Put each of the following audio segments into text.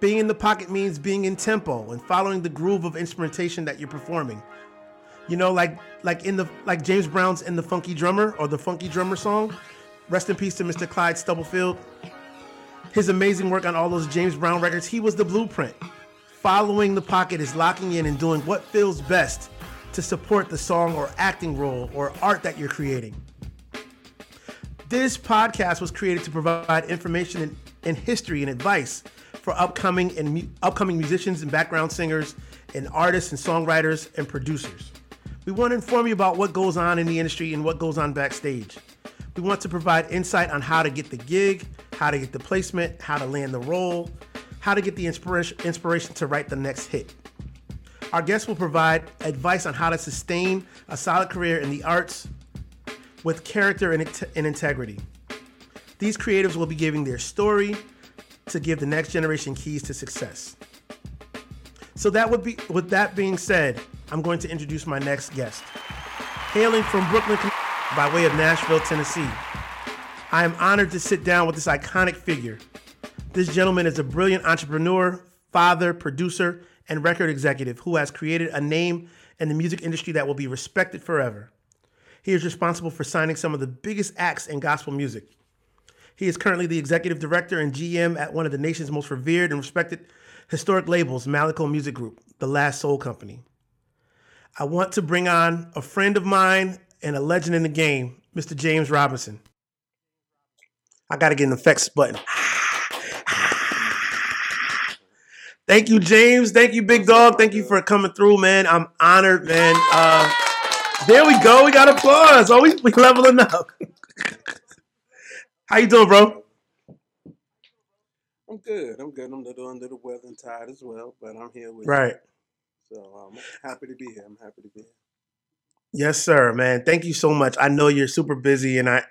Being in the pocket means being in tempo and following the groove of instrumentation that you're performing. You know, like like in the like James Brown's in the Funky Drummer or the Funky Drummer song. Rest in peace to Mr. Clyde Stubblefield. His amazing work on all those James Brown records, he was the blueprint. Following the pocket is locking in and doing what feels best to support the song or acting role or art that you're creating. This podcast was created to provide information and, and history and advice for upcoming and mu- upcoming musicians and background singers and artists and songwriters and producers. We want to inform you about what goes on in the industry and what goes on backstage. We want to provide insight on how to get the gig, how to get the placement, how to land the role, how to get the inspiration inspiration to write the next hit. Our guests will provide advice on how to sustain a solid career in the arts with character and, and integrity. These creatives will be giving their story to give the next generation keys to success. So that would be with that being said, I'm going to introduce my next guest. Hailing from Brooklyn by way of Nashville, Tennessee. I am honored to sit down with this iconic figure. This gentleman is a brilliant entrepreneur, father, producer, and record executive who has created a name in the music industry that will be respected forever. He is responsible for signing some of the biggest acts in gospel music. He is currently the executive director and GM at one of the nation's most revered and respected historic labels, Malaco Music Group, the last soul company. I want to bring on a friend of mine and a legend in the game, Mr. James Robinson. I got to get an effects button. Thank you, James. Thank you, Big Dog. Thank you for coming through, man. I'm honored, man. Uh, there we go. We got applause. Oh, we, we leveling up. How you doing, bro? I'm good. I'm good. I'm a little under the weather and tired as well, but I'm here with you. Right. you. So um, I'm happy to be here. I'm happy to be here. Yes, sir, man. Thank you so much. I know you're super busy, and I,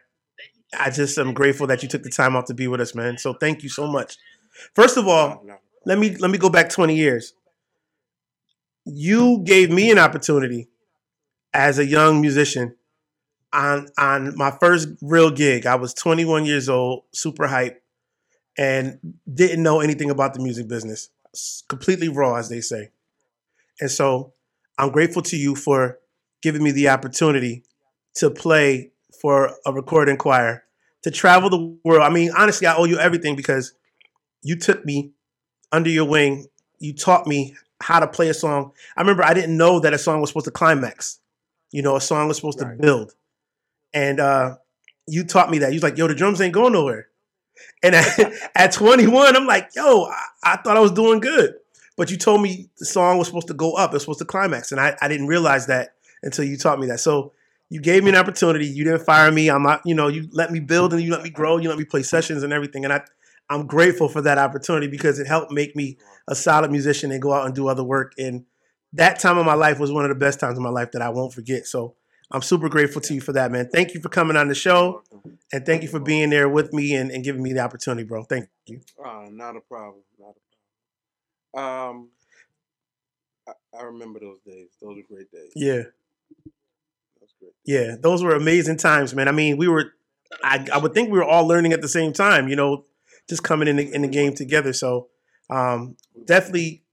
I just am grateful that you took the time out to be with us, man. So thank you so much. First of all, No, no. let me let me go back 20 years. You gave me an opportunity as a young musician on on my first real gig. I was 21 years old, super hype, and didn't know anything about the music business. Completely raw, as they say. And so I'm grateful to you for giving me the opportunity to play for a recording choir, to travel the world. I mean, honestly, I owe you everything because you took me under your wing. You taught me how to play a song. I remember I didn't know that a song was supposed to climax. You know, a song was supposed Right. to build. And uh, you taught me that. You was like, yo, the drums ain't going nowhere. And at, at 21, I'm like, yo, I, I thought I was doing good. But you told me the song was supposed to go up. It was supposed to climax. And I, I didn't realize that until you taught me that. So you gave me an opportunity. You didn't fire me. I'm not, you know, you let me build and you let me grow. You let me play sessions and everything. And I, I'm grateful for that opportunity because it helped make me a solid musician and go out and do other work. And that time of my life was one of the best times of my life that I won't forget. So I'm super grateful to you for that, man. Thank you for coming on the show and thank you for being there with me and, and giving me the opportunity, bro. Thank you. Uh, not a problem. Not a problem. Um, I, I remember those days. Those were great days. Yeah. That's great. Yeah. Those were amazing times, man. I mean, we were, I, I would think we were all learning at the same time, you know, just coming in the, in the game together. So um, definitely,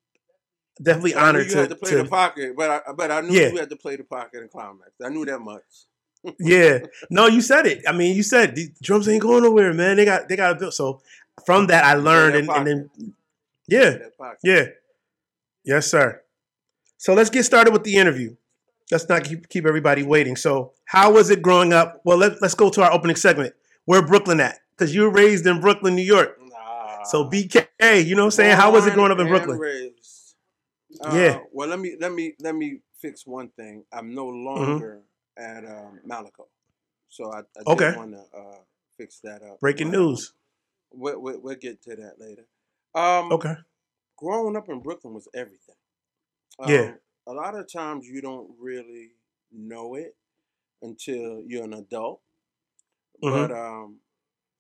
definitely knew honored you to, had to play the pocket, but I but I knew Yeah. you had to play the pocket and climax. I knew that much. yeah. No, you said it. I mean, you said the drums ain't going nowhere, man. They got, they got to build. So from that, I learned and, and then, yeah. Yeah. Yes, sir. So let's get started with the interview. Let's not keep keep everybody waiting. So, how was it growing up? Well, let, let's go to our opening segment. Where Brooklyn at? Because you were raised in Brooklyn, New York. Nah. So BK, you know what I'm saying? How was it growing up in Brooklyn? raised. Yeah. Uh, well, let me let me let me fix one thing. I'm no Mm-hmm. longer at um, Malaco, so I, I Okay. just want to uh, fix that up. Breaking But, um, news. We'll, we'll, we'll get to that later. Um, Okay. Growing up in Brooklyn was everything. Yeah. Um, A lot of times you don't really know it until you're an adult. Mhm. But um,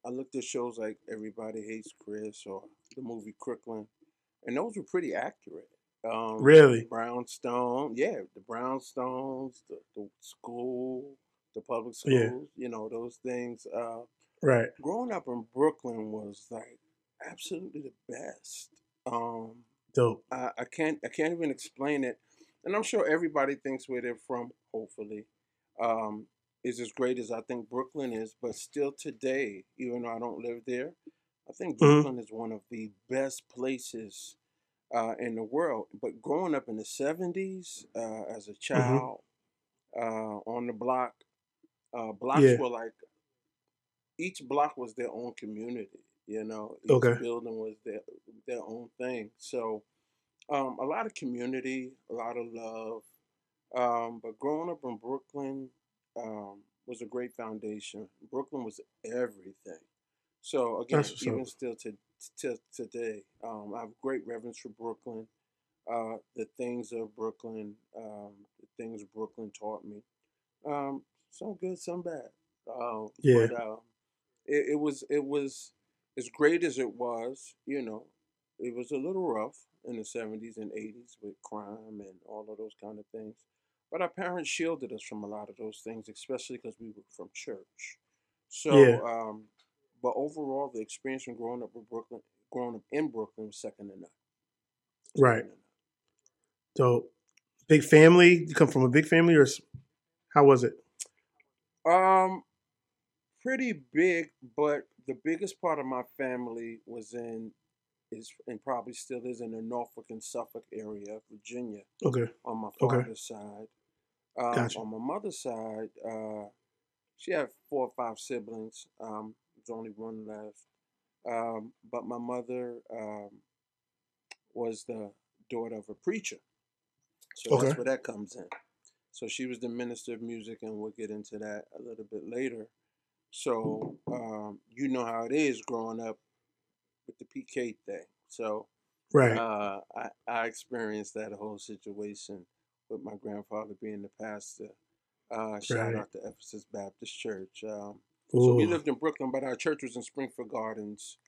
I looked at shows like Everybody Hates Chris or the movie Crooklyn, and those were pretty accurate. Um, Really? Brownstone, yeah, the Brownstones, the, the school, the public Yeah. schools, you know, those things. Uh, Right. growing up in Brooklyn was like absolutely the best. Um, Dope. I, I can't I can't even explain it, and I'm sure everybody thinks where they're from. Hopefully, um, is as great as I think Brooklyn is. But still today, even though I don't live there, I think hmm Brooklyn is one of the best places uh, in the world. But growing up in the '70s uh, as a hmm child uh, on the block, uh, blocks Yeah. were like each block was their own community. You know, each Okay. building was their their own thing. So um, a lot of community, a lot of love. Um, but growing up in Brooklyn um, was a great foundation. Brooklyn was everything. So again, That's what's up. even still to, to today, um, I have great reverence for Brooklyn. Uh, the things of Brooklyn, um, the things Brooklyn taught me. Um, some good, some bad. Uh, Yeah. but uh, it, it was it was as great as it was. You know, it was a little rough in the seventies and eighties with crime and all of those kind of things. But our parents shielded us from a lot of those things, especially because we were from church. So, Yeah. um, but overall, the experience from growing up in Brooklyn, growing up in Brooklyn, was second to none. Right. Second to none. Dope. Big family. You come from a big family, or how was it? Um, pretty big, but the biggest part of my family was in is and probably still is in the Norfolk and Suffolk area, Virginia, Okay. on my Okay. father's side. Um, Gotcha. on my mother's side, uh, she had four or five siblings. Um, there's only one left. Um, but my mother um, was the daughter of a preacher, so that's where that comes in. So she was the minister of music, and we'll get into that a little bit later. So um, you know how it is growing up with the PK thing. So Right. uh, I, I experienced that whole situation with my grandfather being the pastor. Uh, shout Right. out to Ephesus Baptist Church. Um, so we lived in Brooklyn, but our church was in Springfield Gardens,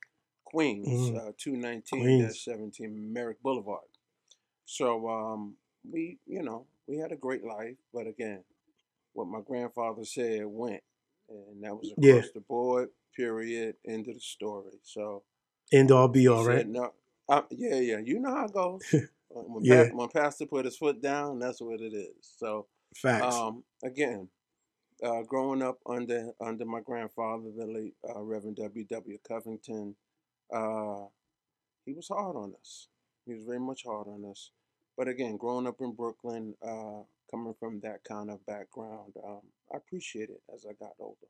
Queens, Mm. uh, 219 Queens. 17 Merrick Boulevard. So um, we, you know, we had a great life, but again, what my grandfather said went, and that was Yeah. the board. Period. End of the story. So End all be all, right? said no. Uh, yeah, yeah. You know how it goes. When, Yeah. pa- when pastor put his foot down, that's what it is. So Facts. um, again, uh, growing up under under my grandfather, the late uh, Reverend W. W. Covington, uh, he was hard on us. He was very much hard on us. But again, growing up in Brooklyn, uh, coming from that kind of background, um, I appreciate it as I got older.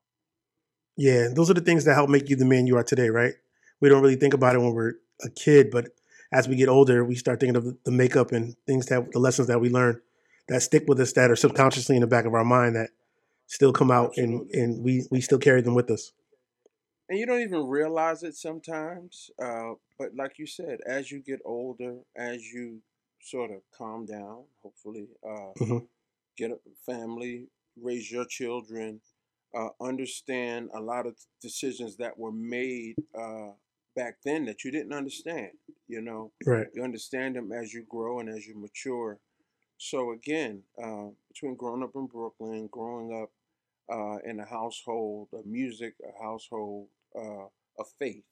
Yeah, those are the things that help make you the man you are today, right? We don't really think about it when we're a kid, but as we get older, we start thinking of the- the makeup and things that the lessons that we learn that stick with us that are subconsciously in the back of our mind that still come out and and we we still carry them with us. and you don't even realize it sometimes. Uh, but like you said, as you get older, as you sort of calm down, hopefully, uh, hmm get a family, raise your children, uh, understand a lot of decisions that were made uh, back then that you didn't understand. You know, Right. you understand them as you grow and as you mature. So again, uh, between growing up in Brooklyn, growing up uh, in a household of music, a household uh, of faith,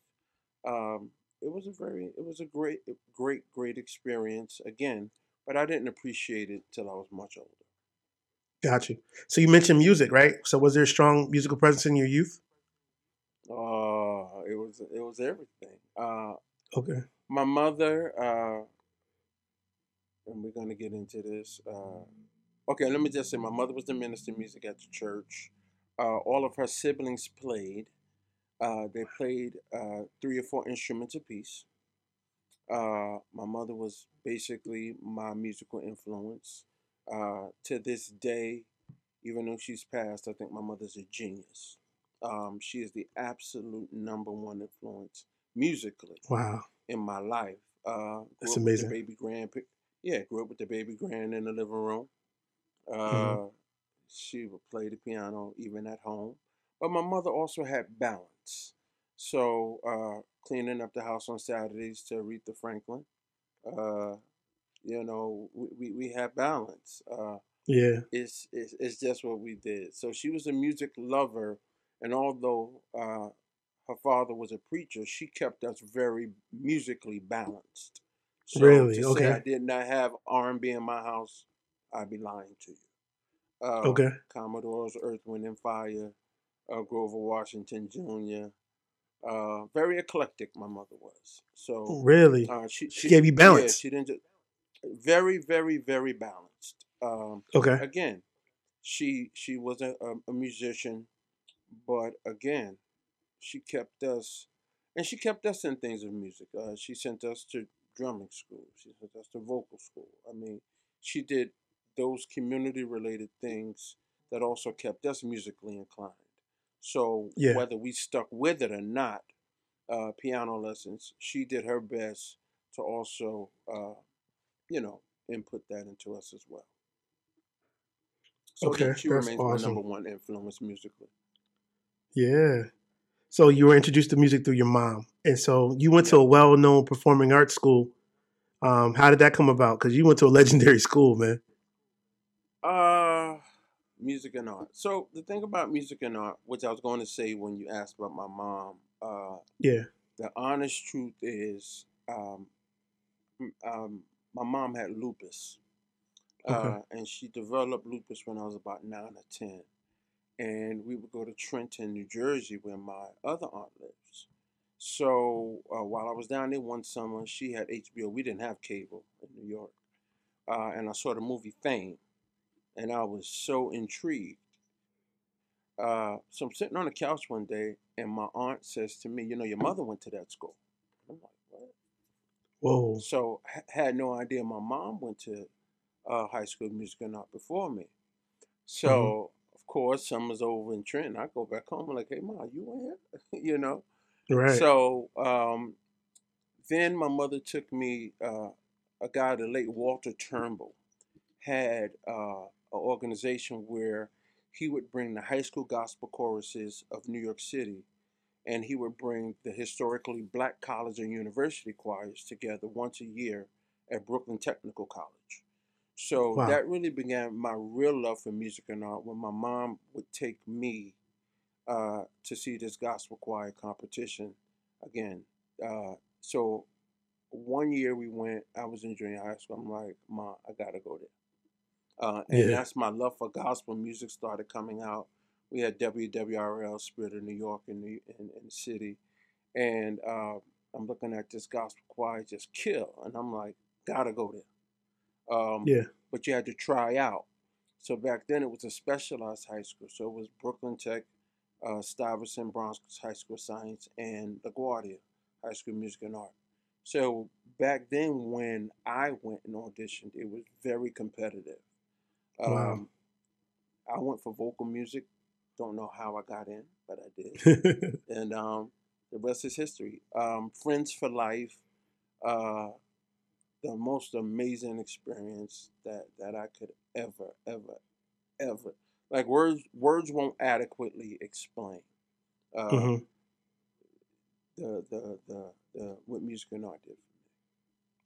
um, it was a very, it was a great, great, great experience. Again, but I didn't appreciate it till I was much older. Got you. So you mentioned music, right? So was there a strong musical presence in your youth? Uh, it was, it was everything. Uh, Okay. my mother, uh, and we're gonna get into this. Uh, okay, let me just say, my mother was the minister of music at the church. Uh, all of her siblings played. Uh, they played uh, three or four instruments apiece. Uh, my mother was basically my musical influence. Uh, to this day, even though she's passed, I think my mother's a genius. Um, she is the absolute number one influence musically Wow. in my life. Uh, That's amazing. baby grand. Yeah, grew up with the baby grand in the living room. Mhm. Uh, she would play the piano even at home. But my mother also had balance. So uh, cleaning up the house on Saturdays to Aretha Franklin. Uh, you know, we, we, we had balance. Uh, Yeah. it's, it's it's just what we did. So she was a music lover, and although uh, her father was a preacher, she kept us very musically balanced. So Really? to say I did not have R and B in my house, I'd be lying to you. Uh, Okay. Commodore's Earth, Wind and Fire, uh, Grover Washington Jr. Uh, very eclectic, my mother was. So Really? uh, she She she gave you yeah balance. she didn't just very very very balanced. Um, Okay. again, she she was a, a, a musician, but again, she kept us, and she kept us in things of music. Uh, she sent us to drumming school. She sent us to vocal school. I mean, she did those community related things that also kept us musically inclined. So Yeah. whether we stuck with it or not, uh, piano lessons, she did her best to also, uh, you know, input that into us as well. So Okay. she That's remains my number one influence musically. Yeah. So you were introduced to music through your mom, and so you went to a well-known performing arts school. Um, how did that come about? Because you went to a legendary school, man. Music and art. So the thing about music and art, which I was going to say when you asked about my mom, uh, Yeah. the honest truth is, um, um, my mom had lupus, Okay. uh, and she developed lupus when I was about nine or ten. And we would go to Trenton, New Jersey, where my other aunt lives. So uh, while I was down there one summer, she had HBO. We didn't have cable in New York, uh, and I saw the movie Fame, and I was so intrigued. Uh, so I'm sitting on the couch one day, and my aunt says to me, "You know, your mother went to that school." I'm like, "What?" Whoa. So h- had no idea my mom went to uh, high school music and art before me. So of course, summer's over in Trenton. I go back home. I'm like, "Hey, ma, you went here?" you know. Right. So um, then my mother took me. Uh, a guy, the late Walter Turnbull, had uh, organization where he would bring the high school gospel choruses of New York City, and he would bring the historically black college and university choirs together once a year at Brooklyn Technical College. So Wow. that really began my real love for music and art when my mom would take me uh, to see this gospel choir competition again. Uh, so one year we went, I was in junior high school. I'm like, Mom, I gotta go there. Uh, and Yeah. that's my love for gospel music started coming out. We had WWRL, Spirit of New York in the, in, in the city. And uh, I'm looking at this gospel choir just kill. And I'm like, gotta go there. Um, Yeah. but you had to try out. So back then it was a specialized high school. So it was Brooklyn Tech, uh, Stuyvesant, Bronx High School of Science, and LaGuardia High School of Music and Art. So back then when I went and auditioned, it was very competitive. Wow. Um, I went for vocal music. Don't know how I got in, but I did. And um, the rest is history. Um, Friends for Life, uh, the most amazing experience that, that I could ever, ever, ever. Like words, words won't adequately explain uh, hmm the, the, the, the what music and art did.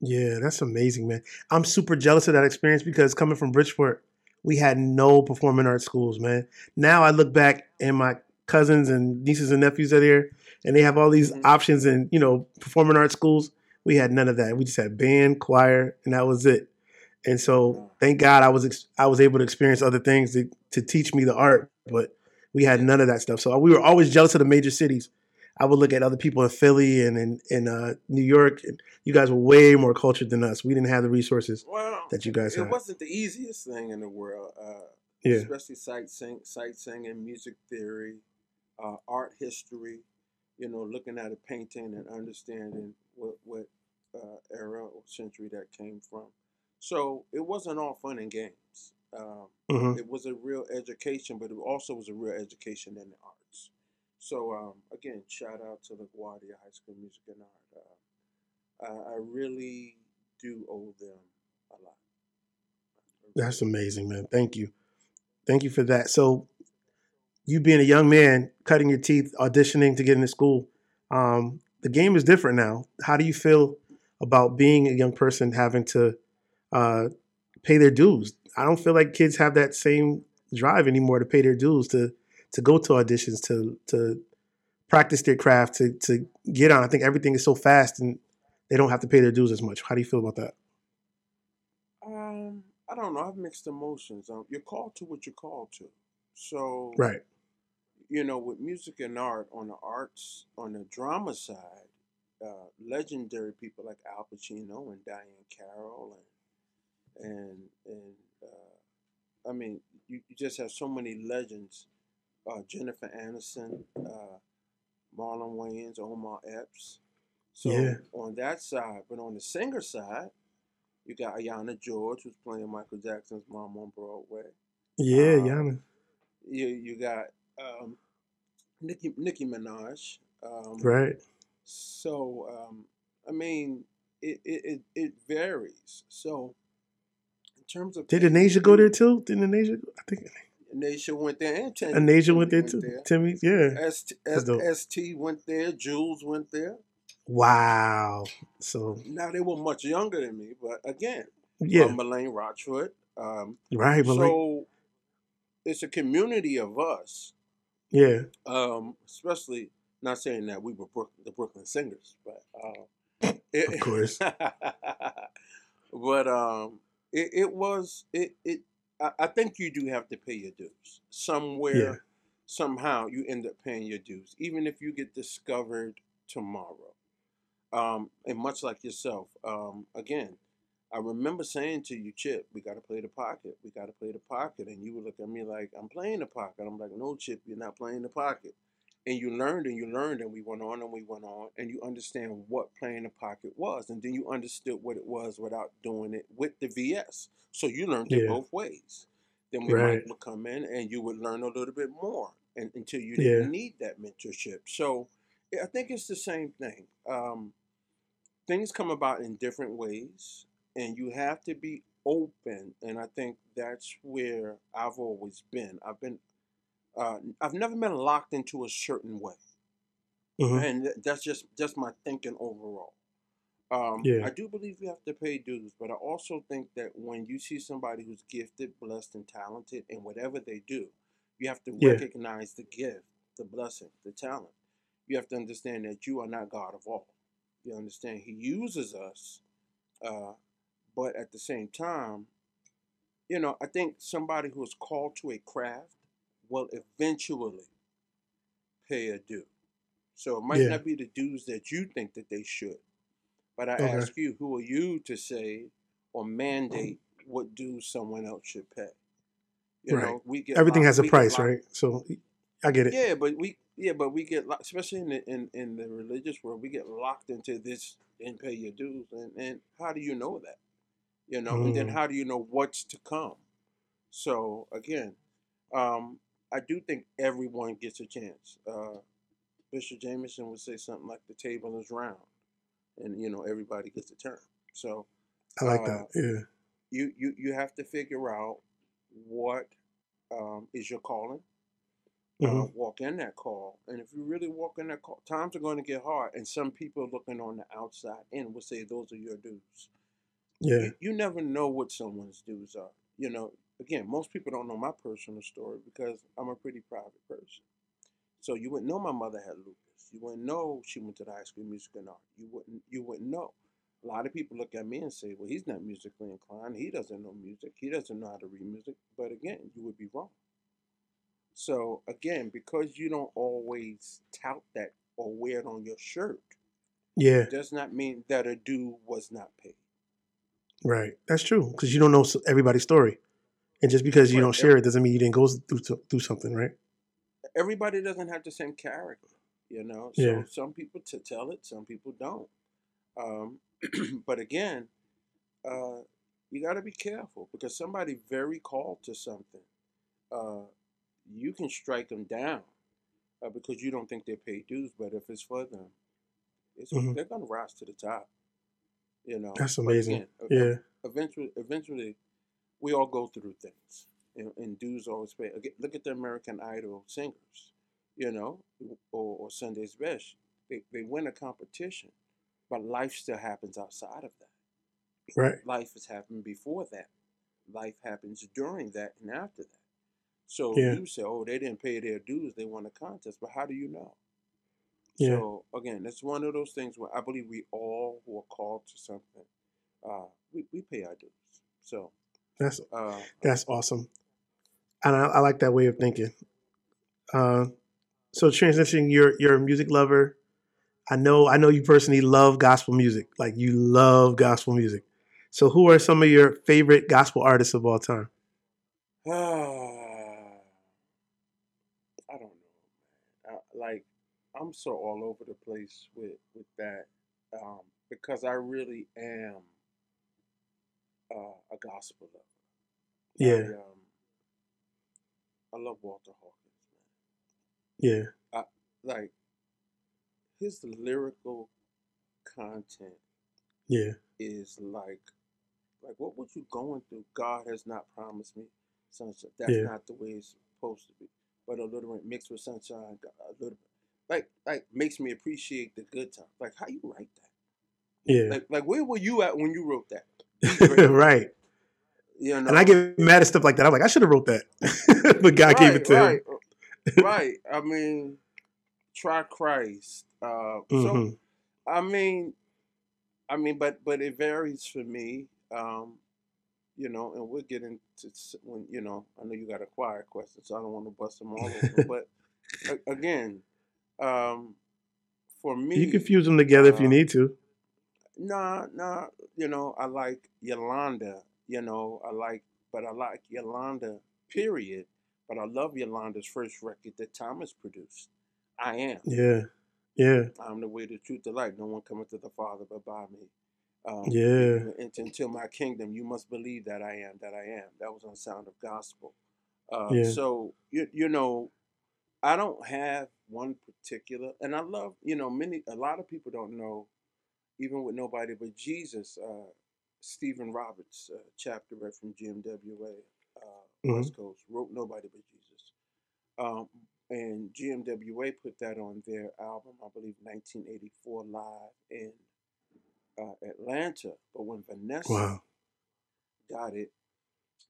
Yeah, that's amazing, man. I'm super jealous of that experience because coming from Bridgeport, we had no performing arts schools, man. Now I look back and my cousins and nieces and nephews are there and they have all these hmm options in, you know, performing arts schools. We had none of that. We just had band, choir, and that was it. And so thank God I was ex- I was able to experience other things to, to teach me the art, but we had none of that stuff. So we were always jealous of the major cities. I would look at other people in Philly and in, in uh, New York. And you guys were way more cultured than us. We didn't have the resources Well, that you guys it had. It wasn't the easiest thing in the world, uh, Yeah. especially sight singing, sightseeing, music theory, uh, art history. You know, looking at a painting and understanding what what uh, era or century that came from. So it wasn't all fun and games. Um, hmm it was a real education, but it also was a real education in the arts. So um, again, shout out to LaGuardia High School Music and Art. Uh, I, I really do owe them a lot. That's amazing, man. Thank you. Thank you for that. So you being a young man, cutting your teeth, auditioning to get into school, um, the game is different now. How do you feel about being a young person having to uh, pay their dues? I don't feel like kids have that same drive anymore to pay their dues to to go to auditions to to practice their craft to to get on. I think everything is so fast and they don't have to pay their dues as much. How do you feel about that? Um, I don't know. I've mixed emotions. Um, you're called to what you're called to. So, Right. you know, with music and art, on the arts, on the drama side, uh, legendary people like Al Pacino and Diahann Carroll and and and uh, I mean, you, you just have so many legends. Uh, Jennifer Aniston, uh, Marlon Wayans, Omar Epps. So Yeah. on that side, but on the singer side, you got Ayana George, who's playing Michael Jackson's mom on Broadway. Yeah, Uh, Yana. You you got um, Nicki Nicki Minaj. Um, Right. So um, I mean, it, it it varies. So in terms of Did Anasia go there too? Did Anasia? I think Nasia went there and Timmy, Anasia went there too. Timmy, yeah. ST, went there. Jules went there. Wow. So Now they were much younger than me, but again, yeah, um, Elaine Rochford. Um, right. So it's a community of us, yeah, um, especially not saying that we were Brook, the Brooklyn Singers, but uh, it, of course. but um, it, it was it it. I, I think you do have to pay your dues somewhere. Yeah. Somehow you end up paying your dues, even if you get discovered tomorrow. Um, and much like yourself, um, again, I remember saying to you, Chip, we got to play the pocket. We got to play the pocket. And you would look at me like, I'm playing the pocket. I'm like, no, Chip, you're not playing the pocket. And you learned and you learned and we went on and we went on and you understand what playing the pocket was. And then you understood what it was without doing it with the VS. So you learned it both ways. Then we Right. might would come in and you would learn a little bit more and, until you didn't need that mentorship. So I think it's the same thing. Um, things come about in different ways and you have to be open and i think that's where i've always been i've been uh, i've never been locked into a certain way Mhm. and that's just just my thinking overall um, Yeah. i do believe you have to pay dues but i also think that when you see somebody who's gifted blessed and talented in whatever they do you have to Yeah. recognize the gift the blessing the talent you have to understand that you are not god of all you understand he uses us uh, but at the same time, you know, I think somebody who is called to a craft will eventually pay a due. So it might Yeah. not be the dues that you think that they should. But I Okay. ask you, who are you to say or mandate what dues someone else should pay? You Right. know, we get everything locked- has a price, right? So I get it. yeah, but we yeah, but we get locked, especially in the in, in the religious world, we get locked into this and pay your dues, and and how do you know that? You know, and then Mm. how do you know what's to come? So again, um, I do think everyone gets a chance. Uh, Bishop Jameson would say something like the table is round, and you know everybody gets a turn. So I like uh, that. Yeah. you you you have to figure out what um, is your calling uh, Mhm. walk in that call. And if you really walk in that call, times are going to get hard. And some people looking on the outside in will say those are your dues. Yeah. You, you never know what someone's dues are. You know, again, most people don't know my personal story because I'm a pretty private person. So you wouldn't know my mother had lupus. You wouldn't know she went to the high school of music and art. You wouldn't you wouldn't know. A lot of people look at me and say, "Well, he's not musically inclined. He doesn't know music. He doesn't know how to read music." But again, you would be wrong. So again, because you don't always tout that or wear it on your shirt, Yeah. does not mean that a due was not paid. Right. That's true because you don't know everybody's story, and just because you don't share it doesn't mean you didn't go through through something, right? Everybody doesn't have the same character, you know. So Yeah. some people to tell it, some people don't. Um, but again, uh, you got to be careful because somebody very called to something, uh, you can strike them down uh, because you don't think they pay dues. But if it's for them, it's, Mhm. they're gonna rise to the top. You know. That's amazing. again, Yeah. eventually, eventually, we all go through things, and, and dues always pay. Look at the American Idol singers, you know, or, or Sunday's Best. They they win a competition, but life still happens outside of that. Right. Life has happened before that. Life happens during that and after that. So Yeah. you say, "Oh, they didn't pay their dues; they won a contest." But how do you know? Yeah. So again, it's one of those things where I believe we all who are called to something, uh, we, we pay our dues. So That's uh, that's awesome, and I, I like that way of thinking. Uh, so transitioning, you're you're a music lover. I know I know you personally love gospel music. Like you love gospel music. So who are some of your favorite gospel artists of all time? I don't know. I, like I'm so all over the place with with that um, because I really am uh, a gospel lover. Yeah, I, um, I love Walter Hawkins, yeah, man. Like his lyrical content yeah, is like like what was you going through? God has not promised me sunshine. That's Yeah. not the way it's supposed to be. But a little bit mixed with sunshine, a little bit like like makes me appreciate the good times. Like how you write that? yeah. Like like where were you at when you wrote that? Right. You know, And I get mad at stuff like that. I'm like, I should have wrote that, but God gave it to right, him. right, right. I mean, try Christ. Uh, So Mhm. I mean, I mean, but but it varies for me. Um, you know, and we'll get into when you know. I know you got a quiet question, so I don't want to bust them all over. but again, um, for me, You can fuse them together if you uh, need to. Nah, nah. You know, I like Yolanda. You know, I like, but I like Yolanda. Period. But I love Yolanda's first record that Thomas produced. I am. Yeah, yeah, I'm the way, the truth, the light. No one cometh to the Father but by me. Um, yeah, and until my kingdom, you must believe that I am, that I am. That was on Sound of Gospel. Uh, Yeah. So you you know, I don't have one particular, and I love you know many. A lot of people don't know, even with nobody but Jesus. Uh, Stephen Roberts, uh, chapter rep from GMWA, uh, Mhm. West Coast, wrote "Nobody But Jesus," um, and GMWA put that on their album, I believe, 1984, live in uh, Atlanta. But when Vanessa wow, got it,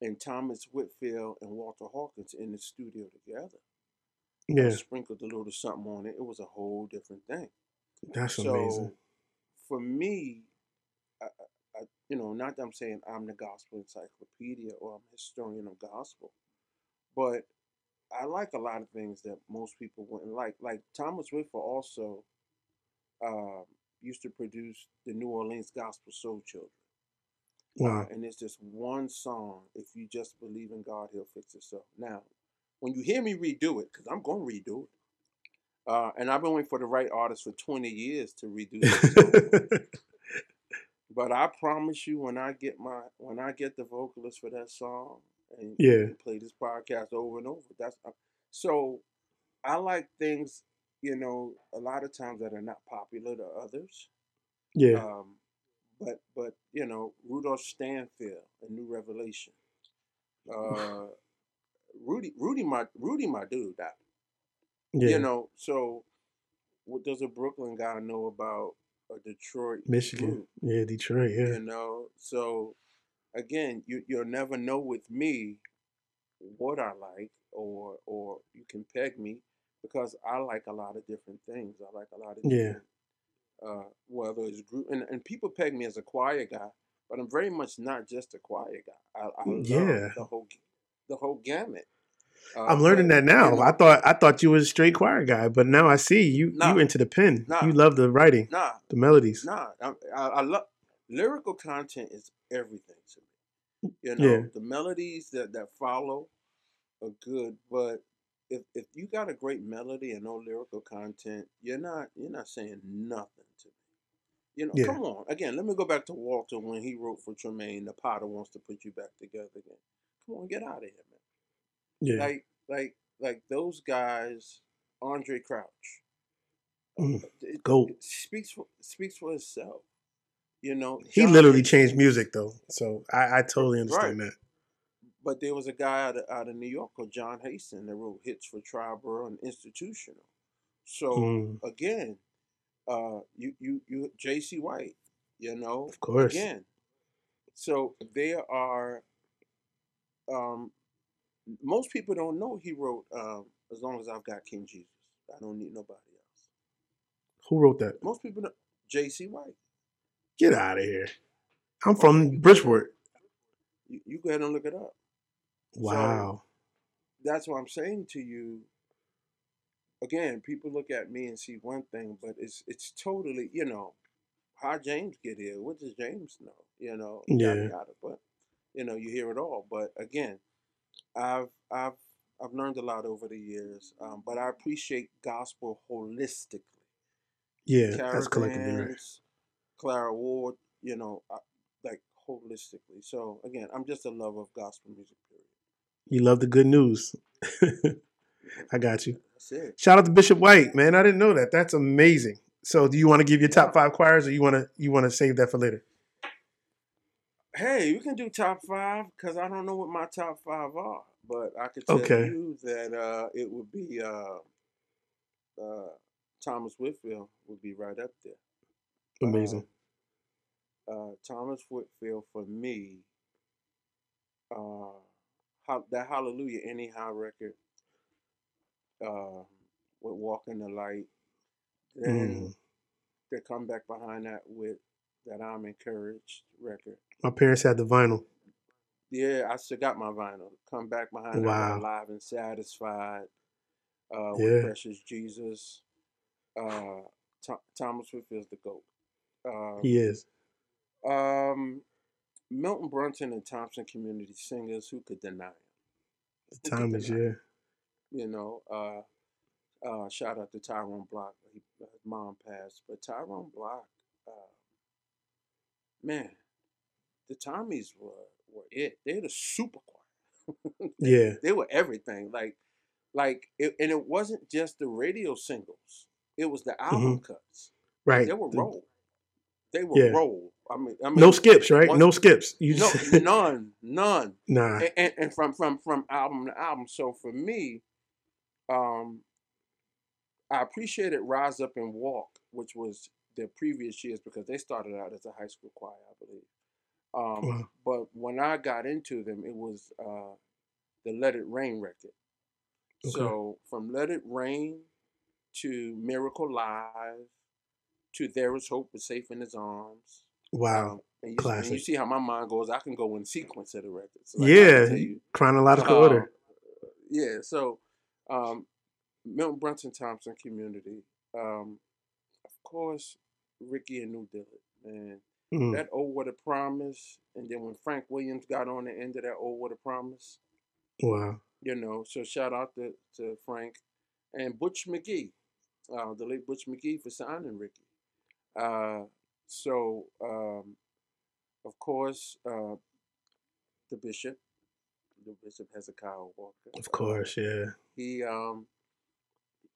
and Thomas Whitfield and Walter Hawkins in the studio together, yeah, sprinkled a little something on it. It was a whole different thing. that's so amazing. For me, I, I, you know, not that I'm saying I'm the gospel encyclopedia or I'm a historian of gospel, but I like a lot of things that most people wouldn't like. Like Thomas Whitfield also um, used to produce the New Orleans Gospel Soul Children. Uh, Wow, and it's just one song. If you just believe in God, He'll fix itself. Now, when you hear me redo it, because I'm going to redo it, uh, and I've been waiting for the right artist for 20 years to redo this but I promise you, when I get my when I get the vocalist for that song, and Yeah. play this podcast over and over. That's uh, so. I like things, you know, a lot of times that are not popular to others. yeah, Um, but but you know, Rudolph Stanfield, a New Revelation. Uh, Rudy Rudy my Rudy my dude. That, yeah. You know, so what does a Brooklyn guy know about a Detroit Michigan, group? yeah, Detroit, yeah, You know, so again, you you'll never know with me what I like, or or you can peg me because I like a lot of different things. I like a lot of Yeah. uh, whether it's group and, and people peg me as a choir guy, but I'm very much not just a choir guy. I, I love Yeah. the whole the whole gamut. Uh, I'm learning that now. you know, I thought I thought you was a straight choir guy, but now I see you Nah. you into the pen. Nah. You love the writing, nah, the melodies. Nah, I, I, I love lyrical content is everything to me. You know, Yeah. the melodies that, that follow are good, but if if you got a great melody and no lyrical content, you're not you're not saying nothing to me. You know, Yeah. come on. Again, let me go back to Walter when he wrote for Tramaine, the potter wants to put you back together again. Come on, get out of here. Yeah, Like like like those guys, Andre Crouch. Mm. It, Goat. it speaks for speaks for itself. You know, he John literally changed music though, so I, I totally understand that. But there was a guy out of, out of New York called John Haston that wrote hits for Triborough and Institutional. So Mm. again, uh, you you you J.C. White, you know, Of course. again. So there are. Um, most people don't know he wrote um, "As Long as I've Got King Jesus." I don't need nobody else. Who wrote that? Most people know J.C. White. Get out of here. I'm from Bridgeport. You, you go ahead and look it up. Wow. That's what I'm saying to you. Again, people look at me and see one thing, but it's it's totally, you know, how James get here? What does James know? You know, yada Yeah. yada. But you know, you hear it all. But again, I've I've I've learned a lot over the years. Um, but I appreciate gospel holistically. Yeah, Kara that's collectively right. Clara Ward, you know, I, like holistically. So again, I'm just a lover of gospel music. Period. You love the good news. I got you. That's it. Shout out to Bishop White, man. I didn't know that. That's amazing. So, do you want to give your top five choirs, or you want to you want to save that for later? Hey, we can do top five because I don't know what my top five are, but I could tell Okay. you that uh, it would be uh, uh, Thomas Whitfield would be right up there. Amazing. Uh, Thomas Whitfield for me, uh, how, that Hallelujah Anyhow record, uh, with Walk in the Light, then Mm. they come back behind that with that I'm Encouraged record. My parents had the vinyl. Yeah, I still got my vinyl. Come back behind Wow. Alive and Satisfied, uh, Yeah. with Precious Jesus. Uh, Tho- Thomas Whitfield's the GOAT. Um, He is. Um, Milton Brunson and Thompson Community Singers, who could deny him? The time is yeah. You know, uh, uh, shout out to Tyrone Block. He, uh, his mom passed, but Tyrone Block, uh, man, the Tommies were, were it. They're the super choir. Yeah. they were everything. Like, like, it, and it wasn't just the radio singles. It was the album cuts. Mm-hmm. Right. They were The- roll. They were Yeah. roll. I mean, I mean, no skips, right? no skips. You no, just none, none. nah. And, and, and from from from album to album. So for me, um, I appreciated Rise Up and Walk, which was the previous years because they started out as a high school choir, I believe. Um, Wow. But when I got into them, it was uh, the Let It Rain record. Okay. So from Let It Rain to Miracle Live to There Is Hope is Safe in His Arms. Wow. Um, and, you, and Classic. you see how my mind goes. I can go in sequence of the records. Like, yeah. can tell you, Chronological uh, order. Yeah. So, um, Milton Brunson Thompson Community. Um, course, Ricky and New Dillard. Man, Mm. that old what a promise. And then when Frank Williams got on the end of that old what a promise, Wow. you know. So shout out to, to Frank and Butch McGee, uh, the late Butch McGee for signing Ricky. Uh, so um, of course, uh, the bishop, the bishop Hezekiah Walker. Of course. Yeah. He um,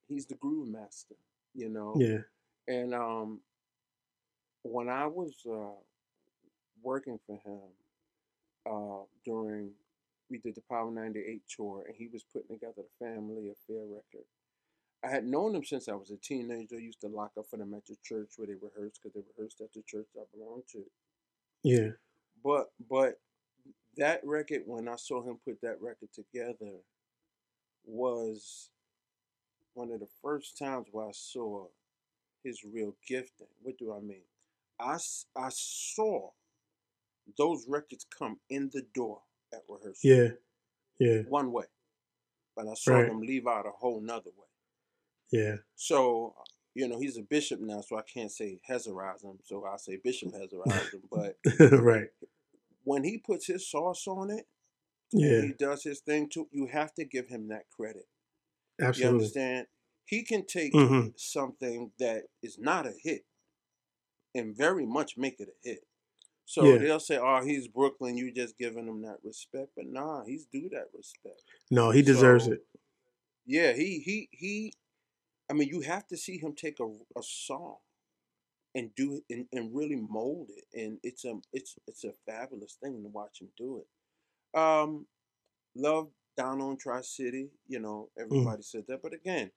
he's the groove master, you know. Yeah. And um, when I was uh, working for him uh, during, we did the Power 98 tour, and he was putting together the Family Affair record. I had known him since I was a teenager. I used to lock up for them at the church where they rehearsed because they rehearsed at the church I belonged to. Yeah. But but that record, when I saw him put that record together, was one of the first times where I saw his real gifting. What do I mean? I, I saw those records come in the door at rehearsal Yeah. Yeah. one way, but I saw Right. them leave out a whole nother way. Yeah. So, you know, he's a bishop now, so I can't say Hezarize him, so I say Bishop Hezarize him. But right. when he puts his sauce on it, Yeah. he does his thing too, you have to give him that credit. You Absolutely. understand? He can take hmm something that is not a hit and very much make it a hit. So Yeah. they'll say, "Oh, he's Brooklyn. You just giving him that respect." But nah, he's due that respect. No, he deserves So- it. Yeah, he he he. I mean, you have to see him take a, a song and do it and, and really mold it, and it's a it's it's a fabulous thing to watch him do it. Um, love down on Tri City. You know, everybody said that, but again,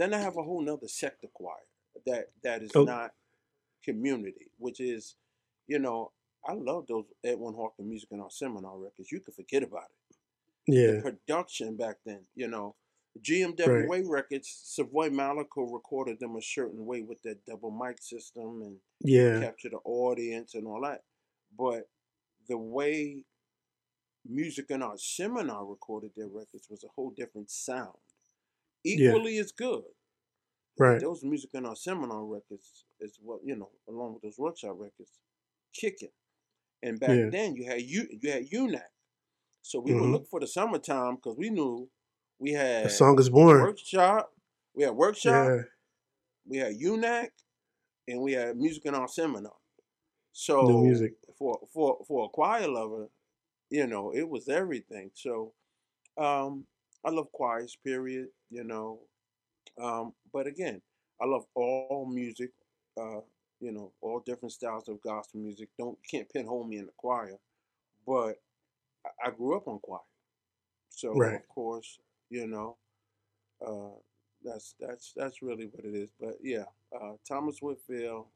then I have a whole nother sector choir that that is Oh. not community, which is, you know, I love those Edwin Hawkins music and our seminar records. You can forget about it Yeah. the production back then, you know. GMWA right. Records, Savoy Malaco recorded them a certain way with that double mic system and yeah, capture the audience and all that. But the way Music and Art Seminar recorded their records was a whole different sound. Equally yeah. as good. Right. Those Music in our Seminar records is what, you know, along with those workshop records, kicking. And back yeah. then you had you you had UNAC. So we mm-hmm. would look for the summertime because we knew we had the song is born workshop. We had workshop. Yeah. We had UNAC, and we had music in our seminar. So New music for for for a choir lover, you know, it was everything. So um, I love choirs. Period. You know, um, but again, I love all music. Uh, you know, all different styles of gospel music. Don't can't pinhole me in the choir, but I, I grew up on choir. So right. of course, you know, uh, that's that's that's really what it is. But yeah, uh, Thomas Whitfield.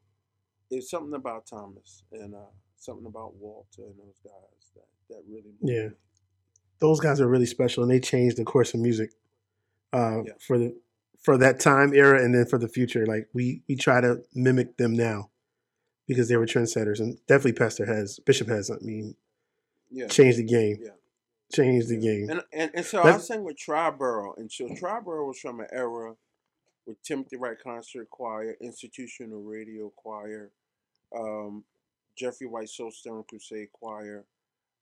It's something about Thomas and uh, something about Walter and those guys that that really yeah. Me. Those guys are really special, and they changed the course of music uh, yeah. for the for that time era and then for the future. Like we we try to mimic them now because they were trendsetters, and definitely Pastor Hez Bishop Hez. I mean, yeah. changed the game. Yeah changed the game. And and, and so That's, I sang with Triborough, and so Triborough was from an era with Timothy Wright Concert Choir, Institutional Radio Choir, um, Jeffrey White Soul Stirring Crusade Choir.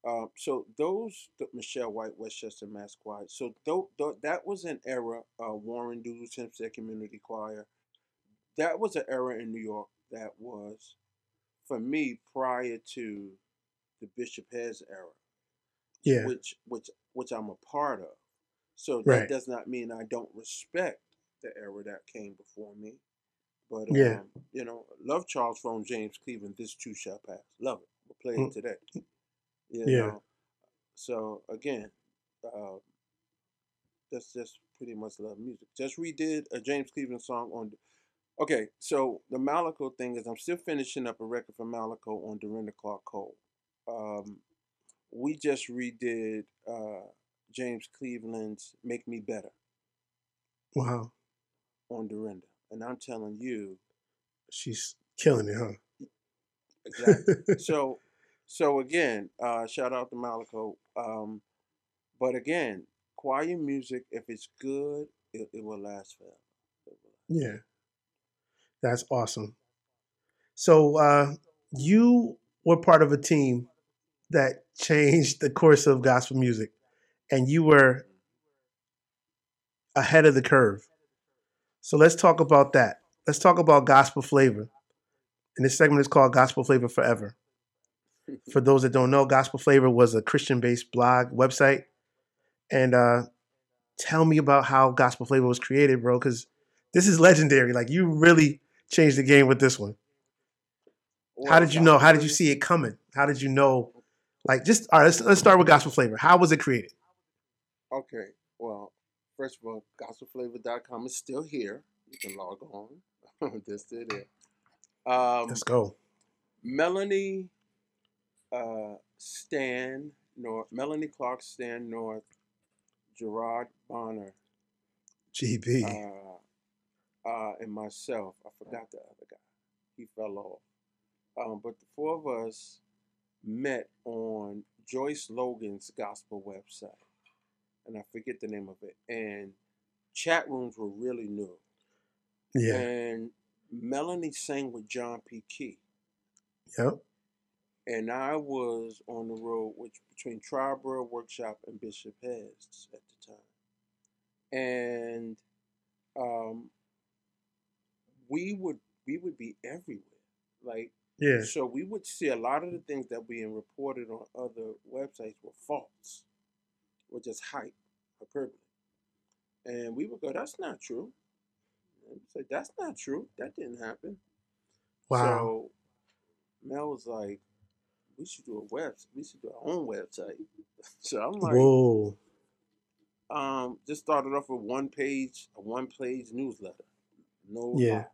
Um, so those the Michelle White Westchester Mass Choir. So th- th- that was an era. Uh, Warren Dulles Hempstead Community Choir. That was an era in New York that was, for me, prior to the Bishop Hez era yeah. which which which I'm a part of. So that right. does not mean I don't respect the era that came before me. But um, yeah, you know, love Charles from James Cleveland. This too shall pass. Love it. We'll play it mm. today. You yeah. Know? So again, uh, that's just pretty much love music. Just redid a James Cleveland song on. Okay, so the Malaco thing is I'm still finishing up a record for Malaco on Dorinda Clark Cole. Um, we just redid uh, James Cleveland's "Make Me Better." Wow. On Dorinda, and I'm telling you, she's killing it, huh? Exactly. so, so again, uh, shout out to Malaco. Um, but again, choir music, if it's good, it, it will last forever. Yeah, that's awesome. So, uh, you were part of a team that changed the course of gospel music, and you were ahead of the curve. So let's talk about that. Let's talk about gospel flavor. And this segment is called Gospel Flavor Forever. For those that don't know, Gospel Flavor was a Christian based blog website. And uh, tell me about how Gospel Flavor was created, bro, because this is legendary. Like, you really changed the game with this one. How did you know? How did you see it coming? How did you know like, just all right. Let's let's start with gospel flavor. How was it created? Okay. Well, first of all, gospelflavor.com is still here. You can log on. Just did it. Um, let's go. Melanie uh, Stan North, Melanie Clark Stan North, Gerard Bonner, GB, uh, uh, and myself. I forgot the other guy. He fell off. Um, but the four of us met on Joyce Logan's gospel website, and I forget the name of it. And chat rooms were really new. Yeah. And Melanie sang with John P. Kee. Yep. And I was on the road which between Triborough Workshop and Bishop Hez at the time. And um, we would we would be everywhere. Like yeah. So we would see a lot of the things that being reported on other websites were false, or just hype, hyperbole. And we would go, that's not true. And say, that's not true. That didn't happen. Wow. So Mel was like, we should do a web, we should do our own website. so I'm like, whoa. Um, just started off with one page, a one page newsletter. No yeah.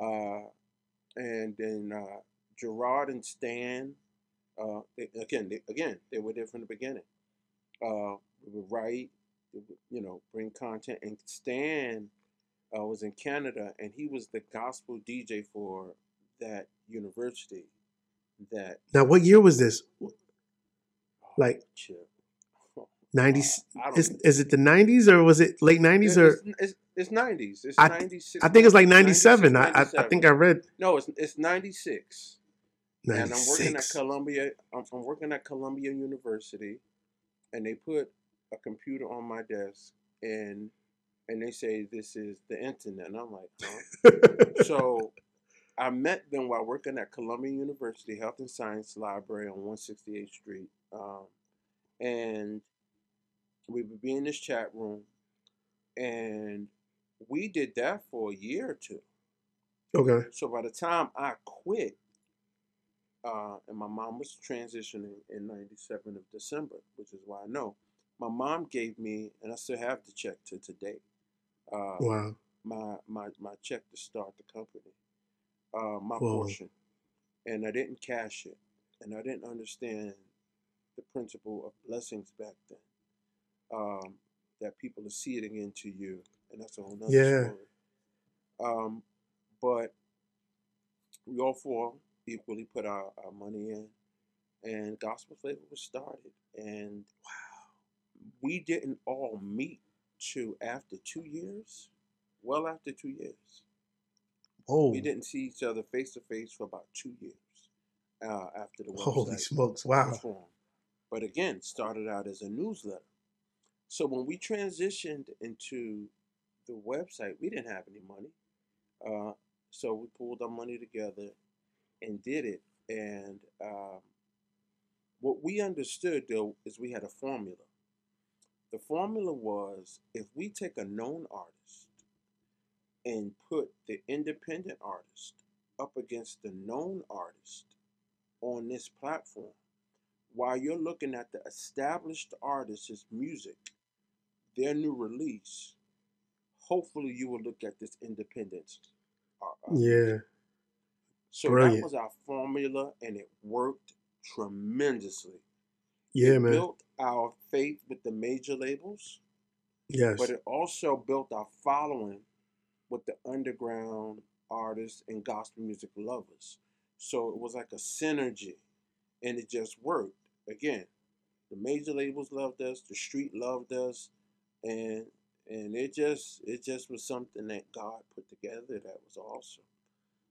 Uh, and then uh, Gerard and Stan. Uh, they, again, they, again, they were there from the beginning. Uh, we would write, you know, bring content. And Stan uh, was in Canada, and he was the gospel DJ for that university. That now, what year was this? oh, Like nineties? Oh, is is it the nineties or was it late nineties or? it's, it's 90s. It's I- 96. I think it's like 96, 97. I, I, I think I read No, it's, it's 96. And I'm working at Columbia. I'm, I'm working at Columbia University, and they put a computer on my desk, and and they say this is the internet, and I'm like, huh? so I met them while working at Columbia University Health and Science Library on 168th Street, um, and we would be in this chat room, and we did that for a year or two. okay. So by the time I quit, uh, and my mom was transitioning in '97 of December, which is why I know. My mom gave me, and I still have the check to today. Uh, Wow. my my my check to start the company, uh, my Whoa. portion, and I didn't cash it, and I didn't understand the principle of blessings back then. Um, that people are seeding into you, and that's a whole nother Yeah. story. Um, but we all four equally put our, our money in, and Gospel Flavor was started, and wow, we didn't all meet to after two years, well after two years. Whoa. We didn't see each other face to face for about two years uh, after the Holy website smokes! Wow. was formed. But again, started out as a newsletter. So when we transitioned into the website, we didn't have any money. Uh, so we pulled our money together and did it. And um, what we understood though is we had a formula. The formula was if we take a known artist and put the independent artist up against the known artist on this platform, while you're looking at the established artist's music, their new release, hopefully you will look at this independent. uh, uh, Yeah. So Brilliant. that was our formula, and it worked tremendously. Yeah, it man. built our faith with the major labels, Yes. but it also built our following with the underground artists and gospel music lovers. So it was like a synergy, and it just worked. Again, the major labels loved us, the street loved us, and and it just it just was something that God put together that was awesome.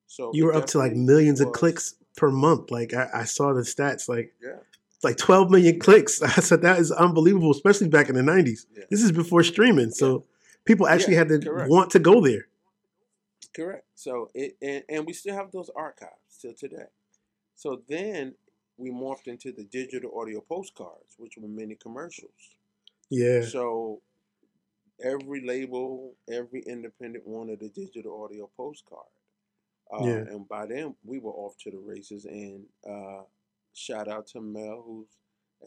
So You were up to like millions of clicks per month. Like I, I saw the stats, like Yeah, like 12 million clicks. I said that is unbelievable, especially back in the 90s. Yeah. This is before streaming, so people actually Yeah, had to correct. want to go there. correct. So it and, and we still have those archives till today. So then we morphed into the digital audio postcards, which were mini commercials. Yeah, So every label, every independent wanted a digital audio postcard. Uh, Yeah. And by then, we were off to the races. And uh, shout out to Mel, who's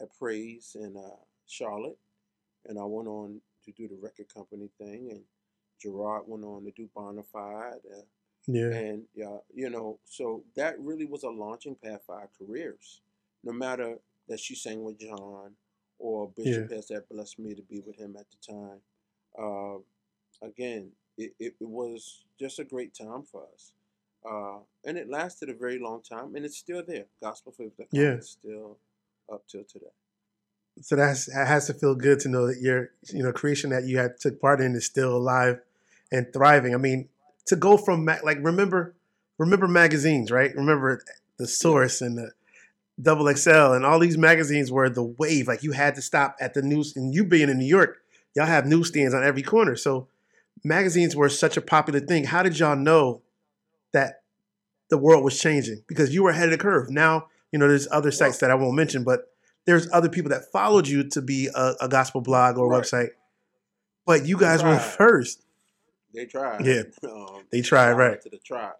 at Praise in uh, Charlotte. And I went on to do the record company thing. And Gerard went on to do Bonafide. Uh, yeah, and yeah, you know, so that really was a launching pad for our careers. No matter that she sang with John or Bishop Hez that blessed me to be with him at the time. Uh, again, it, it, it was just a great time for us. Uh, and it lasted a very long time, and it's still there. Gospel Faith Yeah. is still up till today. So that's that has to feel good to know that your you know creation that you had took part in is still alive and thriving. I mean, to go from ma- like remember remember magazines, right? Remember the Source and the Double XL and all these magazines were the wave. Like you had to stop at the news, and you being in New York, y'all have newsstands on every corner. So magazines were such a popular thing. How did y'all know that the world was changing? Because you were ahead of the curve. Now you know there's other sites that I won't mention, but there's other people that followed you to be a, a gospel blog or Right. website. But you guys were first. They tried. Yeah, um, they tried, right. To the tribe.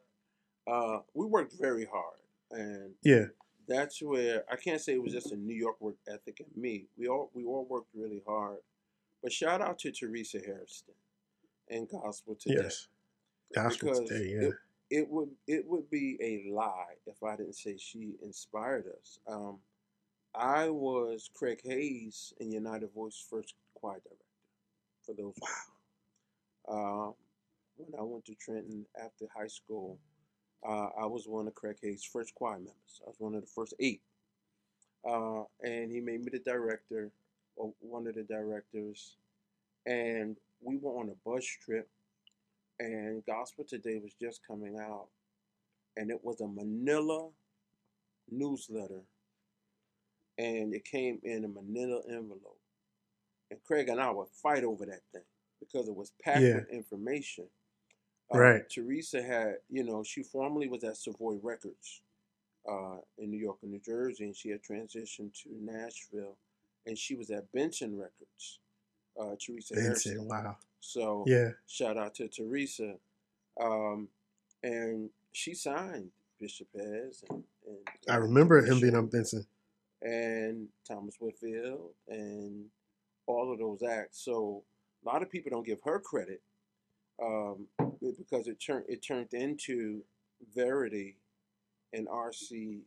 Uh, we worked very hard, and Yeah, that's where I can't say it was just a New York work ethic in me. We all we all worked really hard. But shout out to Teresa Hairston and Gospel Today. yes. Gospel Because today, yeah. it, it would it would be a lie if I didn't say she inspired us. Um, I was Craig Hayes in United Voice first choir director. for those. Wow. Uh, when I went to Trenton after high school, uh, I was one of Craig Hayes' first choir members. I was one of the first eight. Uh, and he made me the director, or one of the directors. And we were on a bus trip, and Gospel Today was just coming out. And it was a Manila newsletter, and it came in a Manila envelope. And Craig and I would fight over that thing because it was packed Yeah. with information. Right. Teresa had, you know, she formerly was at Savoy Records uh, in New York and New Jersey, and she had transitioned to Nashville, and she was at Benson Records. Uh, Teresa Hairston. Wow. So Yeah. shout out to Teresa, um, and she signed Bishop Hez and, and I remember him being on Benson. And Thomas Whitfield and all of those acts. So a lot of people don't give her credit um, because it turned it turned into Verity and RCAI,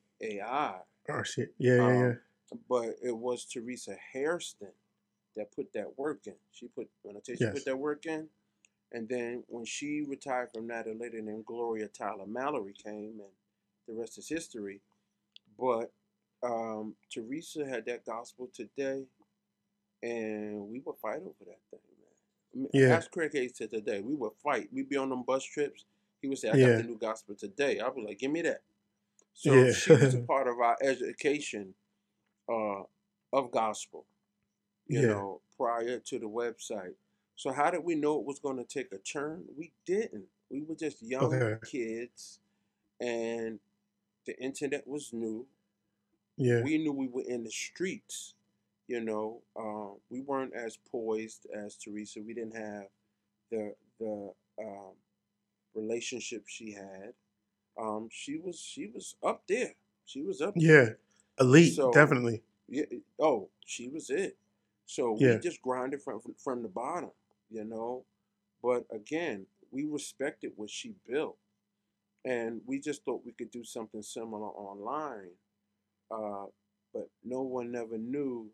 shit. Yeah, yeah, yeah. um, but it was Teresa Hairston that put that work in. She put when I tell you she put that work in, and then when she retired from that, a lady named Gloria Tyler Mallory came, and the rest is history. But um, Teresa had that gospel today, and we would fight over that thing, man. I mean, Yeah. Ask Craig Hayes to today. We would fight. We'd be on them bus trips. He would say, "I Yeah. got the new gospel today." I'd be like, "Give me that." So Yeah. she was a part of our education uh, of gospel, you Yeah. know, prior to the website. So how did we know it was going to take a turn? We didn't. We were just young Okay. kids, and the internet was new. Yeah. We knew we were in the streets. You know, uh, we weren't as poised as Teresa. We didn't have the the um, relationship she had. Um, she was she was up there. She was up there. Yeah. Elite, So- definitely. Yeah. Oh, she was it. So Yeah. we just grinded from from- from the bottom, you know. But again, we respected what she built, and we just thought we could do something similar online. Uh, but no one ever knew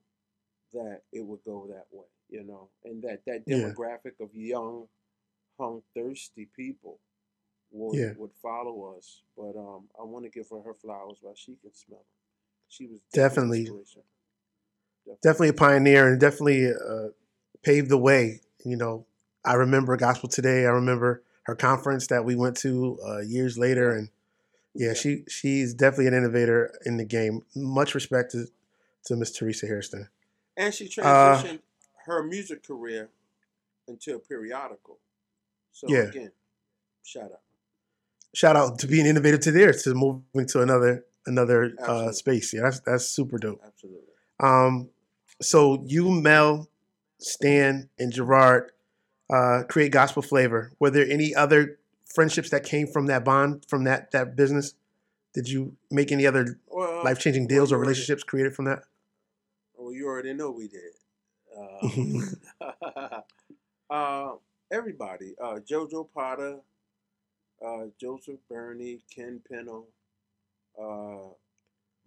that it would go that way, you know, and that that Yeah. demographic of young, hung, thirsty people would Yeah. would follow us. But um, I want to give her her flowers while she can smell them. She was Definitely. inspiration. definitely a pioneer and definitely uh, paved the way. You know, I remember Gospel Today. I remember her conference that we went to uh, years later, and yeah, she she's definitely an innovator in the game. Much respect to to Miss Teresa Hairston. And she Uh, transitioned her music career into a periodical. So Yeah. again, shout out. Shout out to being innovative to there to moving to another another uh, space. Yeah, that's that's super dope. Absolutely. Um, so you, Mel, Stan, and Gerard uh, create Gospel Flavor. Were there any other friendships that came from that bond, from that that business? Did you make any other Well, life changing deals you or relationships created from that? Well, you already know we did. Uh, uh, everybody. Uh, Jojo Potter, uh, Joseph Bernie, Ken Pennell. Uh,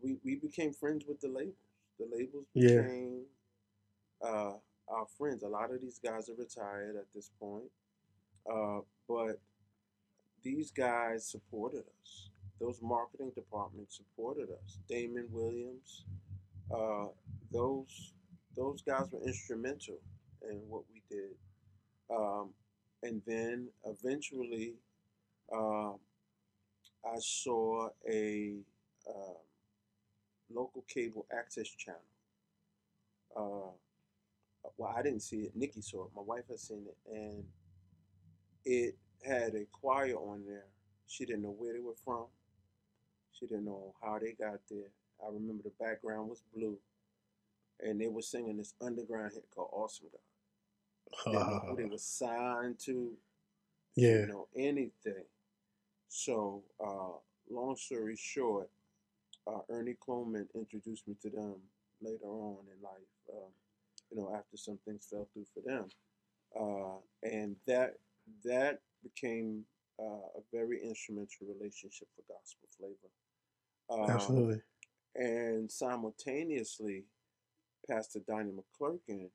we, we became friends with the labels. The labels Yeah. became uh, our friends. A lot of these guys are retired at this point. Uh, but these guys supported us. Those marketing departments supported us. Damon Williams, uh, those those guys were instrumental in what we did. Um, and then eventually, uh, I saw a um, local cable access channel. Uh, well, I didn't see it. Nikki saw it. My wife had seen it, and it had a choir on there. She didn't know where they were from. She didn't know how they got there. I remember the background was blue, and they were singing this underground hit called "Awesome God." Didn't know who they were signed to. yeah, Didn't know anything. So, uh, long story short, uh, Ernie Coleman introduced me to them later on in life. Um, you know, after some things fell through for them, uh, and that that became uh, a very instrumental relationship for gospel flavor. Um, absolutely. and simultaneously, Pastor Donnie McClurkin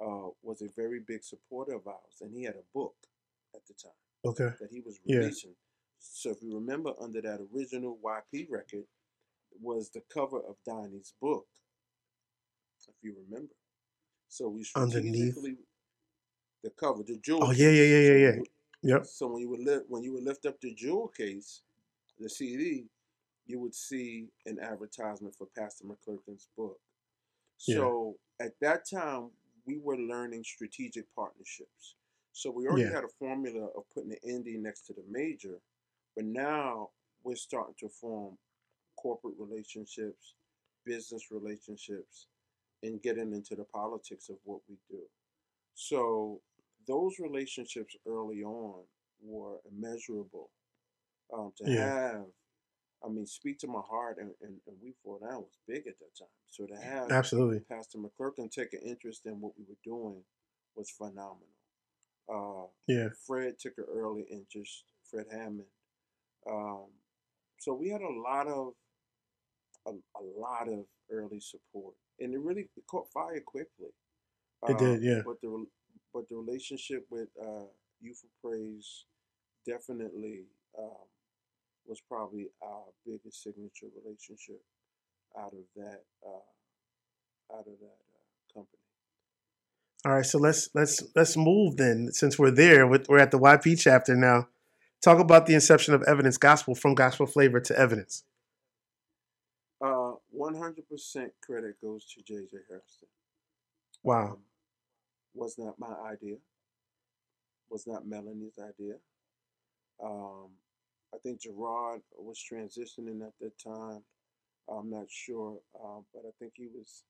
uh, was a very big supporter of ours, and he had a book at the time Okay. that he was Yeah. releasing. So if you remember, under that original YP record was the cover of Donnie's book. If you remember, so we Underneath? the cover, the jewel. Oh, yeah, yeah, yeah, yeah, yeah. Yep. So when you would lift when you would lift up the jewel case, the CD, you would see an advertisement for Pastor McClurkin's book. Yeah. So at that time, we were learning strategic partnerships. So we already Yeah. had a formula of putting the indie next to the major, but now we're starting to form corporate relationships, business relationships, and getting into the politics of what we do. So those relationships early on were immeasurable. Um, to Yeah. have, I mean, speak to my heart, and, and, and we for that was big at that time. So to have Absolutely. Pastor McClurkin take an interest in what we were doing was phenomenal. Uh, Yeah. Fred took an early interest, Fred Hammond. Um, so we had a lot of a, a lot of early support, and it really caught fire quickly. It did, yeah. But the but the relationship with uh, Youthful Praise definitely um, was probably our biggest signature relationship out of that uh, out of that uh, company. All right, so let's let's let's move then. Since we're there, we're at the YP chapter now. Talk about the inception of Evidence Gospel from Gospel Flavor to Evidence. Uh, 100% credit goes to J.J. Hairston. Wow. Um, was not my idea. Was not Melanie's idea. Um, I think Gerard was transitioning at that time. I'm not sure, uh, but I think he was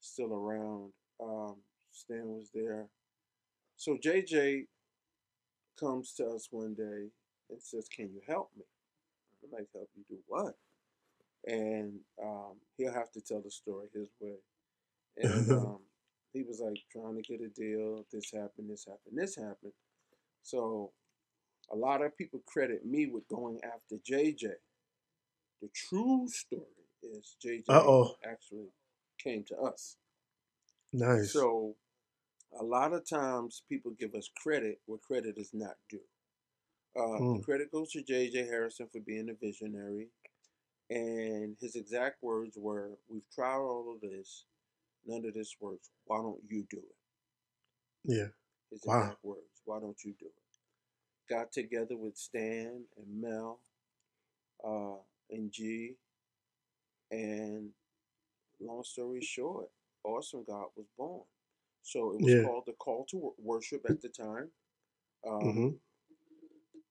still around. Um, Stan was there. So JJ comes to us one day and says, "Can you help me?" I'm like, "Help you do what?" And um, he'll have to tell the story his way. And um, he was like trying to get a deal. This happened. This happened. This happened. So a lot of people credit me with going after JJ. The true story is JJ Uh-oh. actually came to us. Nice. So a lot of times people give us credit where credit is not due. Uh, Mm. The credit goes to J.J. Hairston for being a visionary. And his exact words were, We've tried all of this. None of this works. Why don't you do it? yeah. His Wow. exact words. Why don't you do it? Got together with Stan and Mel uh, and G. And long story short, Awesome God was born. So it was Yeah. called the Call to Worship at the time. Um, hmm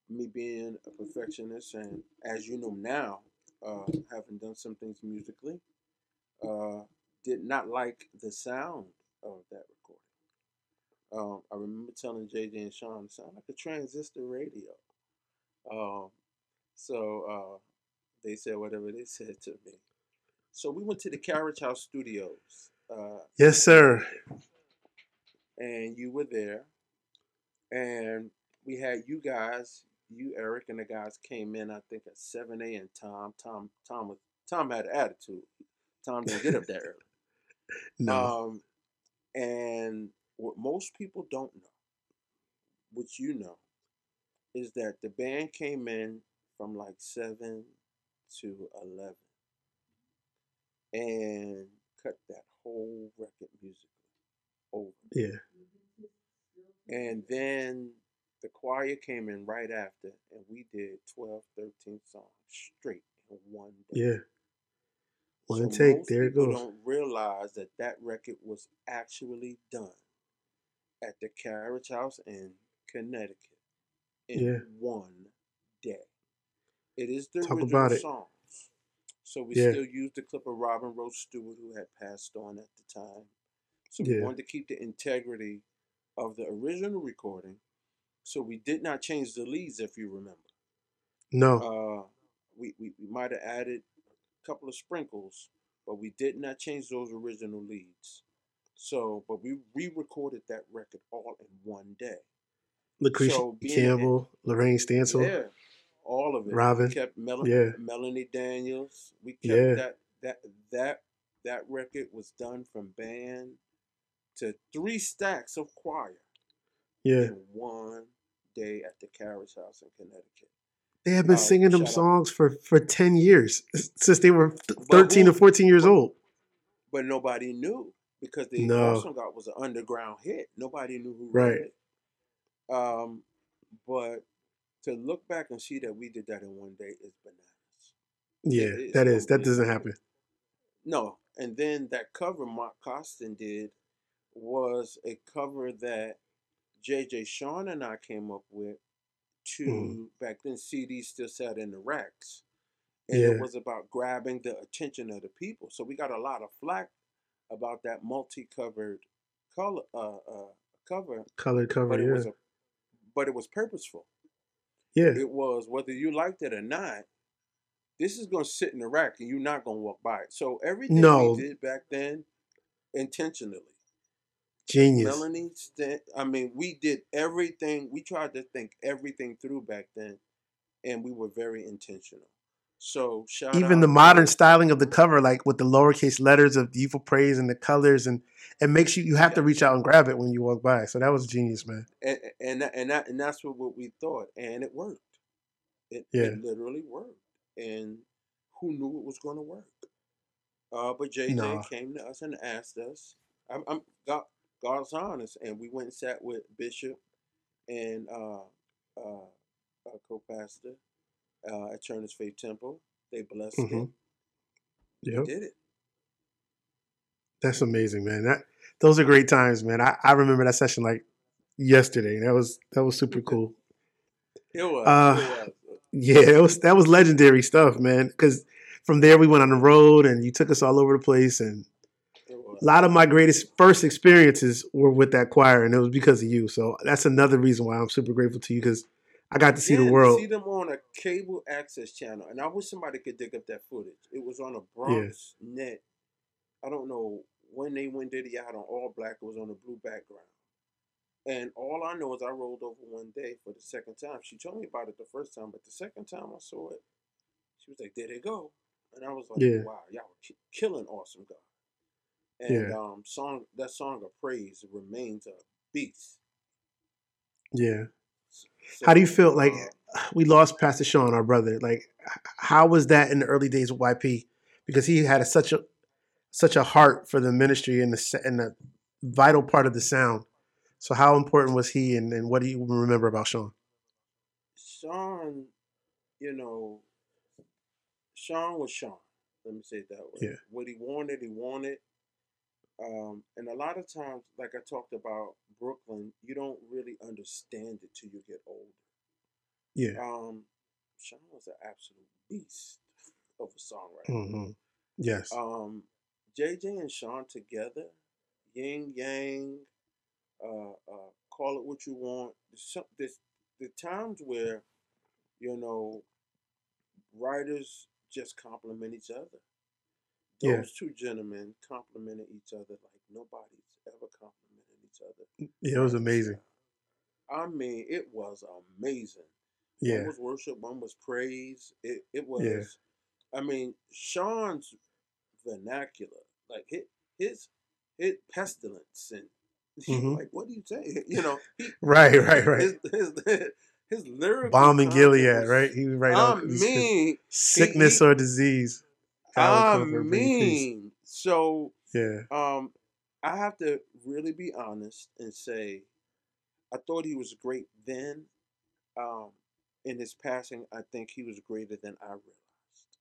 Me being a perfectionist, and as you know now, uh, having done some things musically, uh, did not like the sound of that recording. Um, I remember telling JJ and Sean, it sounded like a transistor radio. Um, so uh, they said whatever they said to me. So we went to the Carriage House Studios, uh, Yes, sir. and you were there, and we had you guys, you Eric and the guys came in. I think at seven a.m. Tom, Tom, Tom was Tom had an attitude. Tom didn't get up that early. No. Um, and what most people don't know, which you know, is that the band came in from like seven to eleven and cut that whole record musically over. yeah. And then the choir came in right after, and we did 12, 13 songs straight in one day. Yeah. One So take. most There it people goes. don't realize that that record was actually done at the Carriage House in Connecticut in Yeah. one day. It is the Talk original songs. So we Yeah. still use the clip of Robin Rose Stewart, who had passed on at the time. So we wanted to keep the integrity of the original recording. So we did not change the leads, if you remember. No. Uh, we, we, we might have added couple of sprinkles, but we did not change those original leads. So, but we re-recorded that record all in one day. Lucretia so Campbell, Lorraine Stansel. yeah, all of it. Robin, We kept Mel- yeah. Melanie Daniels. We kept Yeah. that that that that record was done from band to three stacks of choir Yeah. in one day at the Carriage House in Connecticut. They have been Uh, singing them songs for, for 10 years since they were 13 who- or 14 years but- old. But nobody knew because the No. Awesome God was an underground hit. Nobody knew who Right. wrote it. Um, but to look back and see that we did that in one day is bananas. Yeah, is that is. That doesn't happen. No, and then that cover Mark Costin did was a cover that JJ Sean and I came up with to Mhm. back then CDs still sat in the racks. And Yeah. it was about grabbing the attention of the people. So we got a lot of flack about that multi-covered color uh, uh, cover, Colored cover, but it yeah. was a but it was purposeful. yeah. It was whether you liked it or not. This is gonna sit in the rack, and you're not gonna walk by it. So everything No. we did back then, intentionally. Genius. Melanie, I mean, we did everything. We tried to think everything through back then, and we were very intentional. So shout Even the modern styling of the cover, like with the lowercase letters of Evil Praise and the colors, and it makes you you have to reach out and grab it when you walk by. So that was genius, man. and and that, and, that, and that's what, what we thought, and it worked. It, Yeah. it literally worked, and who knew it was going to work? Uh, but JJ No. came to us and asked us. I'm, I'm God, God's honest, and we went and sat with Bishop and uh, uh, uh, co-pastor uh, at Turner's Faith Temple. They blessed it. Mhm. We Yep. did it. That's amazing, man. That those are great times, man. I, I remember that session like yesterday. That was that was super cool. It was. Uh, it was. Yeah, it was that was legendary stuff, man. Because from there we went on the road and you took us all over the place, and It. A lot of my greatest first experiences were with that choir, and it was because of you. So that's another reason why I'm super grateful to you because I got to see Yeah, the world. See them on a cable access channel, and I wish somebody could dig up that footage. It was on a BronxNet. I don't know when they went did it out on all black. It was on a blue background, and all I know is I rolled over one day for the second time. She told me about it the first time, but the second time I saw it, she was like, "There they go," and I was like, Yeah. "Wow, y'all were ki- killing awesome God." And Yeah. um, song that song of praise remains a beast. Yeah. How do you feel like uh, we lost Pastor Sean, our brother? Like, how was that in the early days of YP? Because he had a, such a such a heart for the ministry and the and the vital part of the sound. So, how important was he, and, and what do you remember about Sean? Sean, you know, Sean was Sean. Let me say it that way. Yeah. What he wanted, he wanted. Um, and a lot of times, like I talked about Brooklyn, you don't really understand it till you get older. Yeah. Um, Sean was an absolute beast of a songwriter. hmm Yes. Um, JJ and Sean together, yin yang, uh, uh, call it what you want. There's, some, there's the times where, you know, writers just compliment each other. Those Yeah. two gentlemen complimented each other like nobody's ever complimented each other. yeah, it was amazing. I mean, it was amazing. Yeah. One was worship, one was praise. It it was. I mean, Sean's vernacular, like his his, his pestilence, and Mhm. like what do you say? You know, he, Right. Right. Right. his his, his lyrical Balm in Gilead, right? He was right I on mean, sickness he- or disease. I How it could bring mean, so Yeah. um, I have to really be honest and say, I thought he was great then. Um, in his passing, I think he was greater than I realized.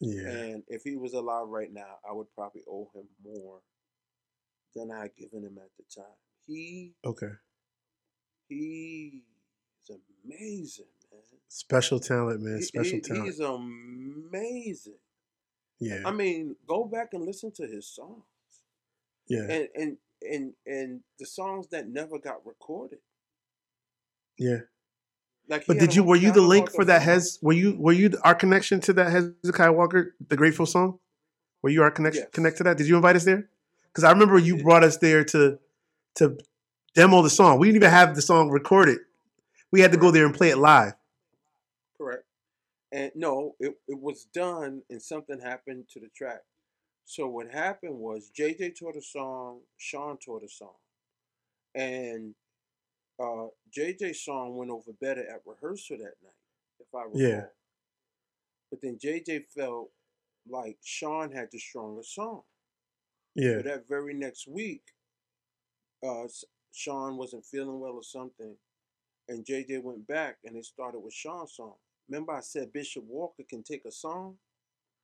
Yeah. And if he was alive right now, I would probably owe him more than I had given him at the time. He Okay. he's amazing, man. Special talent, man. He- Special he- talent. He's amazing. Yeah. I mean, go back and listen to his songs. Yeah. And and and and the songs that never got recorded. Yeah. Like But did you were you the link for that. Hez were you were you our connection to that Hezekiah Walker, the Grateful song? Were you our connection Yes. connect to that? Did you invite us there? Because I remember you brought us there to to demo the song. We didn't even have the song recorded. We had to go there and play it live. Correct. And no, it, it was done and something happened to the track. So what happened was JJ taught a song, Sean taught a song, and uh, JJ's song went over better at rehearsal that night, if I recall. Yeah. But then JJ felt like Sean had the stronger song. Yeah. So that very next week, uh, Sean wasn't feeling well or something, and JJ went back and they started with Sean's song. Remember, I said Bishop Walker can take a song,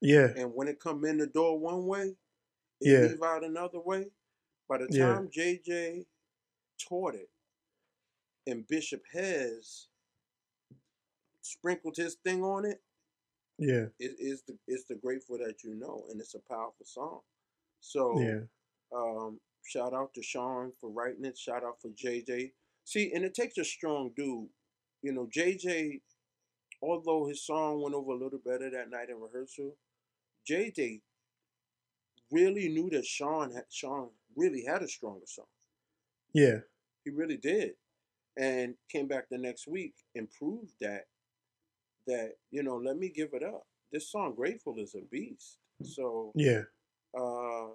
Yeah. and when it come in the door one way, it Yeah. leave out another way. By the Yeah. time JJ taught it, and Bishop Hez sprinkled his thing on it, Yeah. it is the it's the grateful that you know, and it's a powerful song. So Yeah. um, shout out to Sean for writing it. Shout out for JJ. See, and it takes a strong dude. You know, JJ, although his song went over a little better that night in rehearsal, JJ really knew that Sean had Sean really had a stronger song. Yeah. He really did. And came back the next week and proved that that, you know, let me give it up. This song Grateful is a beast. So Yeah. uh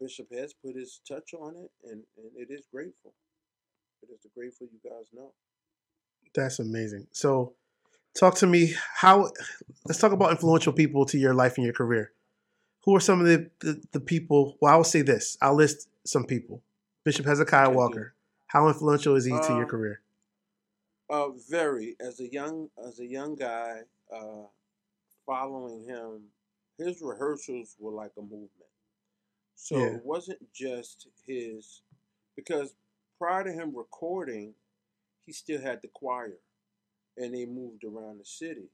Bishop Hez put his touch on it and, and it is grateful. It is the grateful you guys know. That's amazing. So, talk to me. How? Let's talk about influential people to your life and your career. Who are some of the the, the people? Well, I will say this. I'll list some people. Bishop Hezekiah. Walker. How influential is he to your Um, career? Uh very as a young as a young guy, uh following him, his rehearsals were like a movement. So Yeah. it wasn't just his because prior to him recording, he still had the choir and they moved around the city.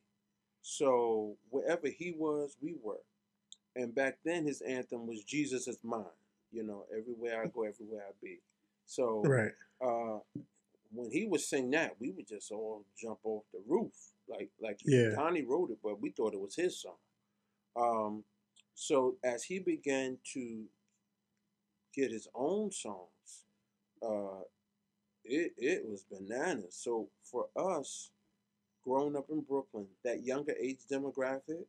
So wherever he was, we were. And back then his anthem was Jesus is mine. You know, everywhere I go, everywhere I be. So Right. uh, when he would sing that, we would just all jump off the roof. Like like Yeah. Donnie wrote it, but we thought it was his song. Um, so as he began to get his own songs, uh, it it was bananas. So for us, growing up in Brooklyn, that younger age demographic,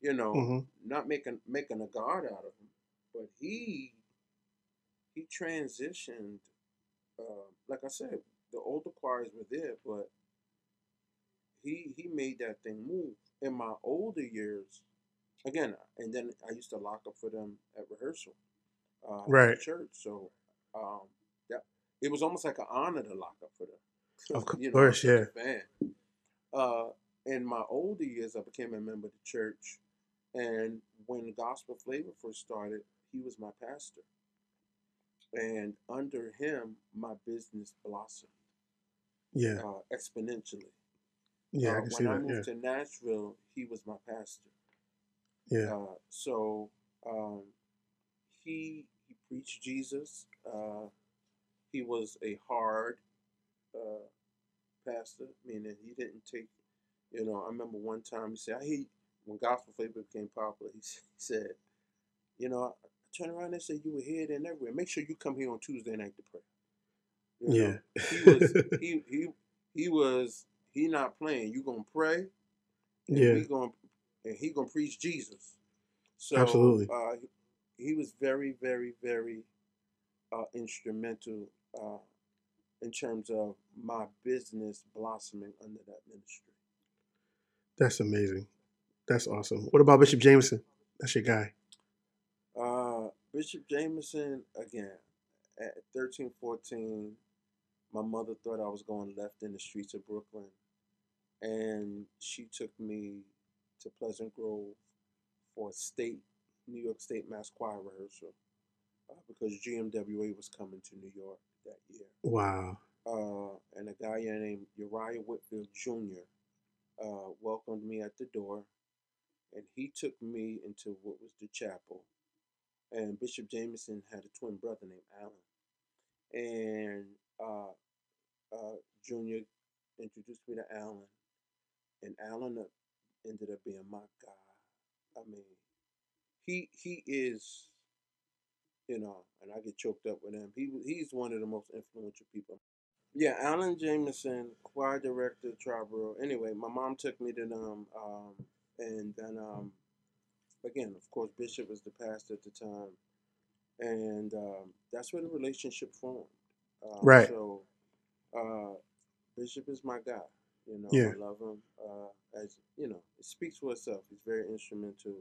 you know, hmm not making making a god out of him, but he he transitioned. Uh, like I said, the older choirs were there, but he he made that thing move. In my older years, again, and then I used to lock up for them at rehearsal, uh, at the Right. church. So um, that it was almost like an honor to lock up for them. Of You know, course, yeah. fan. Uh, in my older years, I became a member of the church, and when Gospel Flavor first started, he was my pastor, and under him, my business blossomed Yeah. uh, exponentially. Yeah. I uh, can see when I that. moved Yeah. to Nashville, he was my pastor. Yeah. Uh, so um, he he preached Jesus. Uh, he was a hard uh, pastor, meaning he didn't take. You know, I remember one time he said, "I hate when gospel flavor became popular." He, said, "You know, I turned around and said you were here and everywhere. Make sure you come here on Tuesday night to pray." You know, Yeah. he was he he he was he not playing. You gonna pray, and Yeah. we gonna and he gonna preach Jesus. So Absolutely. uh, he, he was very, very, very uh, instrumental uh, in terms of my business blossoming under that ministry. That's amazing. That's awesome. What about Bishop Jameson? That's your guy. Uh, Bishop Jameson, again, at 13, 14, my mother thought I was going left in the streets of Brooklyn. And she took me to Pleasant Grove for a state, New York State Mass Choir rehearsal uh, because GMWA was coming to New York that year. Wow. Uh, and a guy named Uriah Whitfield Jr. Uh, welcomed me at the door, and he took me into what was the chapel. And Bishop Jameson had a twin brother named Alan, and uh, uh, Junior introduced me to Alan, and Alan uh, ended up being my guy. I mean, he he is, you know, and I get choked up with him. He he's one of the most influential people. Yeah, Alan Jameson, choir director, Triborough. Anyway, my mom took me to them, um, and then um, again, of course, Bishop was the pastor at the time, and um, that's where the relationship formed. Um, Right. So, uh, Bishop is my guy. You know, Yeah. I love him. Uh, as you know, it speaks for itself. He's very instrumental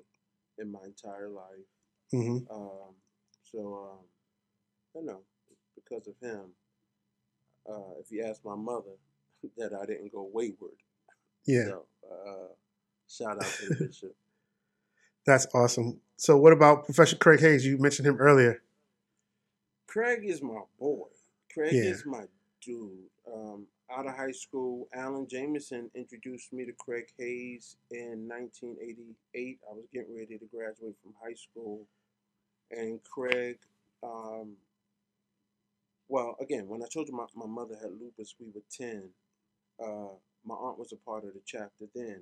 in my entire life. hmm Um, so, um, you know, because of him, uh, if you ask my mother, that I didn't go wayward. Yeah, So, uh, shout out to the bishop. that's awesome. So, what about Professor Craig Hayes? You mentioned him earlier. Craig is my boy. Craig Yeah. is my dude. Um, out of high school, Alan Jameson introduced me to Craig Hayes in 1988. I was getting ready to graduate from high school, and Craig, um, well, again, when I told you my, my mother had lupus, we were 10. Uh, my aunt was a part of the chapter then,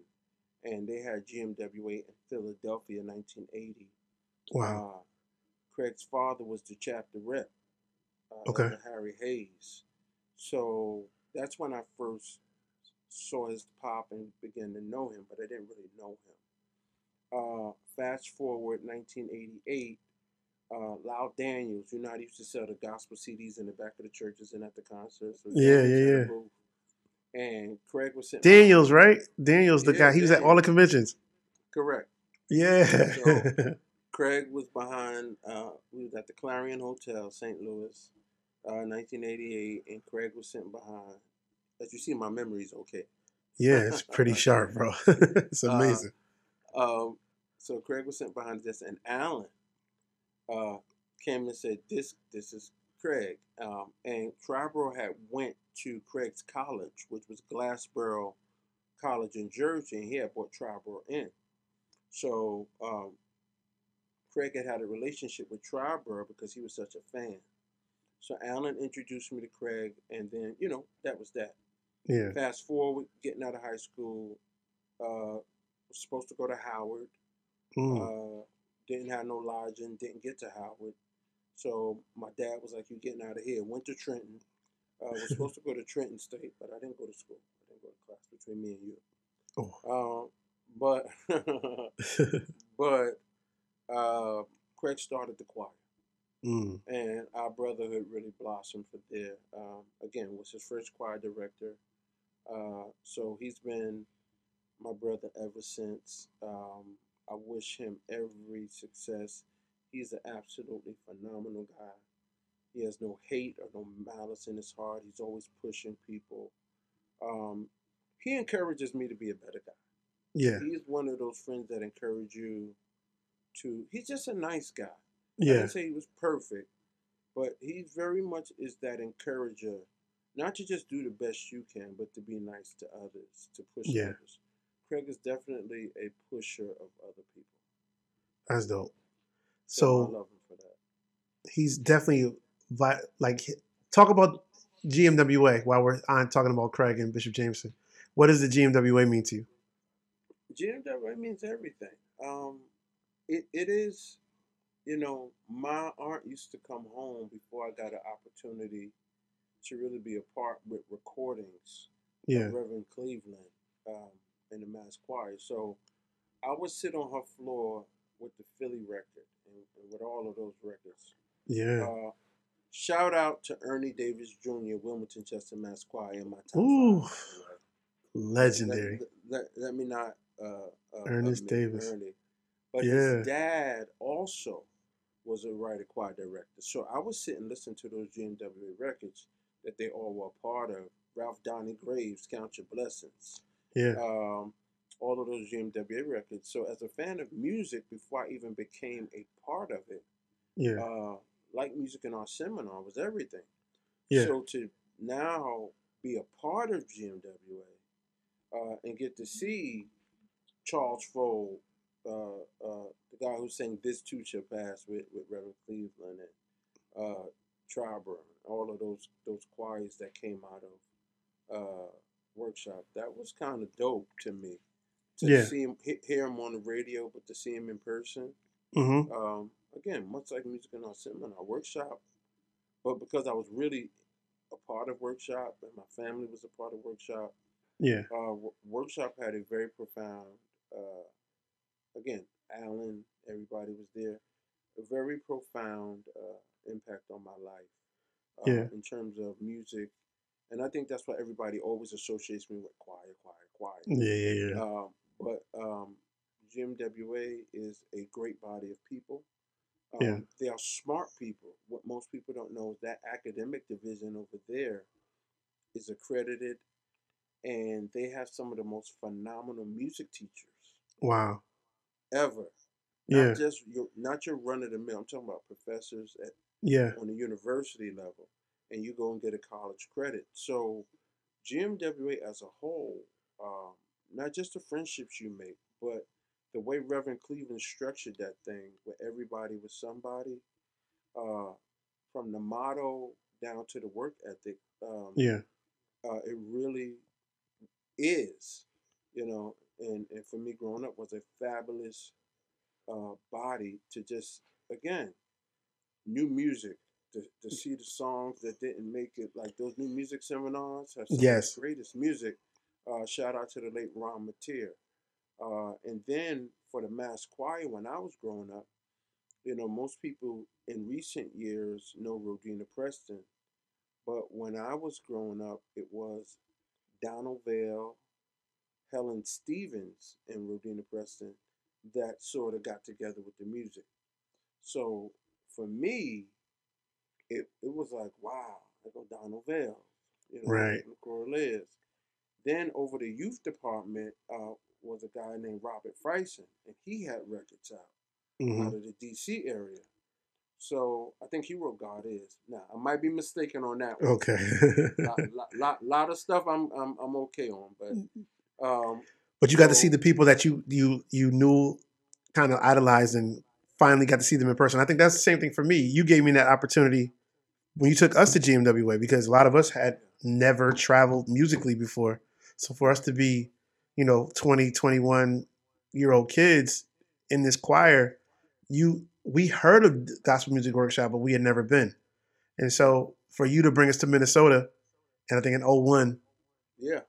and they had GMWA in Philadelphia in 1980. Wow. Uh, Craig's father was the chapter rep, uh, Okay. Harry Hayes. So that's when I first saw his pop and began to know him, but I didn't really know him. Uh, fast forward 1988, uh, Loud Daniels, you know, they used to sell the gospel CDs in the back of the churches and at the concerts. Yeah, yeah, yeah. And Craig was sitting. Daniels, right? Daniels, the Yeah, guy. He was at all the conventions. Correct. Yeah. So- Craig was behind. Uh, we was at the Clarion Hotel, St. Louis, uh, 1988, and Craig was sitting behind. As you see, my memory's okay. yeah, it's pretty sharp, bro. it's Uh, amazing. Um, so Craig was sitting behind this, and Alan uh, came and said, "This, this is Craig." Um, and Triborough had went to Craig's college, which was Glassboro College in Jersey, and he had brought Triborough in. So um, Craig had had a relationship with Triborough because he was such a fan. So Alan introduced me to Craig, and then you know that was that. yeah. Fast forward, getting out of high school, uh, was supposed to go to Howard. Mm. Uh, didn't have no lodging, didn't get to Howard. So my dad was like, "You're getting out of here." Went to Trenton. Uh, was supposed to go to Trenton State, but I didn't go to school. I didn't go to class between me and you. Oh. Um, but but uh, Craig started the choir mm. and our brotherhood really blossomed for there. Um, again, was his first choir director, uh, so he's been my brother ever since. Um, I wish him every success. He's an absolutely phenomenal guy. He has no hate or no malice in his heart. He's always pushing people. Um, he encourages me to be a better guy Yeah. he's one of those friends that encourage you to he's just a nice guy Yeah. i didn't say he was perfect but he very much is that encourager not to just do the best you can but to be nice to others to push Yeah. others craig is definitely a pusher of other people That's dope. so i So love him for that he's definitely like talk about GMWA while we're on talking about Craig and Bishop Jameson. What does the GMWA mean to you? GMWA means everything. Um, it, it is, you know, my aunt used to come home before I got an opportunity to really be a part with recordings Yeah. Reverend Cleveland um, in the mass choir. So I would sit on her floor with the Philly record and, and with all of those records. Yeah. Uh, shout out to Ernie Davis Jr., Wilmington Chester Mass Choir in my top Ooh. Legendary. Let, let, let me not uh, uh, Ernest Davis. Ernie. But Yeah. his dad also was a writer choir director. So I was sitting and listening to those GMW records that they all were a part of. Ralph Donnie Graves, Count Your Blessings, Yeah. um, all of those GMWA records. So as a fan of music, before I even became a part of it, Yeah. uh, like Music and Arts Seminar was everything. Yeah. So to now be a part of GMWA uh, and get to see Charles Fold, uh, uh, the guy who sang "This Too Shall Pass" with, with Reverend Cleveland and uh, Triber, all of those those choirs that came out of uh, workshop, that was kind of dope to me. To Yeah. see him, hear him on the radio, but to see him in person Mm-hmm. um, again, much like Music and Arts Seminar workshop, but because I was really a part of workshop and my family was a part of workshop, Yeah. uh, wo- workshop had a very profound, uh, again, Alan, everybody was there. A very profound uh, impact on my life uh, Yeah. in terms of music. And I think that's why everybody always associates me with choir, choir, choir. Yeah, yeah, yeah. Um, but um, GMWA is a great body of people. Um, Yeah. They are smart people. What most people don't know is that academic division over there is accredited, and they have some of the most phenomenal music teachers Wow. ever. Yeah, just your, not your run of the mill. I'm talking about professors at yeah, on the university level, and you go and get a college credit. So, GMWA as a whole, um, not just the friendships you make, but the way Reverend Cleveland structured that thing, where everybody was somebody, uh, from the motto down to the work ethic, um, yeah, uh, it really is, you know. And, and for me, growing up was a fabulous uh, body to just again new music to, to see the songs that didn't make it like those new music seminars have some Yes. of the greatest music. Uh, shout out to the late Ron Mateer. Uh, and then for the mass choir, when I was growing up, you know, most people in recent years know Rodena Preston, but when I was growing up, it was Donald Vails, Helen Stevens, and Rodena Preston that sort of got together with the music. So for me, it it was like, wow, I go Donald Vails, you know, Right. McCoy Liz. Then over the youth department uh, was a guy named Robert Fryson, and he had records out hmm out of the DC area. So I think he wrote God Is. Now I might be mistaken on that one. Okay. lot, lot, lot, lot of stuff I'm I'm I'm okay on, but um, but you got to see the people that you you you knew, kind of idolized, and finally got to see them in person. I think that's the same thing for me. You gave me that opportunity when you took us to GMWA because a lot of us had never traveled musically before. So for us to be, you know, 20, 21 year old kids in this choir, you we heard of gospel music workshop, but we had never been. And so for you to bring us to Minnesota, and I think in 01, yeah,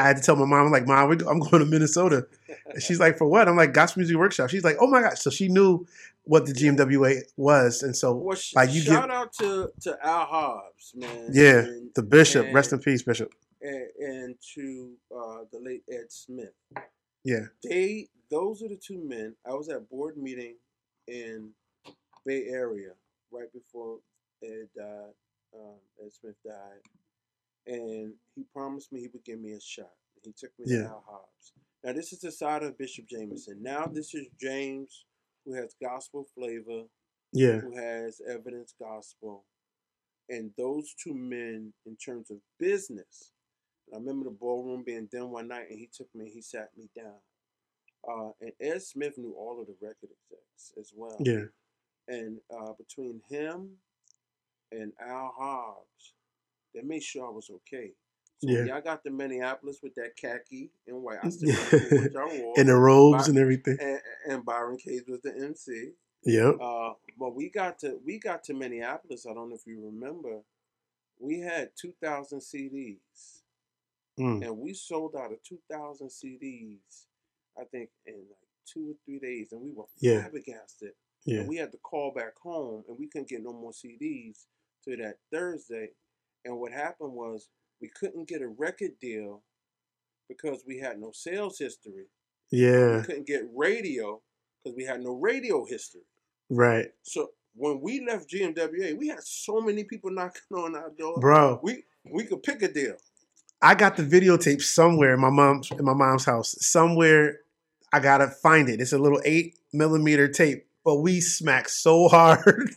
I had to tell my mom, I'm like, Mom, I'm going to Minnesota. And she's like, For what? I'm like, Gospel Music Workshop. She's like, Oh my gosh. So she knew what the GMWA was. And so, well, like, you shout give- out to to Al Hobbs, man. yeah, and, the bishop, and- rest in peace, Bishop. and, and to uh, the late Ed Smith. Yeah. They those are the two men. I was at board meeting in Bay Area right before Ed died. Um, Ed Smith died, and he promised me he would give me a shot. He took me Yeah. to Al Hobbs. Now this is the side of Bishop Jameson. Now this is James, who has gospel flavor, Yeah. who has evidence gospel, and those two men in terms of business. I remember the ballroom being done one night, and he took me, he sat me down. Uh, and Ed Smith knew all of the record execs as well. Yeah. And uh, between him and Al Hobbs, they made sure I was okay. So Yeah. y'all got to Minneapolis with that khaki and white, I still Yeah. remember what wore. And the robes By- and everything. and, and Byron Cage was the MC. Yep. Uh, but we got to we got to Minneapolis. I don't know if you remember. We had two thousand CDs, Mm. and we sold out of two thousand CDs. I think in like two or three days, and we were Yeah. flabbergasted. Yeah. And we had to call back home, and we couldn't get no more CDs to that Thursday. And what happened was we couldn't get a record deal because we had no sales history. Yeah. We couldn't get radio because we had no radio history. Right. So when we left GMWA, we had so many people knocking on our door. Bro, We we could pick a deal. I got the videotape somewhere in my mom's in my mom's house. Somewhere I gotta find it. It's a little eight millimeter tape. But we smacked so hard.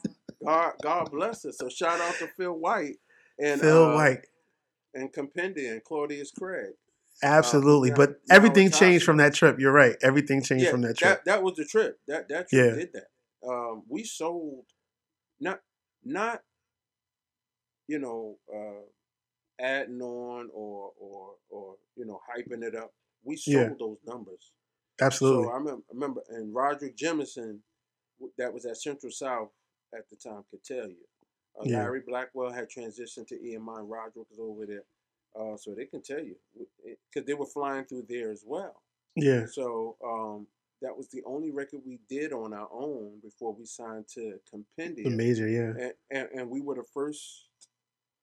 God God bless us. So shout out to Phil White and Phil uh, White. and Compendia and Claudius Craig. Absolutely. yeah, but now everything it's changed from that trip. You're right. Everything changed from that trip. That, that was the trip. That that trip Yeah. did that. Um, we sold not not you know uh, adding on or or or you know hyping it up. We sold Yeah. those numbers. Absolutely. So I remember, remember and Roderick Jemison, that was at Central South at the time, could tell you. Uh, Yeah. Larry Blackwell had transitioned to EMI. and Roderick was over there, uh, so they can tell you because they were flying through there as well. yeah. So um, that was the only record we did on our own before we signed to Compendia. The major, yeah. And, and, and we were the first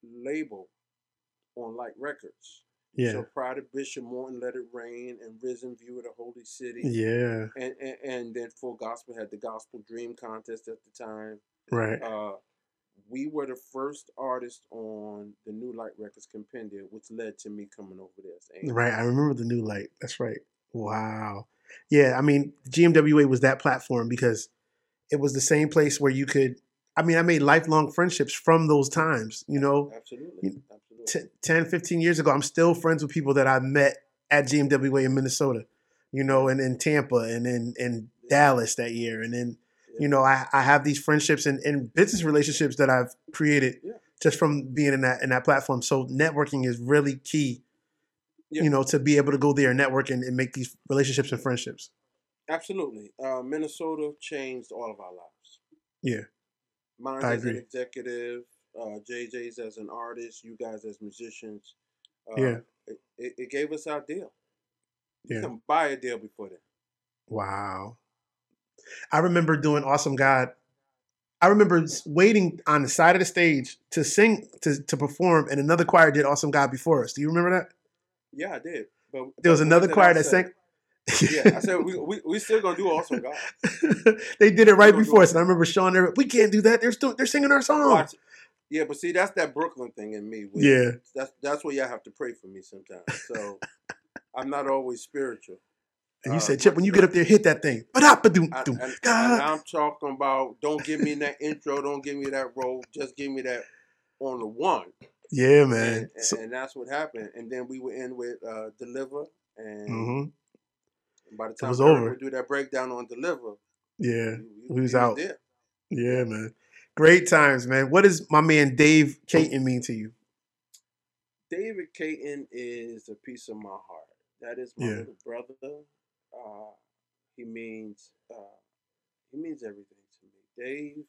label on Light Records. Yeah. So Pride of Bishop Morton, Let It Rain, and Risen View of the Holy City. Yeah. And, and and then Full Gospel had the Gospel Dream Contest at the time. Right. Uh, we were the first artist on the New Light Records compendium, which led to me coming over there. Right. I remember the new light. That's right. Wow. Yeah. I mean, GMWA was that platform because it was the same place where you could. I mean, I made lifelong friendships from those times. You know, Absolutely. Absolutely. t- 10, 15 years ago, I'm still friends with people that I met at GMWA in Minnesota, you know, and in Tampa and in, in Dallas that year. And then, you know, I, I have these friendships and, and business relationships that I've created just from being in that in that platform. So networking is really key, you know, to be able to go there and network and, and make these relationships and friendships. Absolutely. Uh, Minnesota changed all of our lives. Yeah. Mine I as an executive, uh, JJ's as an artist, you guys as musicians. Uh, Yeah. It, it, gave us our deal. You Yeah. couldn't buy a deal before then. Wow. I remember doing Awesome God. I remember waiting on the side of the stage to sing to, to perform, and another choir did Awesome God before us. Do you remember that? Yeah, I did. But There was another choir that sang. yeah, I said we we, we still gonna do awesome God. they did it right before us, and I remember Sean. them, "We can't do that. They're still they're singing our song." Yeah, but see, that's that Brooklyn thing in me. with- Yeah, that's that's where y'all have to pray for me sometimes. So I'm not always spiritual. And you Uh, said, "Chip, when you get up there, hit that thing." Ba-da-ba-doom, I, doom. and, and God. I'm talking about don't give me that intro, don't give me that role, just give me that on the one. Yeah, man. and, So, and that's what happened. And then we were in with uh, Deliver, and mhm. by the time it was over. would do that breakdown on Deliver, Yeah, we, we was out. there. yeah, man. Great times, man. What does my man Dave Caton mean to you? David Caton is a piece of my heart. That is my Yeah. little brother. Uh, he means uh, he means everything to me. Dave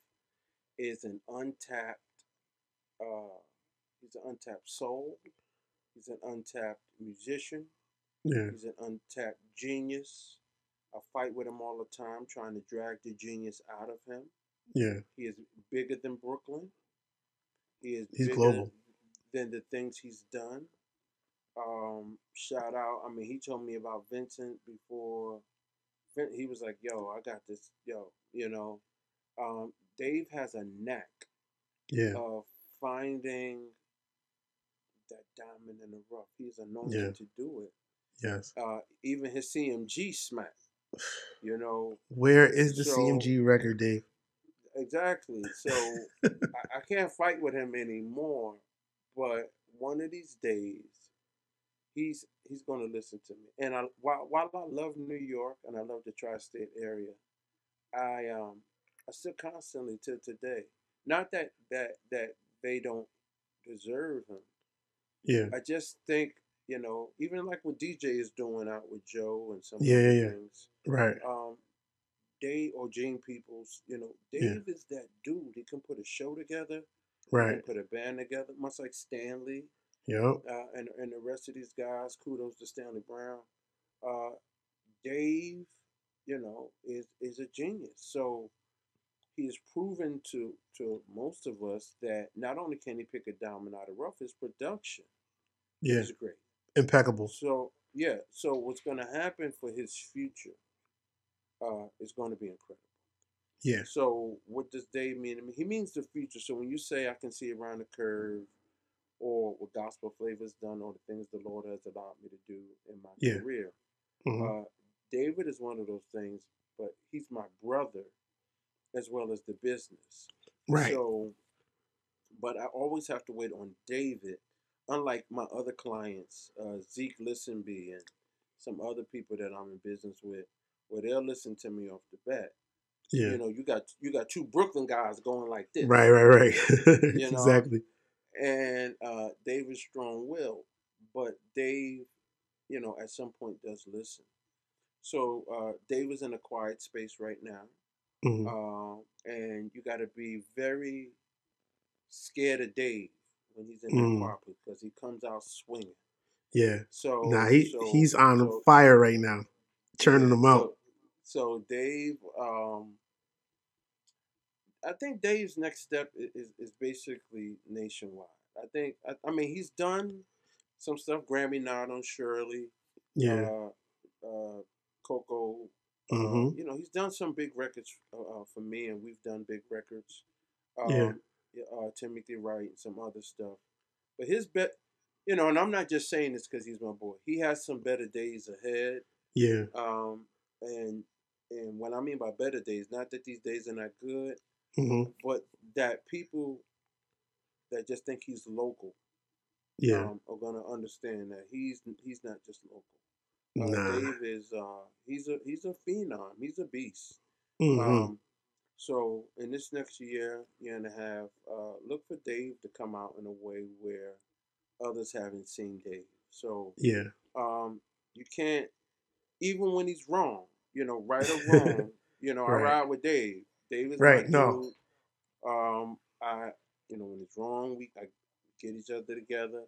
is an untapped. Uh, he's an untapped soul. He's an untapped musician. Yeah, He's an untapped genius. I fight with him all the time, trying to drag the genius out of him. yeah, He is bigger than Brooklyn. He is He's bigger global. than the things he's done. Um, shout out. I mean, he told me about Vincent before. Vin- He was like, "Yo, I got this." Yo, you know, um, Dave has a knack yeah, of finding that diamond in the rough. He's anointed Yeah. to do it. yes. Uh, even his CMG smack. You know, Where is the So- CMG record, Dave? Exactly. So I, I can't fight with him anymore. But one of these days, he's he's gonna listen to me. And I while while I love New York and I love the tri-state area, I um I still constantly to today. Not that that that they don't deserve him. Yeah, I just think you know even like what DJ is doing out with Joe and some Yeah, yeah, yeah. things right. um, Dave or Gene Peoples, you know, Yeah. Dave is that dude. He can put a show together, he Right. can put a band together, much like Stanley Yep. uh, and and the rest of these guys. Kudos to Stanley Brown. Uh, Dave, you know, is is a genius. So he's proven to to most of us that not only can he pick a diamond out of rough, his production Yeah. is great. Impeccable. So yeah, so what's going to happen for his future uh, is going to be incredible. Yeah. So what does Dave mean to me? He means the future. So when you say I can see around the curve, or what gospel flavors done, or the things the Lord has allowed me to do in my Yeah. career, Mhm. uh, David is one of those things. But he's my brother, as well as the business. Right. So, but I always have to wait on David. Unlike my other clients, uh, Zeke Listenby and some other people that I'm in business with, where they'll listen to me off the bat. yeah. You know, you got you got two Brooklyn guys going like this, Right. Right. Right. You know, exactly. And uh, David's strong will, but Dave, you know, at some point does listen. So uh, Dave is in a quiet space right now. Mhm. Um, and you got to be very scared of Dave when he's in Mm. the because he comes out swinging. Yeah. So Nah, he so- he's on so- fire right now, turning yeah, them out. So, So Dave, um, I think Dave's next step is is basically nationwide. I think I, I mean he's done some stuff. Grammy nod on Shirley, Yeah. uh, uh, COKO. Uh, you know he's done some big records uh, uh, for me, and we've done big records. Um, Yeah. uh, Timothy Wright and some other stuff. But his bet, you know, and I'm not just saying this because he's my boy. He has some better days ahead. Yeah. Um, and and what I mean by better days, not that these days are not good, hmm but that people that just think he's local Yeah. um, are gonna understand that he's he's not just local. Uh, nah. Dave is uh, he's a he's a phenom. He's a beast. hmm Um, so in this next year, year and a half, uh, look for Dave to come out in a way where others haven't seen Dave. So yeah. um, you can't, even when he's wrong, you know, right or wrong, you know, Right. I ride with Dave. Dave is Right, no. dude. Um, I, you know, when it's wrong, we I get each other together,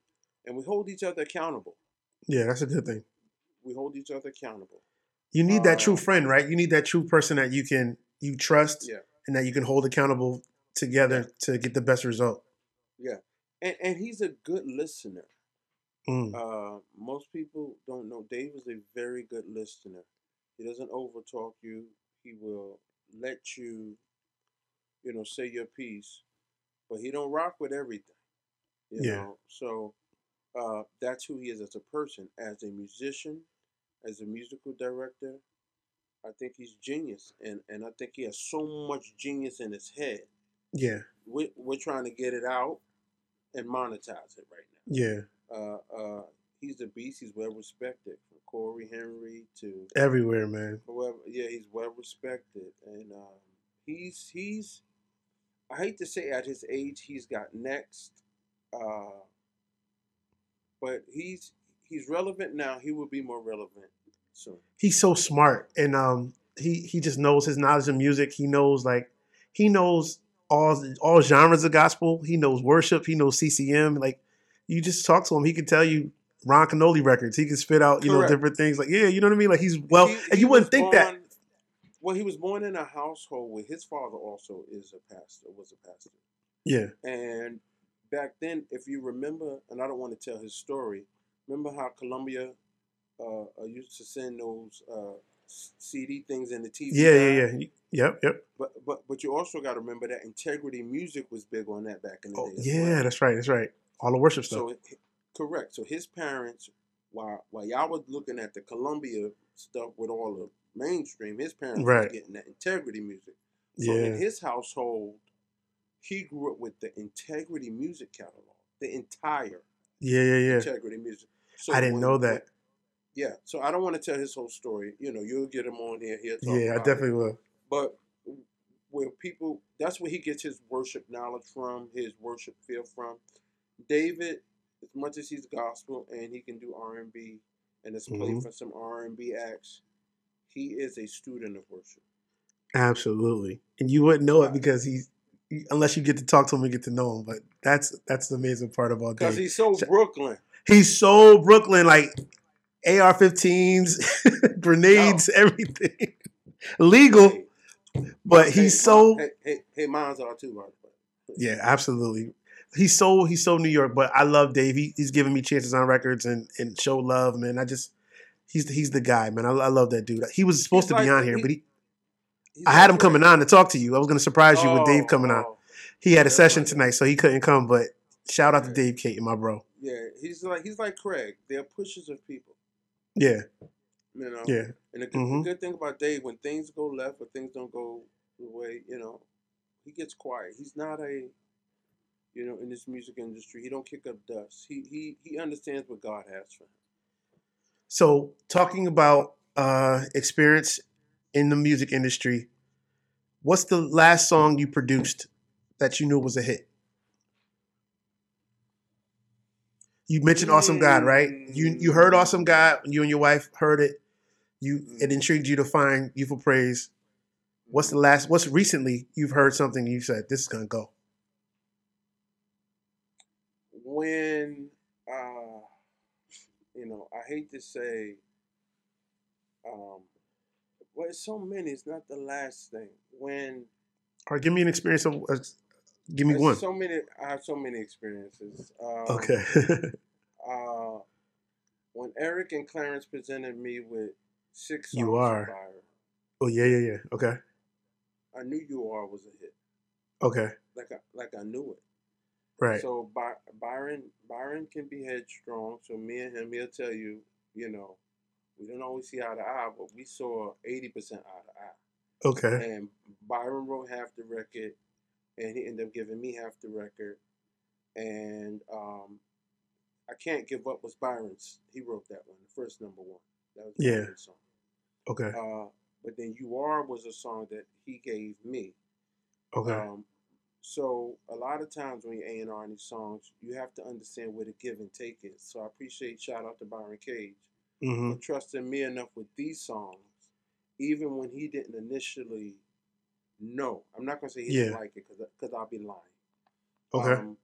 and we hold each other accountable. Yeah. That's a good thing. We hold each other accountable. You need that true Uh, friend, right? You need that true person that you can you trust Yeah. and that you can hold accountable together to get the best result. Yeah, and and he's a good listener. Mm. Uh, most people don't know Dave is a very good listener. He doesn't overtalk you. He will let you, you know, say your piece, but he don't rock with everything. You Yeah. know, so uh, that's who he is as a person, as a musician, as a musical director. I think he's genius, and and I think he has so much genius in his head. Yeah. We're, we're trying to get it out and monetize it right now Yeah. uh, uh, he's a beast. He's well respected, Corey Henry to Everywhere, man. whoever. Yeah, he's well respected, and um, he's he's. I hate to say at his age he's got next, uh, but he's he's relevant now. He will be more relevant soon. He's so smart and um he he just knows his knowledge of music. He knows like he knows all all genres of gospel. He knows worship. He knows CCM. Like you just talk to him, he can tell you Ron Kenoly records. He can spit out you know different things. Like yeah, you know what I mean. Like he's well, He- and you wouldn't think that. Well, he was born in a household where his father also is a pastor. Was a pastor. Yeah, And back then, if you remember, and I don't want to tell his story, remember how Columbia uh, uh, used to send those uh, CD things in the TV? yeah, yeah, guide? yeah. Yep, yep. But but but you also got to remember that Integrity Music was big on that back in the Oh, day. yeah, well. that's right. That's right. All the worship stuff. So it- correct. So his parents, while while y'all was looking at the Columbia stuff with all the mainstream, his parents Right. getting that Integrity Music. So in his household, he grew up with the Integrity Music catalog, the entire yeah, yeah, yeah. Integrity Music. So I didn't when- know that. yeah, so I don't want to tell his whole story. You know, you'll get him on here. He'll talk Yeah, I definitely it. will. But where people, that's where he gets his worship knowledge from, his worship feel from. David, as much as he's gospel and he can do R and B, and has played Mhm. for some R and B acts, he is a student of worship. Absolutely, and you wouldn't know it because he's unless you get to talk to him and get to know him. But that's that's the amazing part about Because he's so Brooklyn. He's so Brooklyn, like AR-15s, grenades, everything legal. Hey, But hey, he's so Hey, hey, hey, mine's are too, by yeah, absolutely. He's so he's so New York. But I love Dave. He, he's giving me chances on records and and show love, man. I just he's he's the guy, man. I, I love that dude. He was supposed He's to be on here, he- but he I had him like coming on to talk to you. I was going to surprise you with Dave Oh, coming on. oh. He had a session tonight, so he couldn't come. But shout out to Dave Kate, my bro. Yeah, he's like he's like Craig. They're pushers of people. Yeah, You know. yeah, And the good, Mhm. the good thing about Dave, when things go left or things don't go the way, you know, he gets quiet. He's not a, you know, in this music industry, he don't kick up dust. He he he understands what God has for him. So talking about uh, experience in the music industry, what's the last song you produced that you knew was a hit? You mentioned Awesome God, right? You you heard Awesome God, you and your wife heard it. You it intrigued you to find Youthful Praise. What's the last? What's recently you've heard something you said this is gonna go? When uh you know i hate to say um Well, it's so many. It's not the last thing. When Or give me an experience of. Uh, give me one. So many. I have so many experiences. Um, Okay. Uh, when Eric and Clarence presented me with six You Are. Oh yeah, yeah, yeah. Okay. I knew "You Are" was a hit. Okay. Like I, like I knew it. Right. So By, Byron Byron can be headstrong. So me and him, he'll tell you, you know, we don't always see eye to eye, but we saw eighty percent eye to eye. okay. And Byron wrote half the record, and he ended up giving me half the record. And um, I can't give up was Byron's. He wrote that one, the first number one. That was Yeah. Song. Okay. Uh, but then "You Are" was a song that he gave me. Okay. Um, so a lot of times when you're A and R these songs, you have to understand where the give and take is. So I appreciate shout out to Byron Cage hmm for trusting me enough with these songs, even when he didn't initially know. I'm not gonna say he didn't like it because I'll be lying. Okay. Um,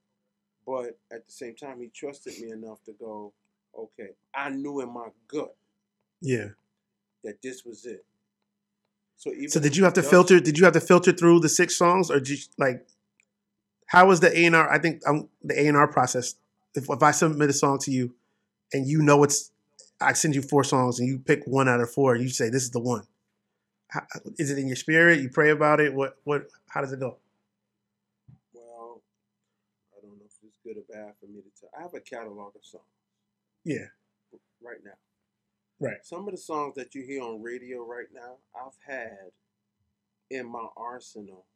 but at the same time, he trusted me enough to go, okay, I knew in my gut yeah. that this was it. So even So did you have to filter? Did you have to filter through the six songs, or did you like? How was the A and R? I think um, the A and R process. If, if I submit a song to you, and you know it's, I send you four songs, and you pick one out of four, and you say this is the one. How, is it in your spirit? You pray about it. What? What? How does it go? Well, I don't know if it's good or bad for me to tell. I have a catalog of songs Yeah. right now. Right. Some of the songs that you hear on radio right now, I've had in my arsenal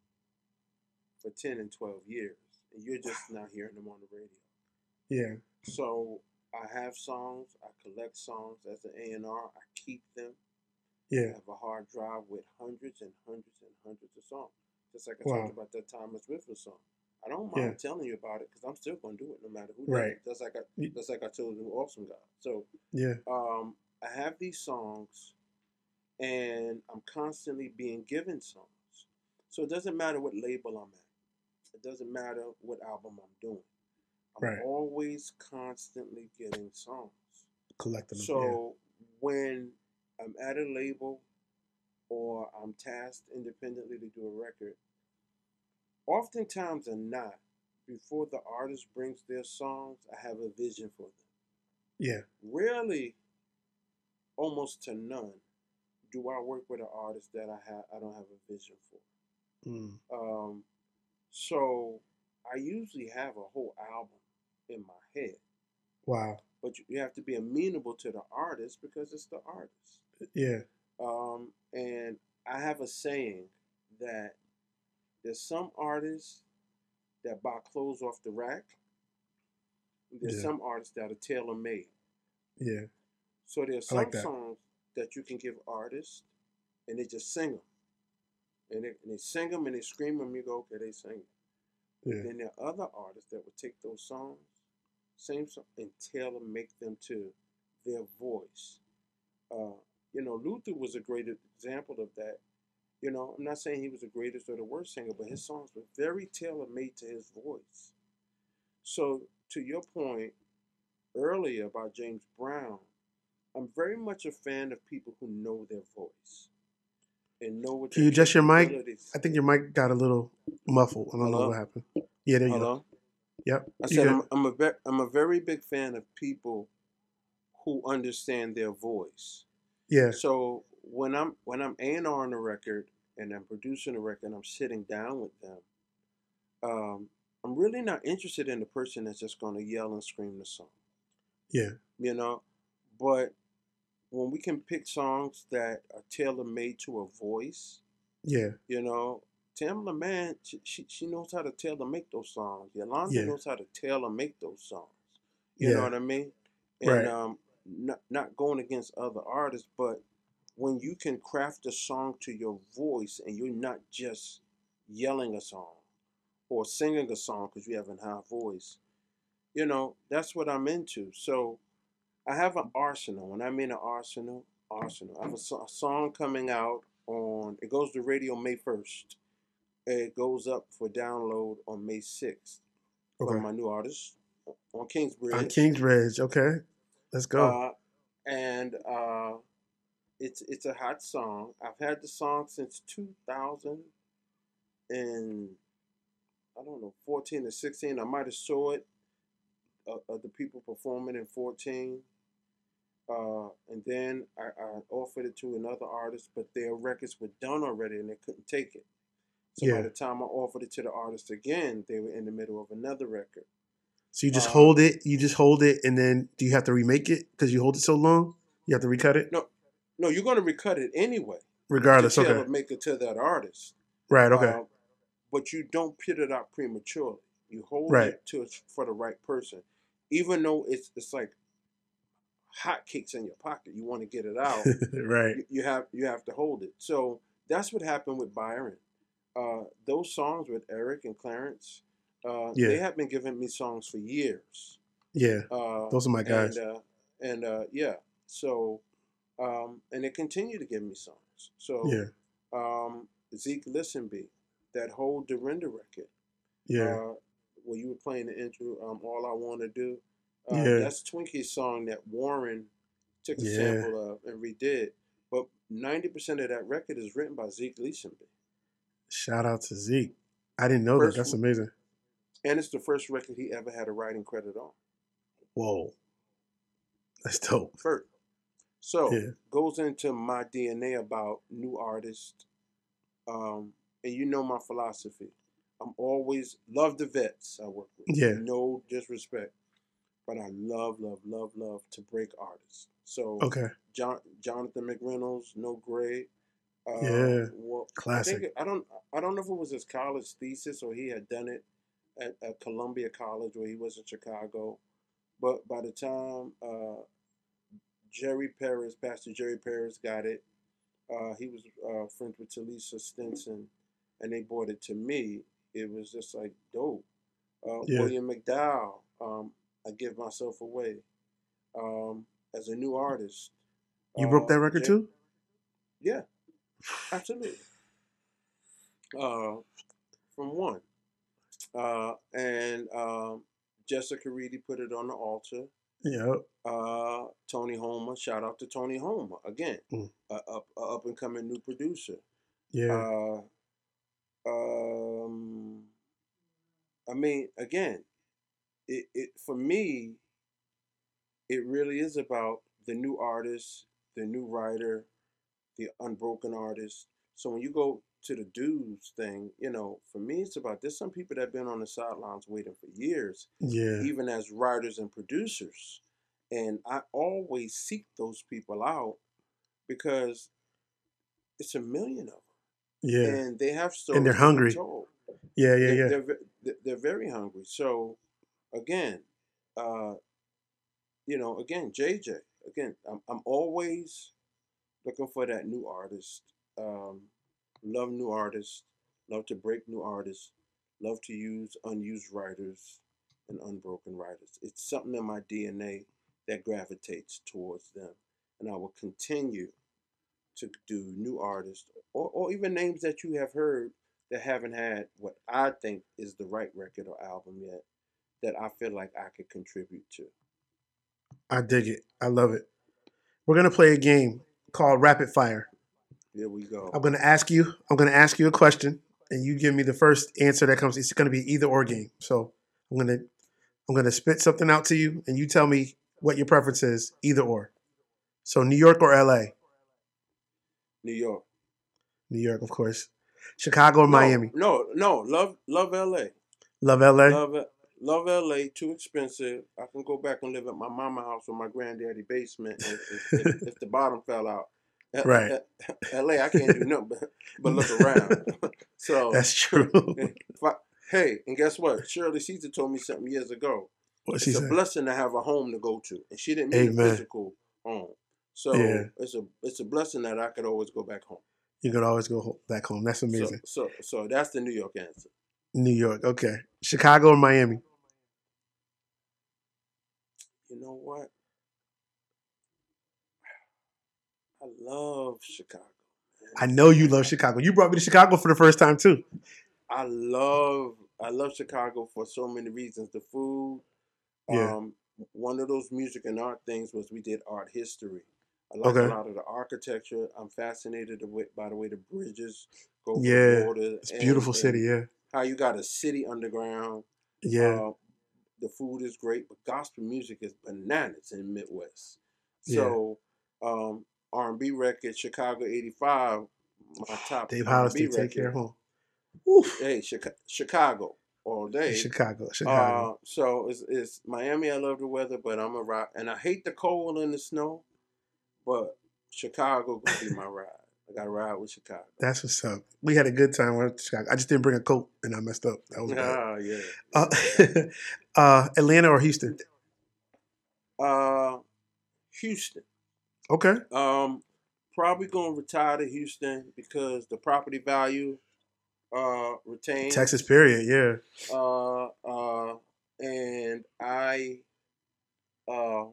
for 10 and 12 years. And you're just now hearing them on the radio. Yeah. So I have songs, I collect songs as an A&R, I keep them. Yeah. I have a hard drive with hundreds and hundreds and hundreds of songs. Just like I Wow. talked about that Thomas Whitfield song. I don't mind Yeah. telling you about it because I'm still going to do it no matter who Right. it. That's like I, that's like I told you, awesome God. So Yeah. um, I have these songs, and I'm constantly being given songs. So it doesn't matter what label I'm at. It doesn't matter what album I'm doing. I'm Right. always constantly getting songs. Collecting them. So when I'm at a label or I'm tasked independently to do a record, oftentimes or not, before the artist brings their songs, I have a vision for them. yeah. Rarely, almost to none, do I work with an artist that I have I don't have a vision for. Yeah. Mm. Um, so I usually have a whole album in my head, Wow. but you, you have to be amenable to the artist because it's the artist. Yeah. Um, and I have a saying that there's some artists that buy clothes off the rack. There's Yeah. some artists that are tailor made. Yeah. So there's some like that. songs that you can give artists, and they just sing them, and they, and they sing them and they scream them. You go, okay, they sing. it. Yeah. Then there are other artists that would take those songs, same song, and tailor make them to their voice. Uh, you know, Luther was a great example of that. You know, I'm not saying he was the greatest or the worst singer, but his songs were very tailor made to his voice. So, to your point earlier about James Brown, I'm very much a fan of people who know their voice and know what. Can you adjust your mic? I think your mic got a little muffled. I don't know what happened. Yeah. There you go. Yep. I said. I'm, I'm a ve- I'm a very big fan of people who understand their voice. Yeah. So when I'm when I'm A and R on a record and I'm producing a record, and I'm sitting down with them. Um, I'm really not interested in the person that's just going to yell and scream the song. Yeah. You know, but when we can pick songs that are tailor made to a voice, Yeah. you know, Tamela Mann, she, she, she knows how to tailor make those songs. Yolanda Yeah. knows how to tailor make those songs. You Yeah. know what I mean? And Right. um, not not going against other artists, but when you can craft a song to your voice and you're not just yelling a song or singing a song because you have a high voice, you know, that's what I'm into. So I have an arsenal. and I mean an arsenal, arsenal. I have a, so- a song coming out on, it goes to radio May 1st. It goes up for download on May 6th Okay. from my new artist on Kingsbridge. On Kingsbridge. Okay. Let's go. Uh, and uh, it's it's a hot song. I've had the song since 2000 and I don't know 14 or 16. I might have saw it uh, of the people performing in 14. Uh, and then I, I, offered it to another artist, but their records were done already and they couldn't take it. So Yeah. by the time I offered it to the artist again, they were in the middle of another record. So you just Um, hold it, you just hold it, and then do you have to remake it because you hold it so long? You have to recut it, No, no, you're going to recut it anyway. regardless. Okay, make it to that artist. right. Okay, Uh, but you don't put it out prematurely. You hold Right. it to for the right person, even though it's it's like hotcakes in your pocket. You want to get it out. right. you, you have you have to hold it. So that's what happened with Byron. Uh, those songs with Eric and Clarence, uh, Yeah. they have been giving me songs for years. Yeah, Uh, those are my guys. And, uh, and uh, yeah, so um, and they continue to give me songs. So Yeah, um, Zeke Listenby, that whole Dorinda record, yeah, uh, where you were playing the intro, um, All I Want to Do, uh, Yeah. that's Twinkie's song that Warren took a Yeah. sample of and redid. But 90% of that record is written by Zeke Listenby. Shout out to Zeke. I didn't know that. That's amazing. And it's the first record he ever had a writing credit on. Whoa, that's dope. First. So Yeah. goes into my DNA about new artists. Um, and you know my philosophy. I'm always love the vets I work with. Yeah. No disrespect. But I love, love, love, love to break artists. So Okay, John, Jonathan McReynolds, No Gray. Uh, Yeah. Well, I Classic. think I don't. I don't know if it was his college thesis or he had done it at, at Columbia College where he was in Chicago. But by the time uh, Jerry Paris, Pastor Jerry Paris, got it, uh, he was uh, friends with Talisa Stinson, and they brought it to me. It was just like dope. Uh, Yeah. William McDowell, um, I give myself away um, as a new artist. you broke that record Ja- too. Yeah, absolutely. Uh, from one, uh, and um, Jessica Reedy put it on the altar. Yeah, Uh, Tony Homer, shout out to Tony Homer again, Mm. a up a up and coming new producer. yeah, Uh, um, I mean, again, it, it for me, it really is about the new artist, the new writer, the unbroken artist. So when you go to the dudes thing, you know, for me, it's about there's some people that have been on the sidelines waiting for years, yeah, even as writers and producers. And I always seek those people out because it's a million of them yeah, and they have stories And they're hungry. yeah, yeah, They're, yeah. they're, they're very hungry. So, again, uh, you know, again, JJ, again, I'm, I'm always looking for that new artist. Um, love new artists. Love to break new artists. Love to use unused writers and unbroken writers. It's something in my DNA that gravitates towards them. And I will continue to do new artists or, or even names that you have heard that haven't had what I think is the right record or album yet that I feel like I could contribute to. I dig it. I love it. We're gonna play a game called Rapid Fire. Here we go. I'm gonna ask you. I'm gonna ask you a question, and you give me the first answer that comes. It's gonna be either or game. So I'm gonna I'm gonna spit something out to you, and you tell me what your preference is, either or. So New York or L.A. New York. New York, of course. Chicago or No, Miami. No, no, love love LA. Love L.A. Love it. Love LA, too expensive. I can go back and live at my mama house or my granddaddy basement if, if, if, if the bottom fell out. Right. LA, I can't do nothing but, but look around. so That's true. I- hey, and guess what? Shirley Caesar told me something years ago. what she it's a said? blessing to have a home to go to, and she didn't mean a Amen. physical home. So Yeah. it's a it's a blessing that I could always go back home. You could always go back home. That's So, amazing. so so that's the New York answer. New York. Okay. Chicago or Miami. You know what? I love Chicago. man. I know you love Chicago. You brought me to Chicago for the first time too. I love I love Chicago for so many reasons. The food. Yeah. Um, one of those music and art things was we did art history. I like Okay. a lot of the architecture. I'm fascinated with, by the way the bridges go Yeah. It's and- beautiful and city. Yeah. How you got a city underground. Yeah. Uh, the food is great, but gospel music is bananas in Midwest. Yeah. So um, R&B record, Chicago '85, my top Dave Hollister, take record. care home. Oof. Hey, Chica- Chicago all day. Chicago. Chicago. Uh, so it's, it's Miami. I love the weather, but I'm a rock, and I hate the cold and the snow. But Chicago gonna be my ride. I got to ride with Chicago. That's what's up. We had a good time I Chicago. I just didn't bring a coat and I messed up. That was bad. Ah, yeah. Uh, uh, Atlanta or Houston? Uh, Houston. Okay. Um, probably gonna retire to Houston because the property value uh retains. Texas, period. Yeah. Uh, uh, and I uh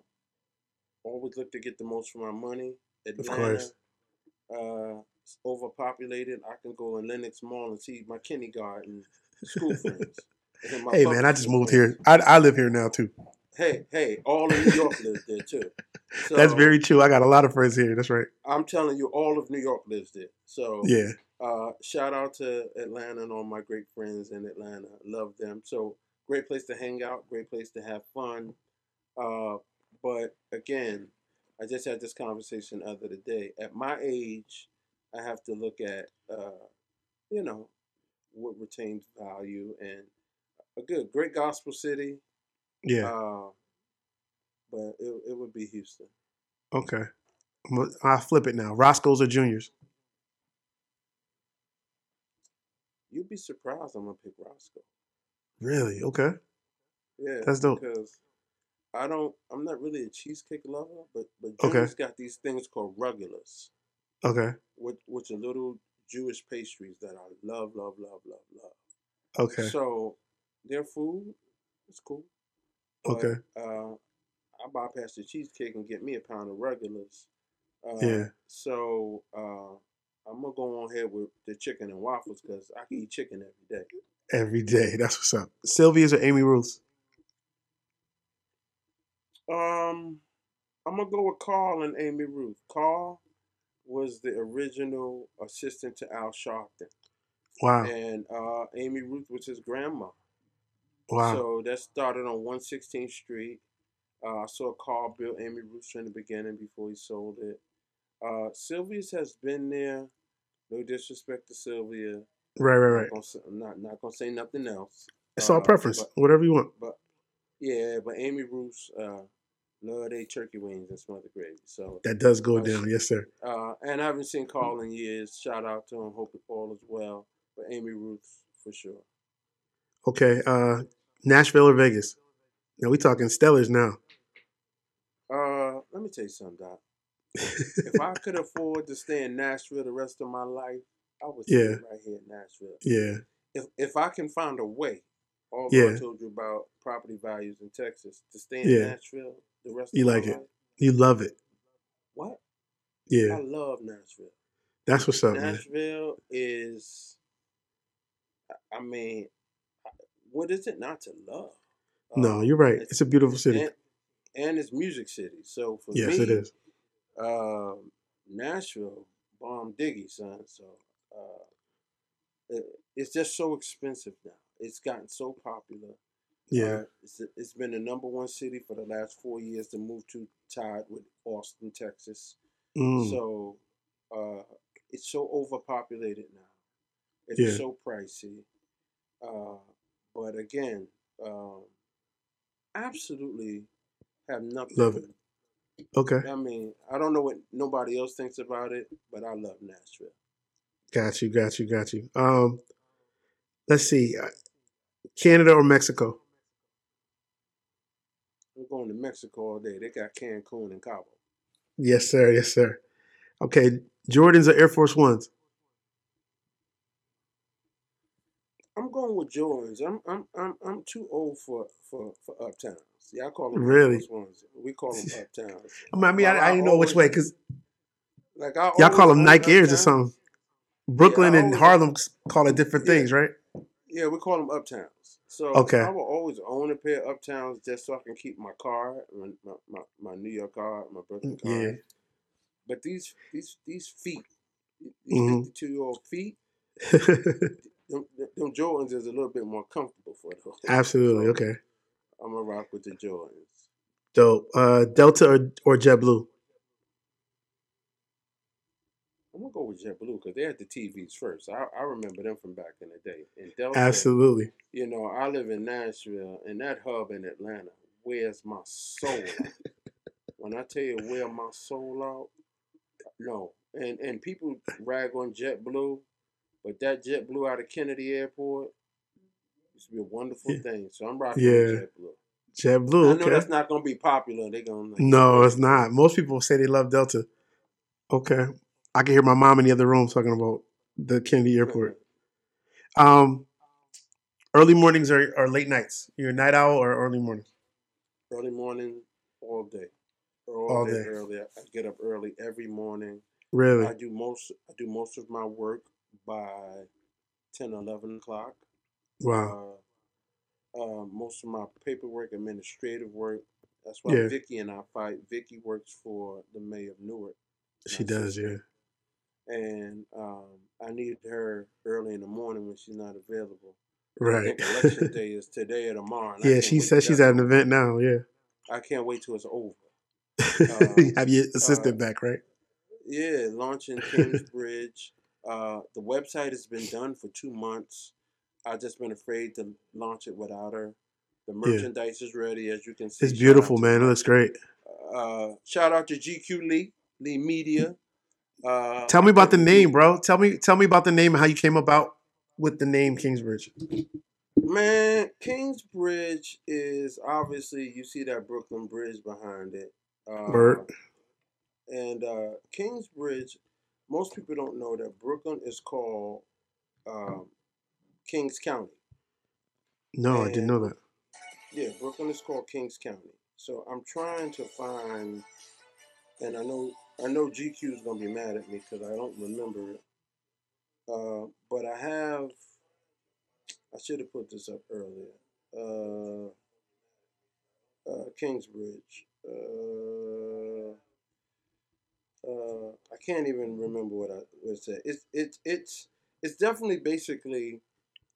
always look to get the most for my money. Atlanta, course. Uh, overpopulated. I can go in Lenox Mall and see my kindergarten school friends. Hey man, I just moved friends. here. I, I live here now too. Hey, hey, all of New York lives there too. So, That's very true. I got a lot of friends here. That's right. I'm telling you, all of New York lives there. So Yeah. uh, shout out to Atlanta and all my great friends in Atlanta. Love them. So great place to hang out, great place to have fun. Uh, but again, I just had this conversation the other day. At my age, I have to look at, uh, you know, what retains value and a good, great gospel city. Yeah. Uh, but it, it would be Houston. Okay. I'll flip it now. Roscoe's or Juniors? You'd be surprised I'm gonna pick Roscoe. Really? Okay. Yeah, That's dope. Because I don't, I'm not really a cheesecake lover, but but Okay. Junior's got these things called rugelach, Okay. which which are little Jewish pastries that I love, love, love, love, love. Okay. So their food is cool. But, Okay. Uh, I bypass the cheesecake and get me a pound of rugelach. Uh, Yeah. So uh, I'm gonna go on here with the chicken and waffles because I can eat chicken every day. Every day. That's what's up. Sylvia's or Amy Ruth's? Um, I'm gonna go with Carl and Amy Ruth. Carl was the original assistant to Al Sharpton, Wow. and uh, Amy Ruth was his grandma. Wow. So that started on 116th Street. Uh, I saw Carl build Amy Ruth in the beginning before he sold it. Uh, Sylvia's has been there. No disrespect to Sylvia. right, right, Not right. gonna say, I'm not not gonna say nothing else. It's all Uh, preference. but- Whatever you want. But yeah, but Amy Ruth's uh, love they turkey wings and smothered gravy. So That does go Uh, down. Yes, sir. uh, and I haven't seen Carl in years. Shout out to him. Hope it all is well. But Amy Ruth for sure. Okay. Uh, Nashville or Vegas? Now we talking Stellars now. Uh, let me tell you something, Doc. If I could afford to stay in Nashville the rest of my life, I would stay Yeah. right here in Nashville. yeah. If if I can find a way, although Yeah. I told you about property values in Texas, to stay in Yeah. Nashville the rest You of like it. life. You love it. What? Yeah. I love Nashville. That's what's up, man. Nashville is, I- mean, what is it not to love? No, Uh, you're right. it's- It's a beautiful city. And, and it's music city. So for Yes, me, it is. um, Nashville, bomb diggy, son. So uh, it, it's just so expensive now. It's gotten so popular. Yeah. Uh, it's, it's been the number one city for the last four years to move to tied with Austin, Texas. Mm. So uh, it's so overpopulated now. It's Yeah. so pricey. Uh, but again, um, absolutely have nothing. Love it. Okay. I mean, I don't know what nobody else thinks about it, but I love Nashville. Got you. Got you. Got you. Um, let's see. Canada or Mexico? I'm going to Mexico all day. They got Cancun and Cabo. Yes, sir. Yes, sir. Okay. Jordans or Air Force Ones? I'm going with Jordans. I'm I'm I'm I'm too old for for for uptowns. Yeah, I call them Really? Air Force Ones. We call them uptowns. I mean, I, mean, I, I didn't know which way because Like I y'all call them Nike Airs or something. Brooklyn and always- Harlem call it different Yeah. things, right? Yeah, we call them uptowns. So Okay. I will always own a pair of uptowns just so I can keep my car, my my, my, my New York car, my Brooklyn car. Mm, Yeah. but these these these feet, these Mhm. 52 year old feet, them, them Jordans is a little bit more comfortable for those. Absolutely. So Okay. I'm gonna rock with the Jordans. Dope. Uh, Delta or, or JetBlue? I'm gonna go with JetBlue because they had the TVs first. I, I remember them from back in the day. And Delta, Absolutely. you know, I live in Nashville, and that hub in Atlanta wears my soul when I tell you wear my soul out, no. And and people rag on JetBlue, but that JetBlue out of Kennedy Airport used to be a wonderful Yeah. thing. So I'm rocking Yeah. with JetBlue. JetBlue. I know Okay. that's not gonna be popular. They're gonna like, No, it's not. Most people say they love Delta. Okay. I can hear my mom in the other room talking about the Kennedy Airport. Um, early mornings or, or late nights? You're a night owl or early morning? early morning, all day, all, All day, day. early. I get up early every morning. Really? I do most. I do most of my work by 10, 11 o'clock. Wow. Uh, uh, most of my paperwork, administrative work. That's why Yeah. Vicky and I fight. Vicky works for the mayor of Newark, She does, sister. yeah. And um, I need her early in the morning when she's not available. Right. election day is today or tomorrow. yeah, she said she's at an event now, yeah. I can't wait till it's over. You Have your assistant uh, back, right? Yeah, launching Kingsbridge. uh, the website has been done for two months. I've just been afraid to launch it without her. The Yeah. merchandise is ready, as you can see. It's beautiful, man. It looks great. Uh, shout out to GQ Lee, Lee Media. Uh, Tell me about the name, bro. Tell me tell me about the name and how you came about with the name Kingsbridge. Man, Kingsbridge is obviously you see that Brooklyn Bridge behind it. Uh, Word. And uh, Kingsbridge, most people don't know that Brooklyn is called um, Kings County. No, I didn't know that. Yeah, Brooklyn is called Kings County. So I'm trying to find, and I know I know GQ is gonna be mad at me because I don't remember it. Uh, but I have. I should have put this up earlier. Uh, uh, Kingsbridge. Uh, uh, I can't even remember what I what it said. It's it's it's it's definitely basically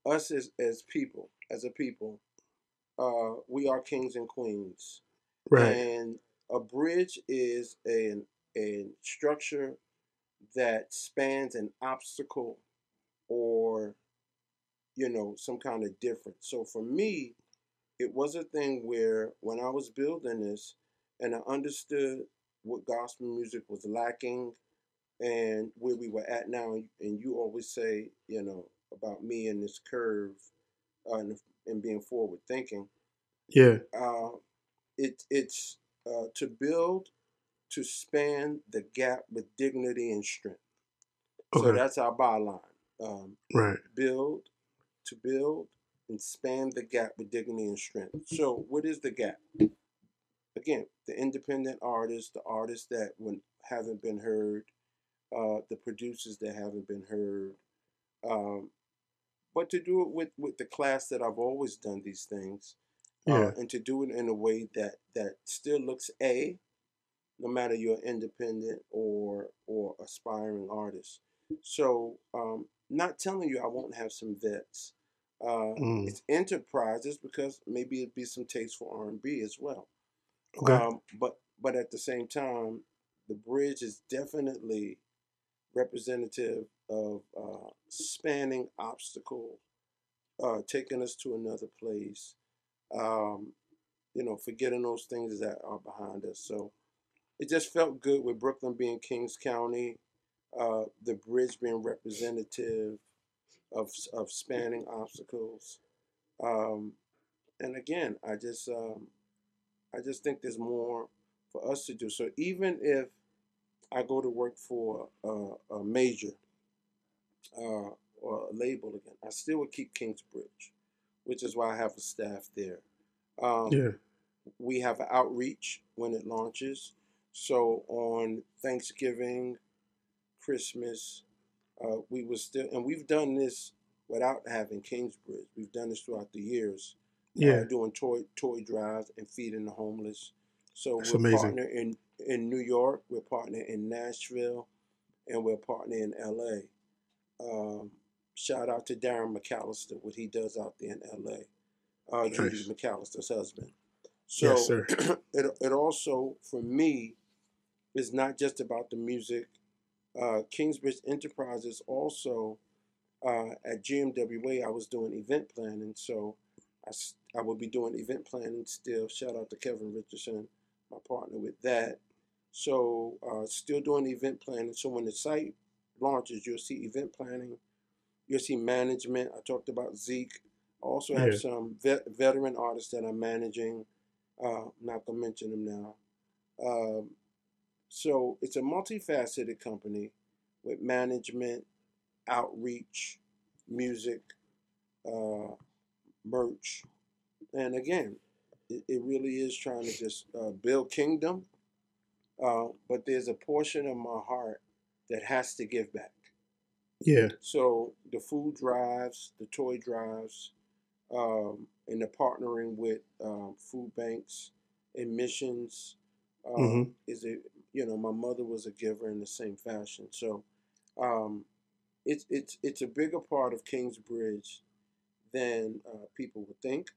us as as people as a people. Uh, we are kings and queens, Right. and a bridge is a a structure that spans an obstacle or you know some kind of difference. So for me, it was a thing where when I was building this and I understood what gospel music was lacking and where we were at now, and you always say, you know, about me and this curve uh, and, and being forward thinking. Yeah. Uh, it, it's uh, to build to span the gap with dignity and strength. Okay. So that's our byline. Um, Right. build to build and span the gap with dignity and strength. So, what is the gap? Again, the independent artists, the artists that when, haven't been heard, uh, the producers that haven't been heard, um, but to do it with, with the class that I've always done these things, Yeah. uh, and to do it in a way that that still looks a, no matter you're independent or or aspiring artist. So, um, not telling you I won't have some vets. Uh, Mm. It's enterprises because maybe it'd be some taste for R and B as well. Okay. Um, but but at the same time, the bridge is definitely representative of uh, spanning obstacles, uh, taking us to another place. Um, you know, forgetting those things that are behind us. So it just felt good with Brooklyn being Kings County, uh, the bridge being representative of of spanning obstacles. Um, and again, I just um, I just think there's more for us to do. So even if I go to work for a, a major uh, or a label again, I still would keep Kingsbridge, which is why I have a staff there. Um, Yeah. we have an outreach when it launches. So on Thanksgiving, Christmas, uh, we was still, and we've done this without having Kingsbridge. We've done this throughout the years. Yeah. doing toy toy drives and feeding the homeless. So That's we're amazing. partner in in New York. We're partnering in Nashville, and we're partnering in L.A. Um, shout out to Darren McAllister, what he does out there in L.A. Uh, Judy McAllister's husband. So Yes, sir. it it also for me is not just about the music. Uh, Kingsbridge Enterprises also uh, at GMWA. I was doing event planning, so I will be doing event planning still. Shout out to Kevin Richardson, my partner with that. So uh, still doing event planning. So when the site launches, you'll see event planning. You'll see management. I talked about Zeke. I also have Yeah. some vet, veteran artists that I'm managing. Uh, not gonna mention them now. Um, so it's a multifaceted company with management, outreach, music, uh, merch, and again, it, it really is trying to just uh, build kingdom. Uh, but there's a portion of my heart that has to give back. Yeah. So the food drives, the toy drives, um, and the partnering with um, food banks and missions um, Mhm. is a you know my mother was a giver in the same fashion. So um, it's it's it's a bigger part of Kingsbridge than uh, people would think,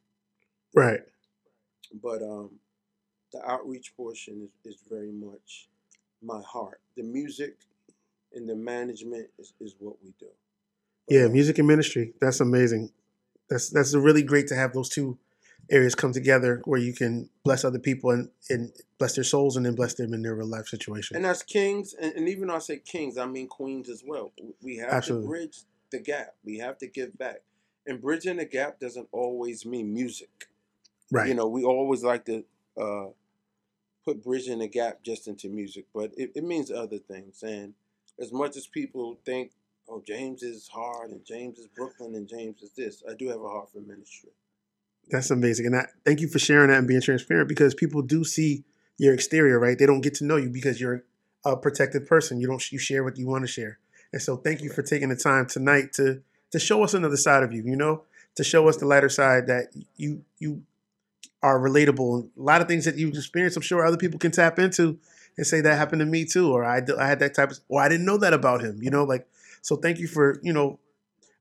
Right. but um, the outreach portion is, is very much my heart. The music and the management is, is what we do. But, Yeah, uh, music and ministry. That's amazing. That's that's really great to have those two areas come together where you can bless other people and, and bless their souls and then bless them in their real life situation. And as kings, and, and even though I say kings, I mean queens as well. We have Absolutely. to bridge the gap. We have to give back. And bridging the gap doesn't always mean music. right. You know, we always like to uh, put bridging the gap just into music, but it, it means other things. And as much as people think, oh, James is hard, and James is Brooklyn, and James is this, I do have a heart for ministry. That's amazing. And I, thank you for sharing that and being transparent because people do see your exterior, right? They don't get to know you because you're a protected person. You don't you share what you want to share. And so thank you for taking the time tonight to to show us another side of you, you know, to show us the lighter side that you you are relatable. A lot of things that you've experienced, I'm sure other people can tap into and say that happened to me too, or I, I had that type of, or I didn't know that about him, you know, like, so thank you for, you know,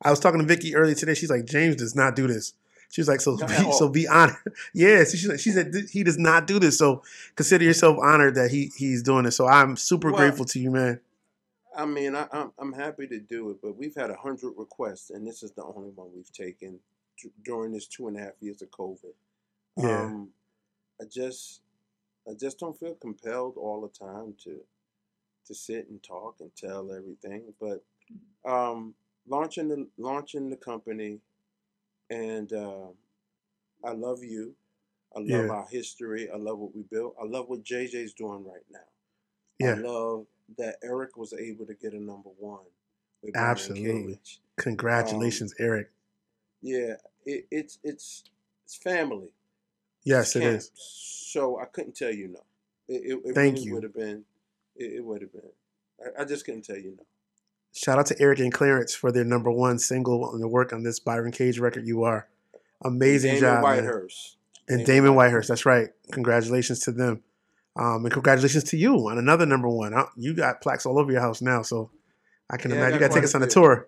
I was talking to Vicky earlier today. She's like, James does not do this. She was like, so be, so be honored. yeah, so she, she said he does not do this. So consider yourself honored that he he's doing it. So I'm super Well, grateful to you, man. I mean, I, I'm I'm happy to do it, but we've had a hundred requests, and this is the only one we've taken d- during this two and a half years of COVID. Yeah. Um, I just I just don't feel compelled all the time to to sit and talk and tell everything. But um, launching the launching the company, and uh, I love you. I love Yeah. our history. I love what we built. I love what JJ's doing right now. Yeah. I love that Eric was able to get a number one. Absolutely. Cage. Congratulations, Eric. Yeah, it, it's it's it's family. Yes, it is. So I couldn't tell you no. It, it, it Thank really you. would have been. It, it would have been. I, I just couldn't tell you no. Shout out to Eric and Clarence for their number one single and the work on this Byron Cage record. You are amazing Damon job, man. Whitehurst. and Damon Damon Whitehurst. That's right. Congratulations to them, um, and congratulations to you on another number one. Uh, You got plaques all over your house now, so I can Yeah, I imagine you got got to take us on a tour.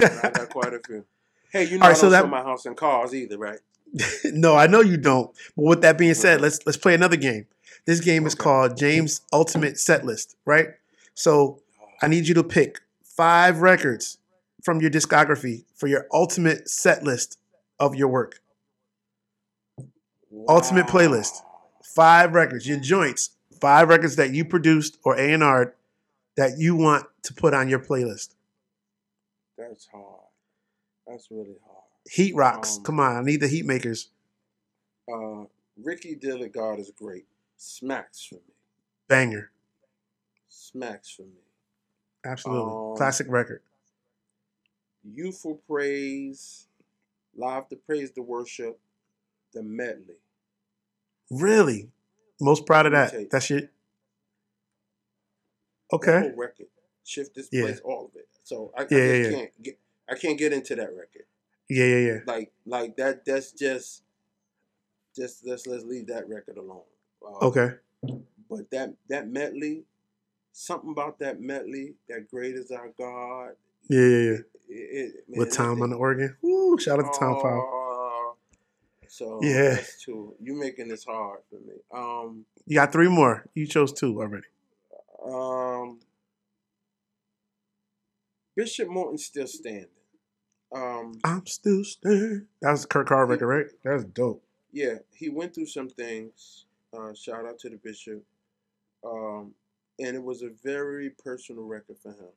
I got quite a few. Hey, you know All right, I so don't that- my house in cars either, right? no, I know you don't. But with that being said, let's let's play another game. This game is called James Ultimate Set List, right? So I need you to pick five records from your discography for your ultimate set list of your work. Ultimate playlist. Five records, your joints, five records that you produced or A and R that you want to put on your playlist. That's hard. That's really hard. Heat rocks. Um, Come on, I need the heat makers. Uh, Ricky Dillard is great. Smacks for me. Banger. Smacks for me. Absolutely. Um, Classic record. Youthful Praise, Live to Praise the Worship, the medley. Really? Most proud of that. That's your Okay. whole record. Shift this Yeah. place, all of it. So I, I Yeah, just yeah, can't get I can't get into that record. Yeah, yeah, yeah. Like like that that's just just let's let's leave that record alone. Uh, Okay. but that that medley, something about that medley, that great is our God. Yeah, yeah, yeah. It, it, man, With Tom on the organ. Woo! Shout out to Tom Powell. Oh, So Yeah. that's two. You making this hard for me. Um, You got three more. You chose two already. um, Bishop Morton's still standing. Um, I'm still standing. That was Kurt Carr record, right? That's dope. yeah, he went through some things. Uh, shout out to the bishop. Um, and it was a very personal record for him.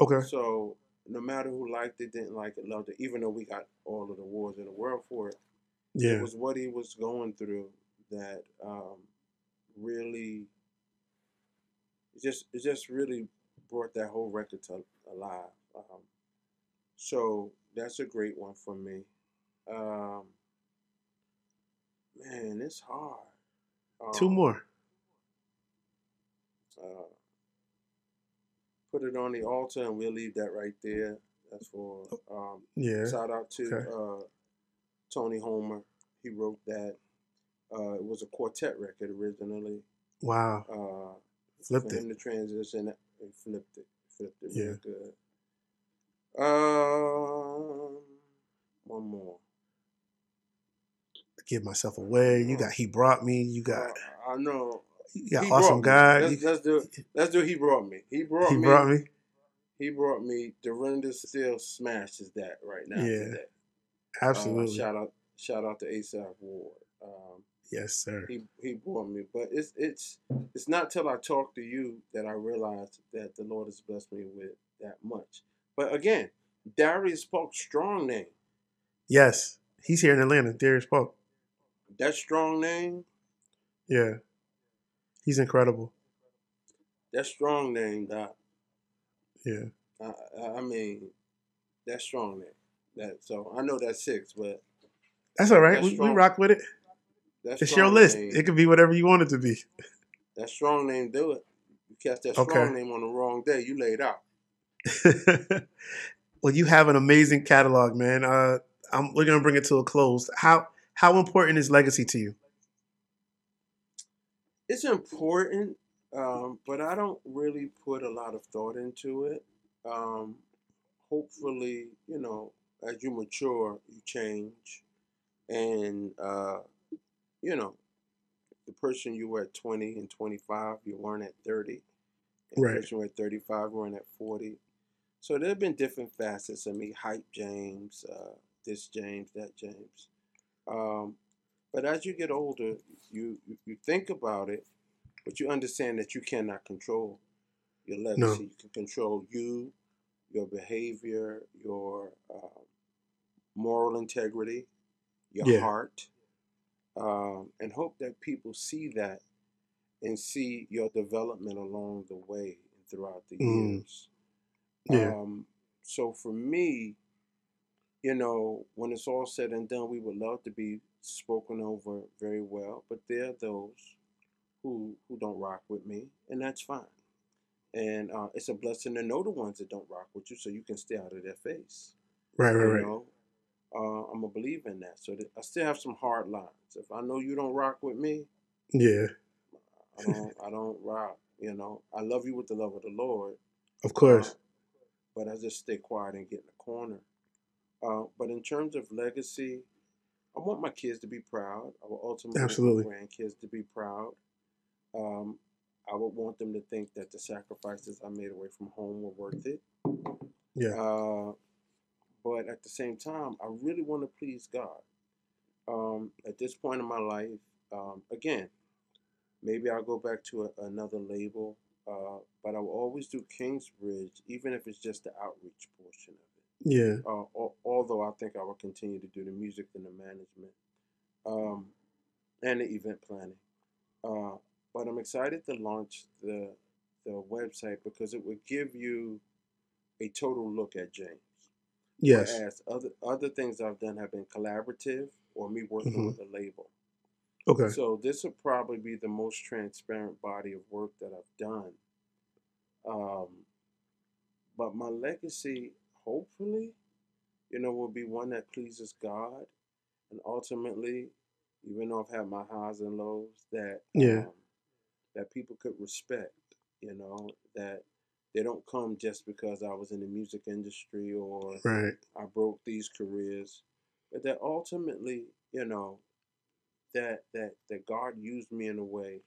Okay. So no matter who liked it, didn't like it, loved it, even though we got all of the awards in the world for it, it was what he was going through that um, really just it just really brought that whole record to alive. Um, so that's a great one for me. Um, man, it's hard. Two Um, more. Uh, put it on the altar, and we'll leave that right there. That's for um, Yeah. Shout out to Okay. uh, Tony Homer. He wrote that. Uh, it was a quartet record originally. Wow. Uh, Flipped for it. him to transition it and flipped it. Flipped it Yeah. good. Um, one more. Give myself away. You got He Brought Me. You got Uh, I know. Got He Awesome guy. Let's, let's do. Let's do. He brought me. He brought He me. brought me. He brought me. Dorinda still smashes that right now. Yeah. Today. Absolutely. Uh, shout out. Shout out to Asaph Ward. Um, yes, sir. he he brought me. But it's it's it's not till I talk to you that I realize that the Lord has blessed me with that much. But again, Darius Polk strong name. Yes. He's here in Atlanta. Darius Polk. That strong name, Yeah. He's incredible. that strong name, that Yeah. I, I- mean, that strong name. That so I know that's six, but That's all right. That's We, we rock with it. that It's your list. name, It could be whatever you want it to be. that strong name do it. You catch that Okay. strong name on the wrong day, you laid out. well, you have an amazing catalog, man. Uh, I'm, we're gonna bring it to a close. How how important is legacy to you? It's important, um, but I don't really put a lot of thought into it. Um, hopefully, you know, as you mature, you change, and uh, you know, the person you were at twenty and twenty five, you weren't at thirty. And Right. The person you were at thirty five, you weren't at forty. So there have been different facets of me. Hype James, uh, this James, that James. Um, but as you get older, you, you think about it, but you understand that you cannot control your legacy. No. You can control you, your behavior, your uh, moral integrity, your Yeah. heart, um, and hope that people see that and see your development along the way and throughout the Mm. years. Yeah. Um, so for me, you know, when it's all said and done, we would love to be spoken over very well, but there are those who who don't rock with me, and that's fine. And uh, it's a blessing to know the ones that don't rock with you, so you can stay out of their face. Right, right, You right. know, uh, I'm a believer in that. So that I still have some hard lines. If I know you don't rock with me, Yeah, I don't. I don't rock. You know, I love you with the love of the Lord, of course. uh, but I just stay quiet and get in the corner. Uh, but in terms of legacy, I want my kids to be proud. I would ultimately Absolutely. want my grandkids to be proud. Um, I would want them to think that the sacrifices I made away from home were worth it. Yeah, Uh, but at the same time, I really want to please God. Um, at this point in my life, um, again, maybe I'll go back to a, another label, uh, but I will always do Kingsbridge, even if it's just the outreach portion of it. Yeah, Uh, although I think I will continue to do the music and the management um, and the event planning. Uh, but I'm excited to launch the the website because it would give you a total look at James. yes, Whereas other other things I've done have been collaborative or me working Mhm. with a label. okay, So this will probably be the most transparent body of work that I've done. Um, but my legacy, hopefully, you know, will be one that pleases God, and ultimately, even though I've had my highs and lows, that Yeah. um, that people could respect. You know that they don't come just because I was in the music industry or Right. I broke these careers, but that ultimately, you know, that that that God used me in a way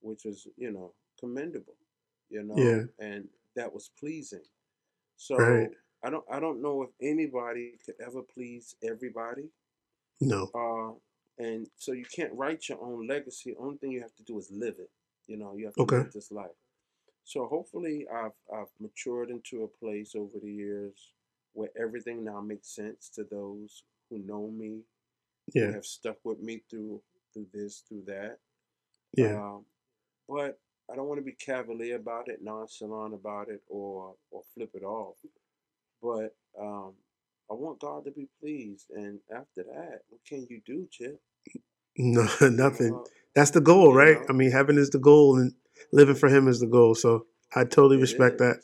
which was, you know, commendable, you know, Yeah. and that was pleasing. So Right. I don't I don't know if anybody could ever please everybody. No. Uh and so you can't write your own legacy. Only thing you have to do is live it. You know, you have to Okay. live this life. So hopefully I've I've matured into a place over the years where everything now makes sense to those who know me, who Yeah. have stuck with me through through this, through that. Yeah. Um, but I don't want to be cavalier about it, nonchalant about it, or or flip it off. But um, I want God to be pleased, and after that, what can you do, Chip? No, nothing. know, That's the goal, right? know, I mean, heaven is the goal, and living for Him is the goal. So I totally it respect that.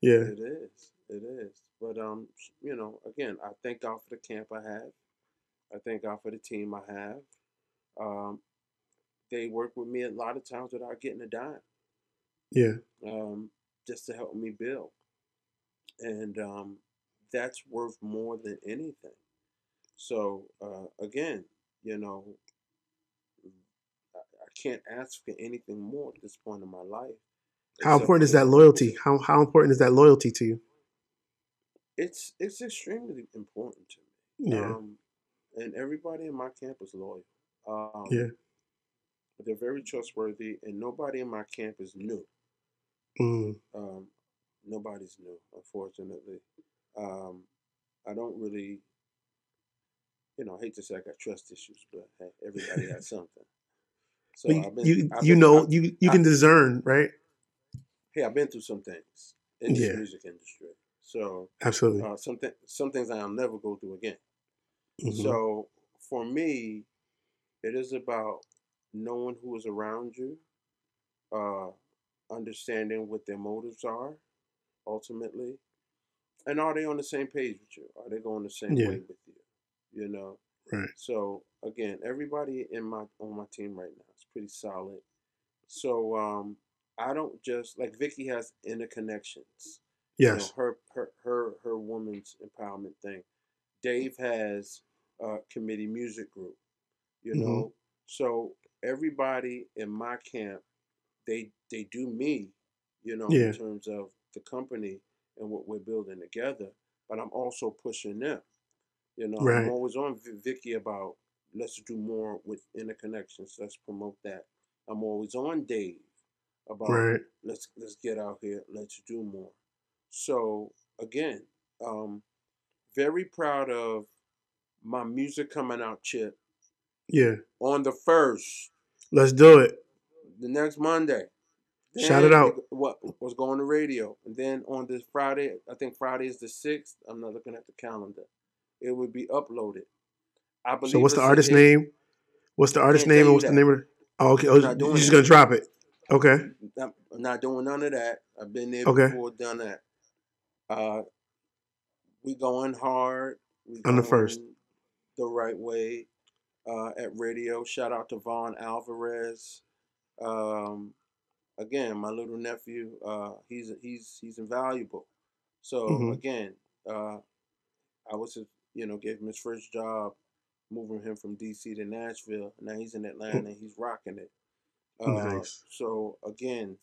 Yeah. It is. It is. But um, you know, again, I thank God for the camp I have. I thank God for the team I have. Um, they work with me a lot of times without getting a dime, Yeah. um, just to help me build, and um, that's worth more than anything. So uh, again, you know, I, can't ask for anything more at this point in my life, How important is that loyalty? How how important is that loyalty to you? It's it's extremely important to me. Yeah. Um, and everybody in my camp is loyal. Um, Yeah. they're very trustworthy, and nobody in my camp is new. Mm. Um, nobody's new, unfortunately. Um, I don't really, you know, I hate to say I got trust issues, but hey, everybody has something. So I've been, you, I've you been, know I've, you you I, can discern, right? hey, I've been through some things in the Yeah. music industry. So Absolutely. uh, some th- some things I'll never go through again. hmm So for me, it is about knowing who is around you, uh, understanding what their motives are, ultimately, and are they on the same page with you? Are they going the same Yeah. way with you? You know. Right. So again, everybody in my on my team right now is pretty solid. So um, I don't just like Vicky has interconnections. You know, Yes. her her her her woman's empowerment thing. Dave has a committee music group. You hmm know, so everybody in my camp, they they do me. You know, in terms of the company and what we're building together. But I'm also pushing them. You know, I'm always on Vi- Vicky about let's do more with interconnections. Let's promote that. I'm always on Dave about Right. let's let's get out here. Let's do more. So again, um, very proud of my music coming out, Chip, Yeah. on the first, Let's do it. the next Monday. Shout it out. what was going to radio, and then on this Friday, I think Friday is the sixth. I'm not looking at the calendar. It would be uploaded. I believe. So what's the artist name? What's the artist name and what's the name of? Oh, okay. Oh, you're just gonna drop it. Okay. I'm I'm not doing none of that. I've been there Okay. before, done that. Uh, we going hard. We On the first. the right way uh, at radio. Shout out to Vaughn Alvarez. Um, again, my little nephew. Uh, he's he's he's invaluable. So hmm again, uh, I was you know gave him his first job, moving him from DC to Nashville. Now he's in Atlanta. and He's rocking it. Uh, Nice. so again,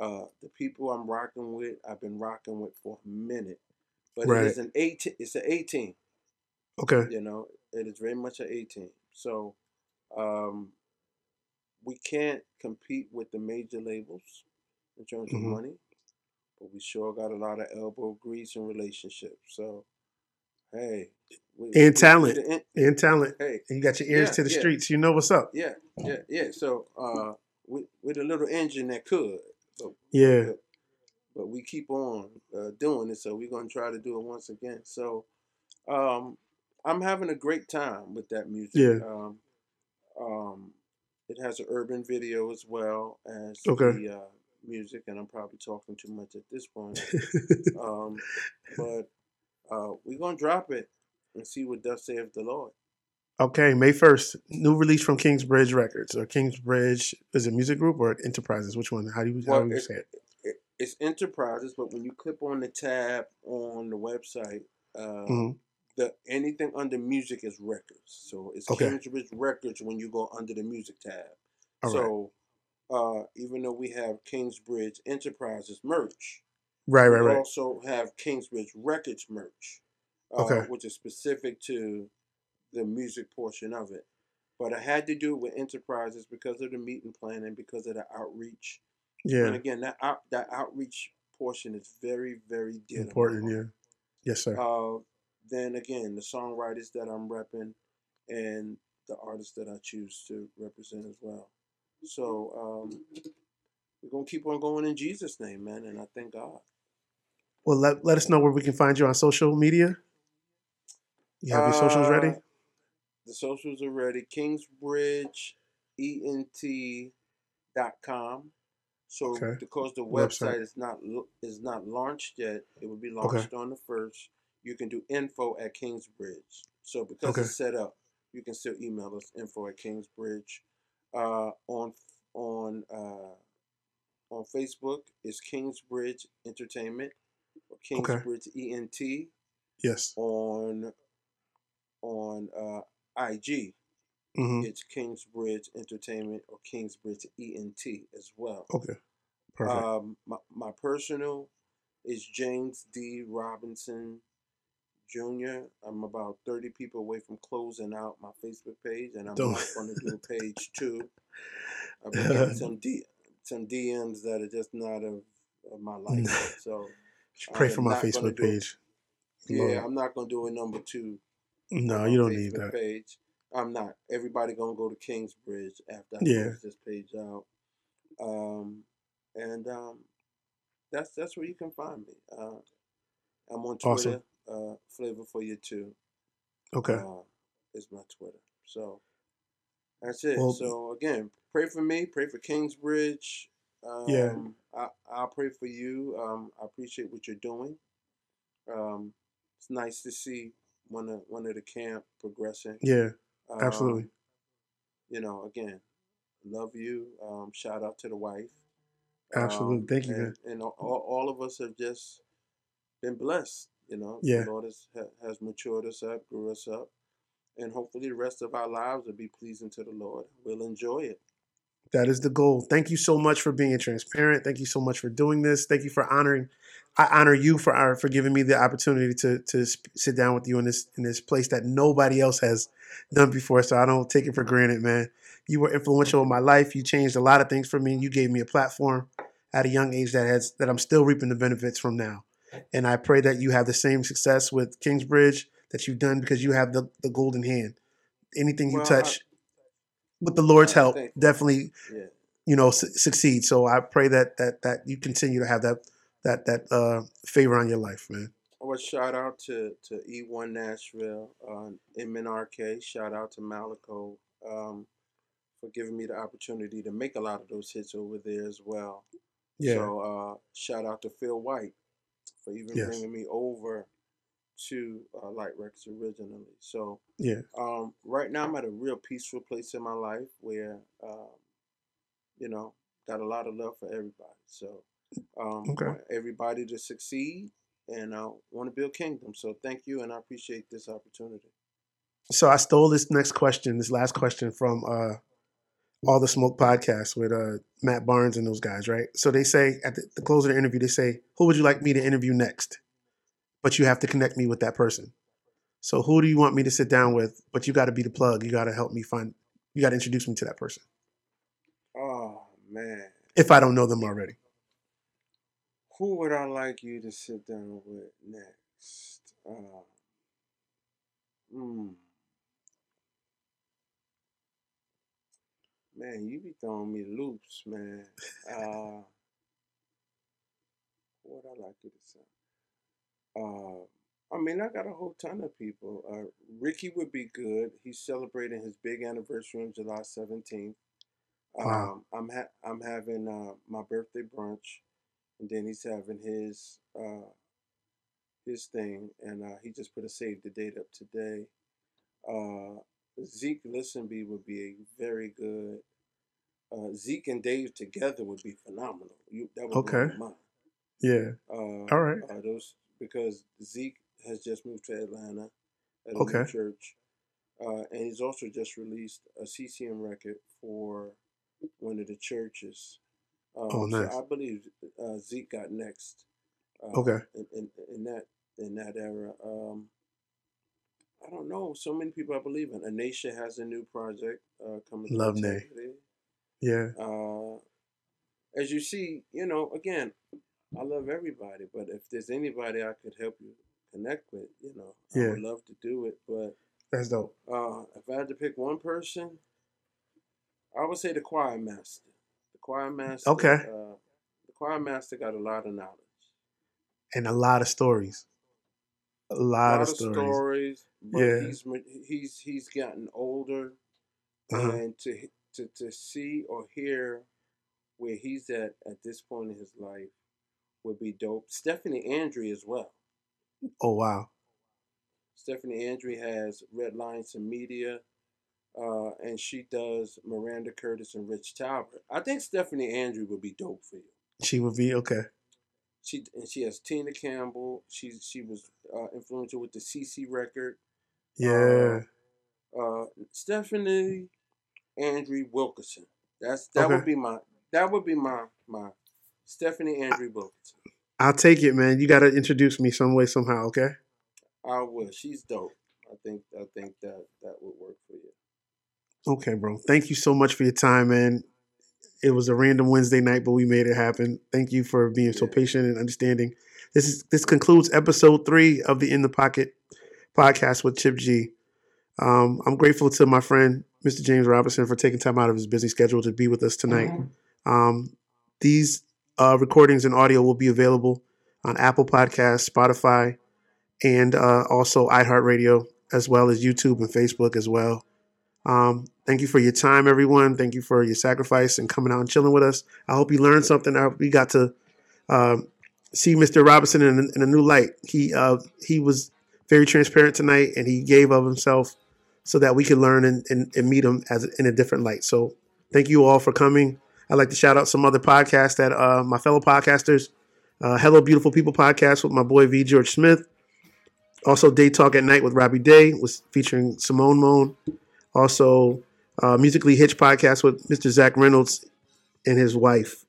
uh, the people I'm rocking with, I've been rocking with for a minute. But it Right. is an 18. It's an 18. Okay. You know, it is very much an 18. So um, we can't compete with the major labels in terms of hmm money, but we sure got a lot of elbow grease and relationships. So hey, we And talent. in, And talent. hey And you got your ears yeah to the yeah streets. You know what's up. yeah yeah yeah. So uh, we we're the little engine that could, but Yeah. but, but we keep on uh, doing it. So we're gonna try to do it once again. So um, I'm having a great time with that music. Yeah. Um, um, it has an urban video as well as Okay. the uh, music, and I'm probably talking too much at this point. Um, but uh, we're gonna drop it and see what does saith the Lord. Okay, May first, new release from Kingsbridge Records or Kingsbridge is it music group or Enterprises? Which one? How do you how do you say it? it, it's enterprises, but when you click on the tab on the website, uh, hmm the anything under music is records. So it's Okay, Kingsbridge Records when you go under the music tab. all right, So uh, even though we have Kingsbridge Enterprises merch, right, right, we right. also have Kingsbridge Records merch, uh, Okay, which is specific to the music portion of it. But I had to do it with enterprises because of the meeting plan and because of the outreach. Yeah. And again, that out, that outreach portion is very, very dear important. Yeah, yes, sir. Uh, then again, the songwriters that I'm repping and the artists that I choose to represent as well. So um, we're gonna keep on going in Jesus' name, man, and I thank God. Well, let let us know where we can find you on social media. You have your socials ready? Uh, the socials are ready. KingsbridgeENT.com. So Okay, because the website. website is not is not launched yet, it will be Okay, launched on the first. You can do info at Kingsbridge. So because okay, it's set up, you can still email us info at Kingsbridge. Uh, on on uh, on Facebook is Kingsbridge Entertainment or okay. Kingsbridge ENT. Yes. On on uh, IG, hmm it's Kingsbridge Entertainment or Kingsbridge ENT as well. Okay. Perfect. Um, my, my personal is James D. Robinson Jr. I'm about 30 people away from closing out my Facebook page, and I'm going to do a page two. I've been getting some D, some DMs that are just not of, of my liking. So Pray for my going Facebook do. page. Yeah. I'm not going to do a number two No, you don't need that. page. I'm not. Everybody gonna go to Kingsbridge after I Yeah. close this page out. Um, and um, that's that's where you can find me. Uh, I'm on Awesome. Uh, Flavor for you too. Okay. Uh, is my Twitter. So that's it. Well, So again, pray for me. Pray for Kingsbridge. yeah, Um, I I'll pray for you. Um, I appreciate what you're doing. Um, it's nice to see one of one of the camp progressing. yeah, absolutely. Um, you know, again, love you. Um, shout out to the wife. Absolutely. Um, Thank you, and and all, all of us have just been blessed. You know, Yeah. the Lord has has matured us up, grew us up, and hopefully the rest of our lives will be pleasing to the Lord. We'll enjoy it. That is the goal. Thank you so much for being transparent. Thank you so much for doing this. Thank you for honoring. I honor you for our, for giving me the opportunity to to sp- sit down with you in this in this place that nobody else has done before. So I don't take it for granted, man. You were influential in my life. You changed a lot of things for me. You gave me a platform at a young age that has that I'm still reaping the benefits from now. And I pray that you have the same success with Kingsbridge that you've done because you have the, the golden hand. Anything you Well, I, touch with the Lord's I help definitely yeah. you know su- succeed. So I pray that that that you continue to have that that that uh, favor on your life, man. I want to shout out to, to E1 Nashville, uh, MNRK. Shout out to Malaco um, for giving me the opportunity to make a lot of those hits over there as well. Yeah. So uh, shout out to Phil White for even Yes. bringing me over to uh, Light Records originally. So Yeah. um, right now I'm at a real peaceful place in my life where, um, you know, got a lot of love for everybody. So um, Okay. want everybody to succeed and I want to build kingdom. So thank you and I appreciate this opportunity. So I stole this next question, this last question from uh, all the Smoke podcast with uh, Matt Barnes and those guys, right? So they say at the, the close of the interview, they say, "Who would you like me to interview next?" But you have to connect me with that person. So who do you want me to sit down with? But you got to be the plug. You got to help me find. You got to introduce me to that person Oh man. if I don't know them already. Who would I like you to sit down with next? Uh, hmm. Man, you be throwing me loops, man. Uh, what I like you to say? Uh, I mean, I got a whole ton of people. Uh, Ricky would be good. He's celebrating his big anniversary on July seventeenth. Wow. Um, I'm ha- I'm having uh, my birthday brunch, and then he's having his uh, his thing, and uh, he just put a save the date up today. Uh, Zeke Listenby would be a very good. Uh, Zeke and Dave together would be phenomenal. You that would Okay. blow my mind. Yeah. Uh, All right. Uh, those because Zeke has just moved to Atlanta at a Okay. church, uh, and he's also just released a CCM record for one of the churches. Um, Oh, nice. So I believe uh, Zeke got next. Uh, Okay. In, in, in that in that era, um, I don't know. So many people I believe in. Anisha has a new project uh, coming. Love Nay. Yeah. Uh, as you see, you know, again, I love everybody, but if there's anybody I could help you connect with, you know, I would love to do it. But That's dope. uh, if I had to pick one person, I would say the choir master. The choir master. Okay. Uh, the choir master got a lot of knowledge, And a lot of stories. A a lot, lot of of stories. stories. But Yeah. he's he's he's gotten older, Uh-huh. and to to to see or hear where he's at at this point in his life would be dope. Stephanie Andre as well. Oh wow. Stephanie Andre has Red Lines and Media, uh, and she does Maranda Curtis and Rich Tolbert. I think Stephanie Andre would be dope for you. She would be okay. She and she has Tina Campbell. She she was uh, influential with the CeCe record. Yeah. Uh, Stephanie Andre Wilkerson. That's that Okay. would be my that would be my my Stephanie Andrew Wilkerson. I'll take it, man. You got to introduce me some way, somehow, okay? I will. She's dope. I think I think that that would work for you. Okay, bro. Thank you so much for your time, man. It was a random Wednesday night, but we made it happen. Thank you for being so patient and understanding. This is this concludes episode three of the In the Pocket podcast with Chip G. Um, I'm grateful to my friend Mr. James Robinson for taking time out of his busy schedule to be with us tonight. Um, these uh, recordings and audio will be available on Apple Podcasts, Spotify, and uh, also iHeartRadio, as well as YouTube and Facebook as well. Um, thank you for your time, everyone. Thank you for your sacrifice and coming out and chilling with us. I hope you learned something. I hope we got to um, see Mr. Robinson in, in a new light. He uh, he was very transparent tonight, and he gave of himself so that we could learn and, and, and meet them as in a different light. So thank you all for coming. I'd like to shout out some other podcasts that uh, my fellow podcasters. Uh, Hello Beautiful People podcast with my boy V George Smith. Also Day Talk at Night with Robbie Day was featuring Simone Moan. Also uh, Musically Hitch podcast with Mr. Zach Reynolds and his wife.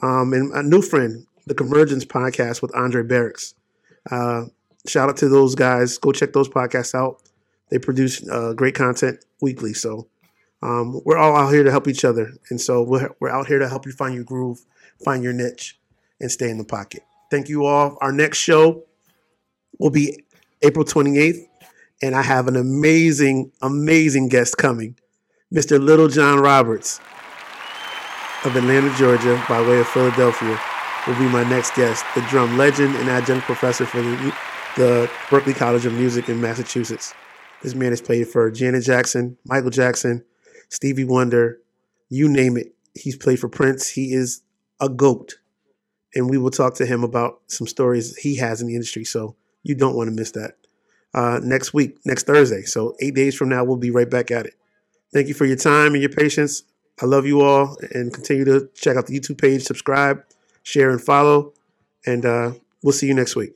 Um, and a new friend, the Convergence podcast with Andre Barracks. Uh, shout out to those guys. Go check those podcasts out. They produce uh, great content weekly. So um, we're all out here to help each other. And so we're, we're out here to help you find your groove, find your niche, and stay in the pocket. Thank you all. Our next show will be April 28th. And I have an amazing, amazing guest coming, Mr. Little John Roberts of Atlanta, Georgia, by way of Philadelphia, will be my next guest, the drum legend and adjunct professor for the, the Berklee College of Music in Massachusetts. This man has played for Janet Jackson, Michael Jackson, Stevie Wonder, you name it. He's played for Prince. He is a goat. And we will talk to him about some stories he has in the industry. So you don't want to miss that. Uh, next week, next Thursday. So eight days from now, we'll be right back at it. Thank you for your time and your patience. I love you all and continue to check out the YouTube page, subscribe, share, and follow. And uh, we'll see you next week.